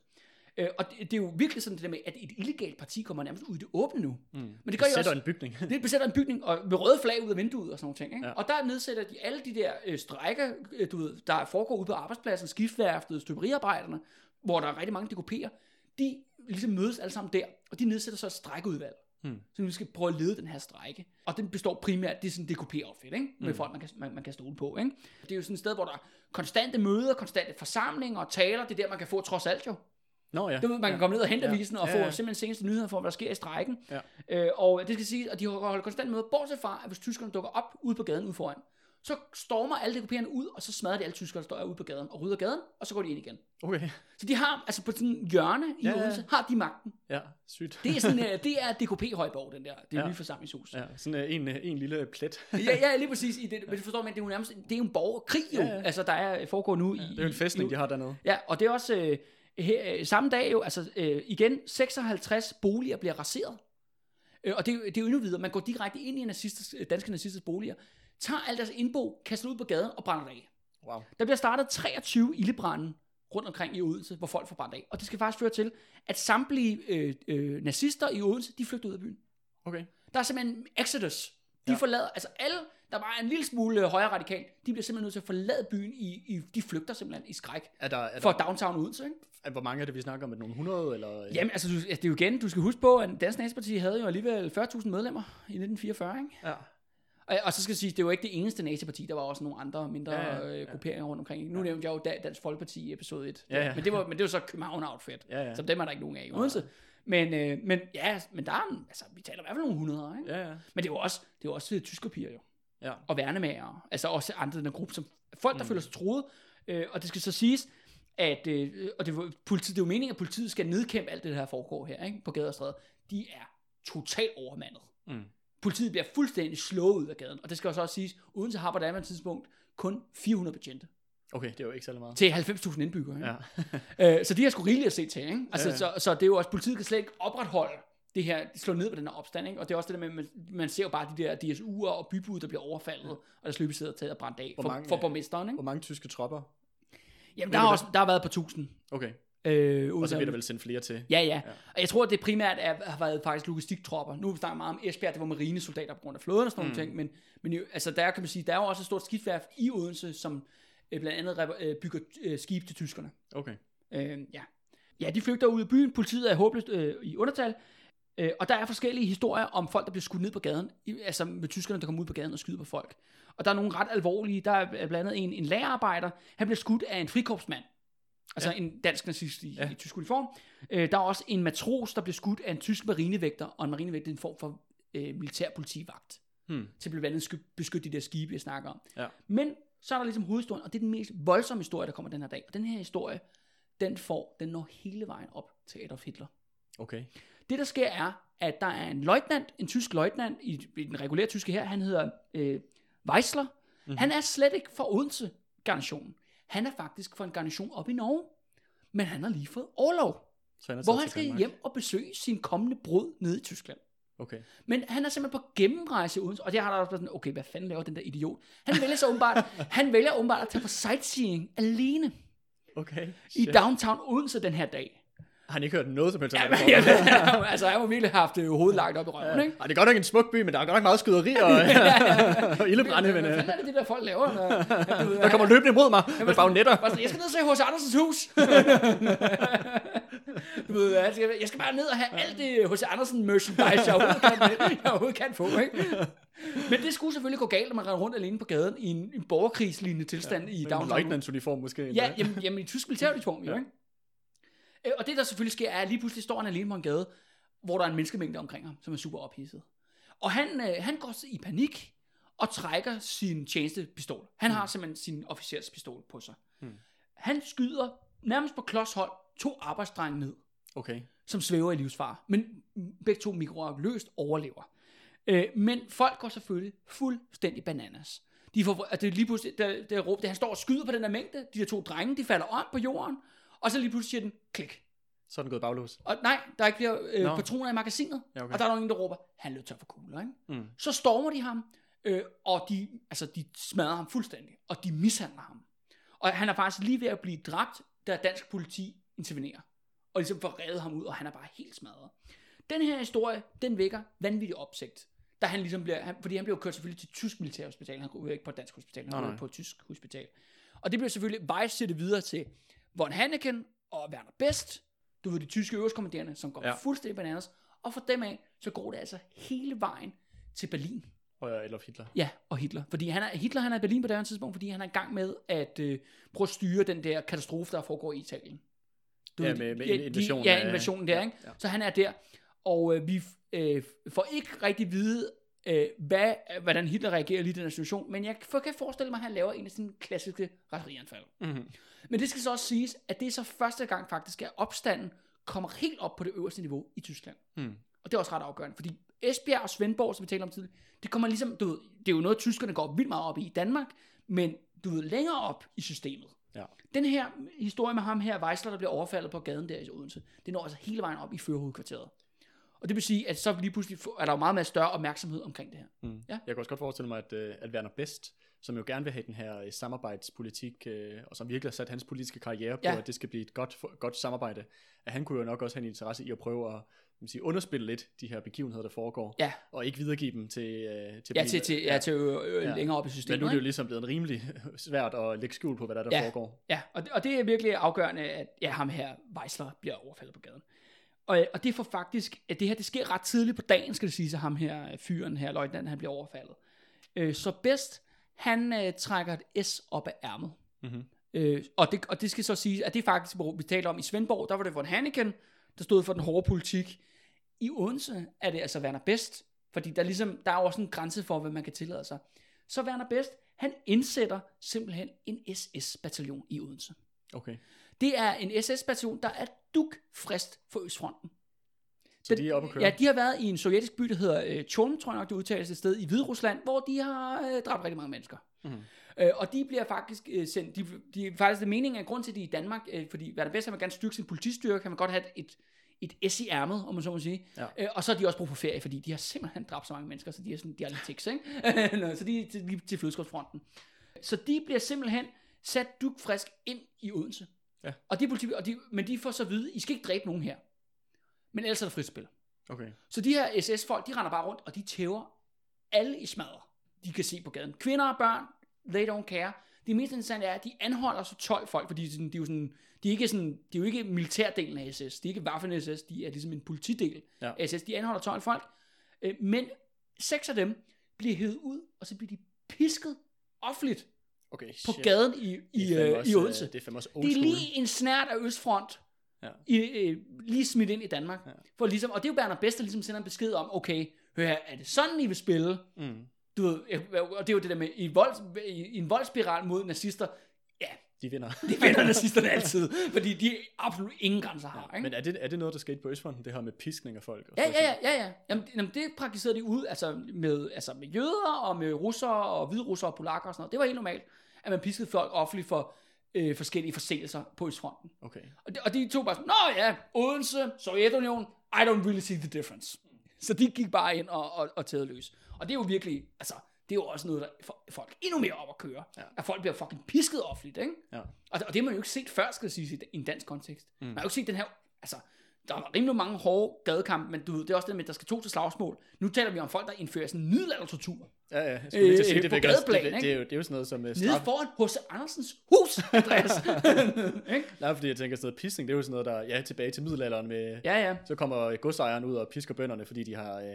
Øh, og det, det, er jo virkelig sådan det der med, at et illegalt parti kommer nærmest ud i det åbne nu. Mm. Men det gør de Sætter også, en bygning. det besætter en bygning og med røde flag ud af vinduet og sådan nogle ting. Ikke? Ja. Og der nedsætter de alle de der øh, strækker, øh, du ved, der foregår ude på arbejdspladsen, skiftværftet, støberiarbejderne, hvor der er rigtig mange DKP'er. De ligesom mødes alle sammen der, og de nedsætter så et strækkeudvalg. Hmm. Så vi skal prøve at lede den her strække. Og den består primært, det er sådan en DKP-outfit, ikke? Med folk, man kan, man, man kan stole på, ikke? Det er jo sådan et sted, hvor der er konstante møder, konstante forsamlinger og taler. Det er der, man kan få trods alt jo. Nå ja. Ved, man kan ja. komme ned og hente Ja. avisen og Ja, få ja. simpelthen seneste nyheder for, hvad der sker i strækken. Ja. Øh, og det skal sige, at de holder konstant møder, bortset fra, at hvis tyskerne dukker op ude på gaden ude foran, så stormer alle DKP'erne ud, og så smadrer de alle tyskere, der står ude på gaden, og rydder gaden, og så går de ind igen. Okay. Så de har, altså på sådan en hjørne i Ja, ja, ja. Odense, har de magten. Ja, sygt. Det er sådan, øh, det er DKP Højborg, den der, det Ja. nye forsamlingshus. Ja, sådan øh, en, øh, en lille plet. ja, ja, lige præcis. I det, men du forstår man, det er jo nærmest, det er jo en borgerkrig jo, Ja, ja. altså der er, foregår nu i... Det er jo en fæstning, de har dernede. Ja, og det er også her, øh, samme dag jo, altså øh, igen, 56 boliger bliver raseret. Øh, og det, er det er jo endnu videre. Man går direkte ind i nazisters, danske nazisters boliger, tager alt deres indbo, kaster ud på gaden og brænder det af. Wow. Der bliver startet 23 ildebrænde rundt omkring i Odense, hvor folk får brændt af. Og det skal faktisk føre til, at samtlige øh, øh, nazister i Odense, de flygter ud af byen. Okay. Der er simpelthen en exodus De Ja. forlader, altså alle, der bare er en lille smule øh, højre radikal, de bliver simpelthen nødt til at forlade byen i, i de flygter simpelthen i skræk Er der, er for der, downtown Odense, ikke? er, hvor mange er det, vi snakker om? Det nogle 100? Eller? Jamen, altså, det er jo igen, du skal huske på, at Dansk Naziparti havde jo alligevel 40.000 medlemmer i 1944, ikke? Ja. Og, og så skal jeg sige, det var ikke det eneste naziparti, der var også nogle andre mindre Ja, ja, ja, ja, ja. øh, grupperinger rundt omkring. Nu ja. nævnte jeg jo Da- Dansk Folkeparti i episode 1. Ja, ja. Men, det var, men det var så København Outfit. Ja, ja. Så dem er der ikke nogen af i Odense. Men, øh, men ja, men der er, altså, vi taler i hvert fald nogle hundrede, ikke? Ja, ja. Men det jo også, det jo også tyskopiger jo. Ja. Og værnemager. Altså også andre i den gruppe, som folk, der mm. føler sig troet. Øh, og det skal så siges, at øh, og det, politiet, det er jo meningen, at politiet skal nedkæmpe alt det her foregår her, ikke? På gader og stræder. De er totalt overmandet. Mm. Politiet bliver fuldstændig slået ud af gaden. Og det skal jo så også siges, uden til har på daværende tidspunkt kun 400 betjente Okay, det er jo ikke særlig meget. til 90.000 indbyggere. Ikke? Ja. Øh, så de har sgu rigeligt at se til. Ikke? Altså, ja. ja. Så, så det er jo også, politiet kan slet ikke opretholde det her, slå ned på den her opstand. Ikke? Og det er også det der med, man, man ser jo bare de der DSU'er og bybud, der bliver overfaldet, og der løbet sidder taget og brændt af Hvor for, mange, for øh, borgmesteren. Ikke? Hvor mange tyske tropper? Jamen, der har, også, der har været på 1000. Okay. Øh, Og så bliver der vel sendt flere til. Ja, ja. Og jeg tror, at det primært er, har været faktisk logistiktropper. Nu snakker vi meget om Esbjerg, det var marinesoldater på grund af flåden og sådan mm. nogle ting. Men, men jo, altså, der kan man sige, der er jo også et stort skibsværft i Odense, som øh, blandt andet øh, bygger øh, skib til tyskerne. Okay. Øh, ja. ja, de flygter ud af byen. Politiet er håbløst øh, i undertal. Øh, og der er forskellige historier om folk, der bliver skudt ned på gaden. Altså med tyskerne, der kommer ud på gaden og skyder på folk. Og der er nogle ret alvorlige. Der er blandt andet en, en lagerarbejder. Han bliver skudt af en frikorpsmand. Altså ja. en dansk nazist i, ja. I tysk uniform. Øh, der er også en matros, der bliver skudt af en tysk marinevægter. Og en marinevægter er en form for øh, militærpolitivagt. Hmm. Til blandt andet sky- beskytte de der skibe, jeg snakker om. Ja. Men så er der ligesom hovedhistorien, og det er den mest voldsomme historie, der kommer den her dag. Og den her historie, den får, den når hele vejen op til Adolf Hitler. Okay. Det der sker er, at der er en løjtnant, en tysk løjtnant i, i den regulære tyske her, han hedder øh, Weissler. Mhm. Mm-hmm. Han er slet ikke fra Odense garnitionen. Han er faktisk fra en garnison op i Norge. Men han har lige fået overlov, Så han er hvor han skal hjem og besøge sin kommende brud nede i Tyskland. Okay. Men han er simpelthen på gennemrejse i Odense, og det har der også været sådan, okay, hvad fanden laver den der idiot? Han vælger så åbenbart, han vælger åbenbart at tage på sightseeing alene Okay. i Shit. downtown Odense den her dag. Har han ikke hørt noget som helst om Ja, det? men, ja, altså, han har virkelig haft øh, hovedet lagt op i røven, ikke? Ej, det er godt nok en smuk by, men der er godt nok meget skyderi og, og ildebrænde. Men, Hvad øh, fanden er det, det der folk laver? Når, der kommer løbende imod mig med bagnetter. Jeg skal ned og se H.C. Andersens hus. du ved, jeg skal, jeg skal bare ned og have alt det H.C. Andersen merchandise, jeg overhovedet kan, jeg overhovedet kan få. Ikke? Men det skulle selvfølgelig gå galt, når man render rundt alene på gaden i en, en borgerkrigslignende tilstand ja, i En downtown. løjtnantsuniform måske. Ja, jamen, jamen i tysk militæruniform, Ja. ikke? Øh, Og det, der selvfølgelig sker, er, at lige pludselig står han alene på en gade, hvor der er en menneskemængde omkring ham, som er super ophidset. Og han, øh, han går i panik og trækker sin tjenestepistol. Han har simpelthen sin officerspistol på sig. Mm. Han skyder nærmest på klodshold to arbejdsdrenge ned, Okay. som svæver i livsfar. Men begge to mikroløst overlever. Øh, men folk går selvfølgelig fuldstændig bananas. De får, at det er lige pludselig, der, der råb, det, han står og skyder på den her mængde, de der to drenge, de falder om på jorden, og så lige pludselig siger den, klik. Så er den gået baglås. Og nej, der er ikke flere øh, Nå. patroner i magasinet, Ja, okay. og der er nogen, der råber, han løb tør for kugler, ikke? Mm. Så stormer de ham, øh, og de, altså, de smadrer ham fuldstændig, og de mishandler ham. Og han er faktisk lige ved at blive dræbt, da dansk politi intervenerer, og ligesom får reddet ham ud, og han er bare helt smadret. Den her historie, den vækker vanvittig opsigt, da han ligesom bliver, han, fordi han bliver jo kørt selvfølgelig til tysk militærhospital, han går ikke på et dansk hospital, han går på et tysk hospital. Og det bliver selvfølgelig vejsættet videre til Von Hanneken og Werner Best, du ved, de tyske øverstkommanderende, som går Ja. ja. fuldstændig bananas, og for dem af, så går det altså hele vejen til Berlin. Og øh, Adolf Hitler. Ja, og Hitler. Fordi han er, Hitler han er i Berlin på det her tidspunkt, fordi han er i gang med at øh, prøve at styre den der katastrofe, der foregår i Italien. Du Ja, med- med de- invasionen ja, invasionen der, ja, ikke? ja. Så han er der, og øh, vi øh, får ikke rigtig vide, øh, hvad, hvordan Hitler reagerer lige i den her situation, men jeg for- kan forestille mig, at han laver en af sine klassiske raserianfald. Mm-hmm. Men det skal så også siges, at det er så første gang faktisk, at opstanden kommer helt op på det øverste niveau i Tyskland. Mm. Og det er også ret afgørende, fordi Esbjerg og Svendborg, som vi talte om tidligere, det kommer ligesom, du ved, det er jo noget, tyskerne går vildt meget op i i Danmark, men du ved, længere op i systemet. Ja. Den her historie med ham her, Weissler, der bliver overfaldet på gaden der i Odense, det når altså hele vejen op i førerhovedkvarteret. Og det vil sige, at så lige pludselig er der jo meget mere større opmærksomhed omkring det her. Mm. Ja. Jeg kan også godt forestille mig, at, øh, at Werner Best, som jo gerne vil have den her øh, samarbejdspolitik, øh, og som virkelig har sat hans politiske karriere på, Ja. at det skal blive et godt, godt samarbejde, at han kunne jo nok også have en interesse i at prøve at man sige, underspille lidt de her begivenheder, der foregår, Ja, og ikke videregive dem til, øh, til, ja til, til, ja, til øh, øh, Ja. længere op i Men systemet. nu er det jo ligesom blevet rimelig svært at lægge skjul på, hvad der, der Ja. foregår. Ja, og det, og det er virkelig afgørende, at ja, ham her, Weisler, bliver overfaldet på gaden. Og, og det får faktisk, at det her, det sker ret tidligt på dagen, skal det sige, at ham her, fyren her, løjtnanten, han bliver overfaldet. Øh, så bedst, han øh, trækker et S op af ærmet. Mm-hmm. Øh, og, det, og det skal så sige, at det er faktisk, hvor vi taler om i Svendborg, der var det von Hanneken, der stod for den hårde politik. I Odense er det altså Werner Best, fordi der, er ligesom, der er også en grænse for, hvad man kan tillade sig. Så Werner Best, han indsætter simpelthen en SS-bataljon i Odense. Okay. Det er en SS-bataljon, der er dukfrist for Østfronten. Så de er oppe at køre? Ja, de har været i en sovjetisk by, der hedder øh, Cholm, tror jeg nok, det udtales et sted i Hvide Rusland, hvor de har øh, dræbt rigtig mange mennesker. Mhm. Øh, og de bliver faktisk øh, sendt, de, de er faktisk det meningen af grund til, at de er i Danmark, øh, fordi Werner Best, han vil gerne styrke sin politistyrke, han vil godt have et, et S i ærmet, om man så må sige. Ja. Øh, og så er de også brug for ferie, fordi de har simpelthen dræbt så mange mennesker, så de er, sådan, de er lidt tiks, ikke? Så de er til, til flødeskovsfronten. Så de bliver simpelthen sat dukfrisk ind i Odense. Ja. Og de politi, og de, men de får så at vide, I skal ikke dræbe nogen her. Men ellers er der frit spil. Okay. Så de her SS-folk, de render bare rundt, og de tæver alle i smadre, de kan se på gaden. Kvinder og børn, they don't care. Det mest interessante er, at de anholder så 12 folk, fordi de, er de er jo sådan, de er ikke sådan, de er jo ikke militærdelen af SS, de er ikke Waffen SS, de er ligesom en politidel Ja. af SS. De anholder 12 folk, øh, men seks af dem bliver hævet ud, og så bliver de pisket offentligt Okay, på shit. gaden i, Det i, fandme øh, også, i øh, Odense. Det er fandme også old Det er lige en snært af Østfront, Ja. i, øh, lige smidt ind i Danmark. Ja. Ja. For ligesom, og det er jo Berner Best, der ligesom sender en besked om, okay, hør her, er det sådan, I vil spille? Mm. Du ved, øh, og det er jo det der med, i, volds, i, i en voldspiral mod nazister, ja, De vinder. det vinder nazisterne altid, fordi de absolut ingen grænser har, ikke? Men er det, er det noget, der skete på Østfronten, det her med piskning af folk? og Ja, ja, ja, ja, ja. Jamen, jamen, det praktiserede de ud, altså med, altså med jøder og med russere og hvidrussere og polakker og sådan noget. Det var helt normalt, at man piskede folk offentligt for øh, forskellige forseelser på Østfronten. Okay. Og de, og de tog bare sådan, Nå ja, Odense, Sovjetunionen, I don't really see the difference. Så de gik bare ind og, og, og tævede løs. Og det er jo virkelig, altså, det er jo også noget, der får folk endnu mere op at køre. Ja. At folk bliver fucking pisket offentligt, ikke? Ja. Og, og det har man jo ikke set før, skal jeg sige, i en dansk kontekst. Mm. Man har jo ikke set den her, altså, der var rimelig mange hårde gadekampe, men du ved, det er også det med, at der skal to til slagsmål. Nu taler vi om folk, der indfører sådan middelaldertortur. Ja, ja. Jeg skulle lige sige, Øh, det, på gadeplan, det, det, er jo, det er jo sådan noget som Nede straf. foran H.C. Andersens hus, Andreas. Nej, fordi jeg tænker sådan noget pisning, det er jo sådan noget, der ja, tilbage til middelalderen med... Ja, ja. Så kommer godsejeren ud og pisker bønderne, fordi de har... Øh,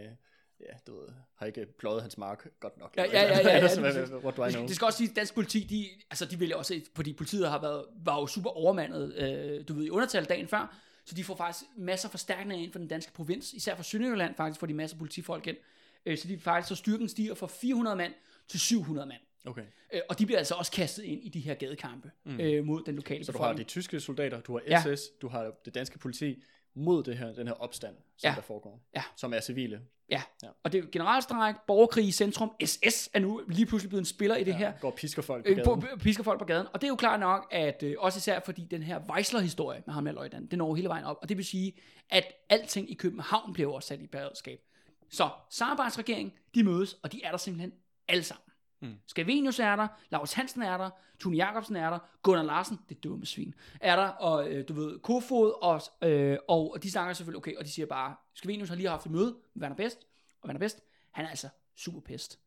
ja, du ved, har ikke pløjet hans mark godt nok. Ja, ja, ja, ja, ja, lige præcis. hvad- what do I Det, know? skal- det skal også sige, at dansk politi, de, altså de vælger også, fordi politiet har været, var jo super overmandet, øh, du ved, i undertal dagen før, så de får faktisk masser af forstærkninger ind fra den danske provins, især fra Sønderjylland faktisk får de masser af politifolk ind, øh, så de faktisk, så styrken stiger fra 400 mand til 700 mand. Okay. Øh, og de bliver altså også kastet ind i de her gadekampe mm. øh, mod den lokale Så du har befolkning. de tyske soldater, du har Ja. SS, du har det danske politi mod det her, den her opstand, som Ja. der foregår. Ja. Som er civile. Ja. Ja. og det er generalstræk, borgerkrig i centrum, SS er nu lige pludselig blevet en spiller i det her. Går pisker folk på Øh, gaden. på, pisker folk på gaden. Og det er jo klart nok, at øh, også især fordi den her Weisler-historie med ham her løjtnant, den når hele vejen op. Og det vil sige, at alting i København bliver også sat i beredskab. Så samarbejdsregeringen, de mødes, og de er der simpelthen alle sammen. Mm. Skavenius er der, Lars Hansen er der, Tune Jacobsen er der, Gunnar Larsen, det dumme svin, er der, og øh, du ved, Kofod, og, øh, og de snakker selvfølgelig, okay, og de siger bare, Skavenius har lige haft et møde med Werner Best, og Werner Best, han er altså super pest.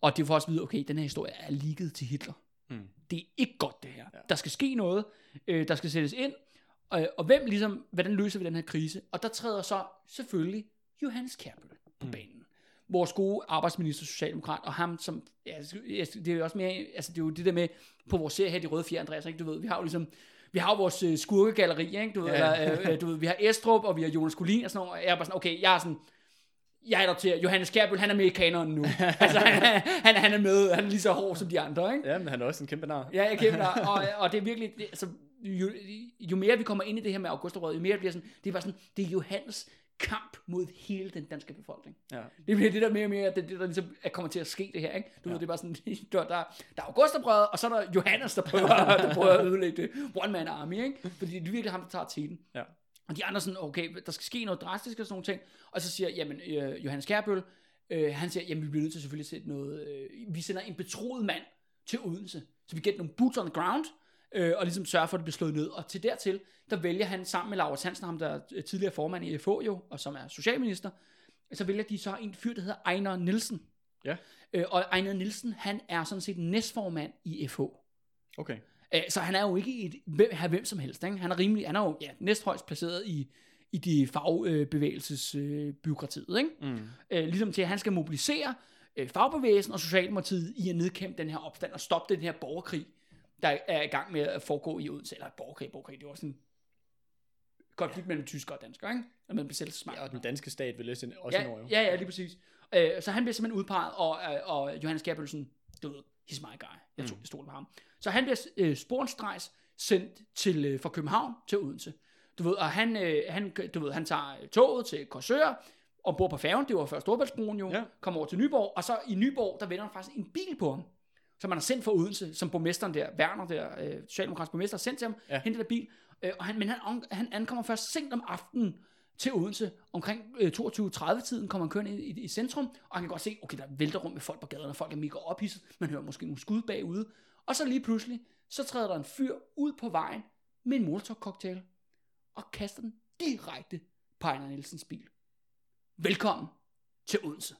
Og det får også at vide, okay, den her historie er ligget til Hitler. Mm. Det er ikke godt det her. Ja. Ja. Der skal ske noget, øh, der skal sættes ind, og, og hvem ligesom, hvordan løser vi den her krise? Og der træder så selvfølgelig Johannes Kærbøl på Mm. banen. Vores gode arbejdsminister, socialdemokrat, og ham som, ja, det er jo også mere, altså det er jo det der med, på vores serie her, De Røde Fjer, Andreas, ikke? du ved, vi har jo ligesom, vi har jo vores øh, skurkegalleri, ikke? Du ved, Ja. eller, øh, du ved, vi har Estrup, og vi har Jonas Collin og sådan noget, og jeg er bare sådan, okay, jeg er sådan, jeg er der til, Johannes Kærbøl, han er med i kanonen nu. altså, han, han, han er med, han er lige så hård som de andre, ikke? Ja, men han er også en kæmpe nar. Ja, jeg kæmper dig. Og, og det er virkelig, det, altså, jo, jo mere vi kommer ind i det her med Augustoprøret, jo mere det bliver sådan, det er bare sådan, det er Johannes kamp mod hele den danske befolkning. Ja. Det bliver det der mere og mere, det, det der ligesom er kommer til at ske det her, ikke? Du ja. ved, det er bare sådan, der, der, der er Augustoprøret, og så er der Johannes, der prøver, der prøver at ødelægge det. One man army, ikke? Fordi det er virkelig ham, der tager tiden. Ja. Og de andre sådan, okay, der skal ske noget drastisk og sådan nogle ting. Og så siger, jamen, øh, Johannes Kærbøl, øh, han siger, jamen, vi bliver nødt til selvfølgelig at sætte noget, øh, vi sender en betroet mand til Odense, så vi get nogle boots on the ground, øh, og ligesom sørge for, at det bliver slået ned. Og til dertil, der vælger han sammen med Laura Hansen, ham der er tidligere formand i FH jo, og som er socialminister, så vælger de så en fyr, der hedder Ejner Nielsen. Ja. Øh, og Ejner Nielsen, han er sådan set næstformand i FH. Okay. Øh, så han er jo ikke et hvem, her hvem som helst. Ikke? Han er rimelig, han er jo ja, næsthøjst placeret i, i de fagbevægelsesbyråkratiet. Øh, ikke? Mm. Øh, ligesom til, at han skal mobilisere øh, fagbevægelsen og Socialdemokratiet i at nedkæmpe den her opstand og stoppe den her borgerkrig, der er i gang med at foregå i Odense. Eller borgerkrig, borgerkrig, det var sådan konflikt mellem tyskere og danskere, ikke? Og mellem besættelsesmagt. Ja, og den danske stat vil læse også Ja, jo. ja, ja, lige præcis. Øh, så han bliver simpelthen udpeget, og, øh, og Johannes Gabrielsen, du ved, he's my guy. Jeg, tog, Mm. jeg stoler på ham. Så han bliver øh, sporenstrejs sendt til, øh, fra København til Odense. Du ved, og han, øh, han, du ved, han tager toget til Korsør, og bor på færgen, det var før Storbæltsbroen jo, Ja. kommer over til Nyborg, og så i Nyborg, der vender han faktisk en bil på ham, som man har sendt fra Odense, som borgmesteren der, Werner der, øh, socialdemokratisk borgmester, har sendt til ham, Ja. hentet der bil, øh, og han, men han, han ankommer først sent om aftenen til Odense, omkring øh, 22.30 tiden kommer han kørende i, i, i centrum, og han kan godt se, okay, der vælter rundt med folk på gaden, og folk er mega ophidset, man hører måske nogle skud bagude, og så lige pludselig, så træder der en fyr ud på vejen med en molotov-cocktail, og kaster den direkte på Ejner Nielsens bil. Velkommen til Odense.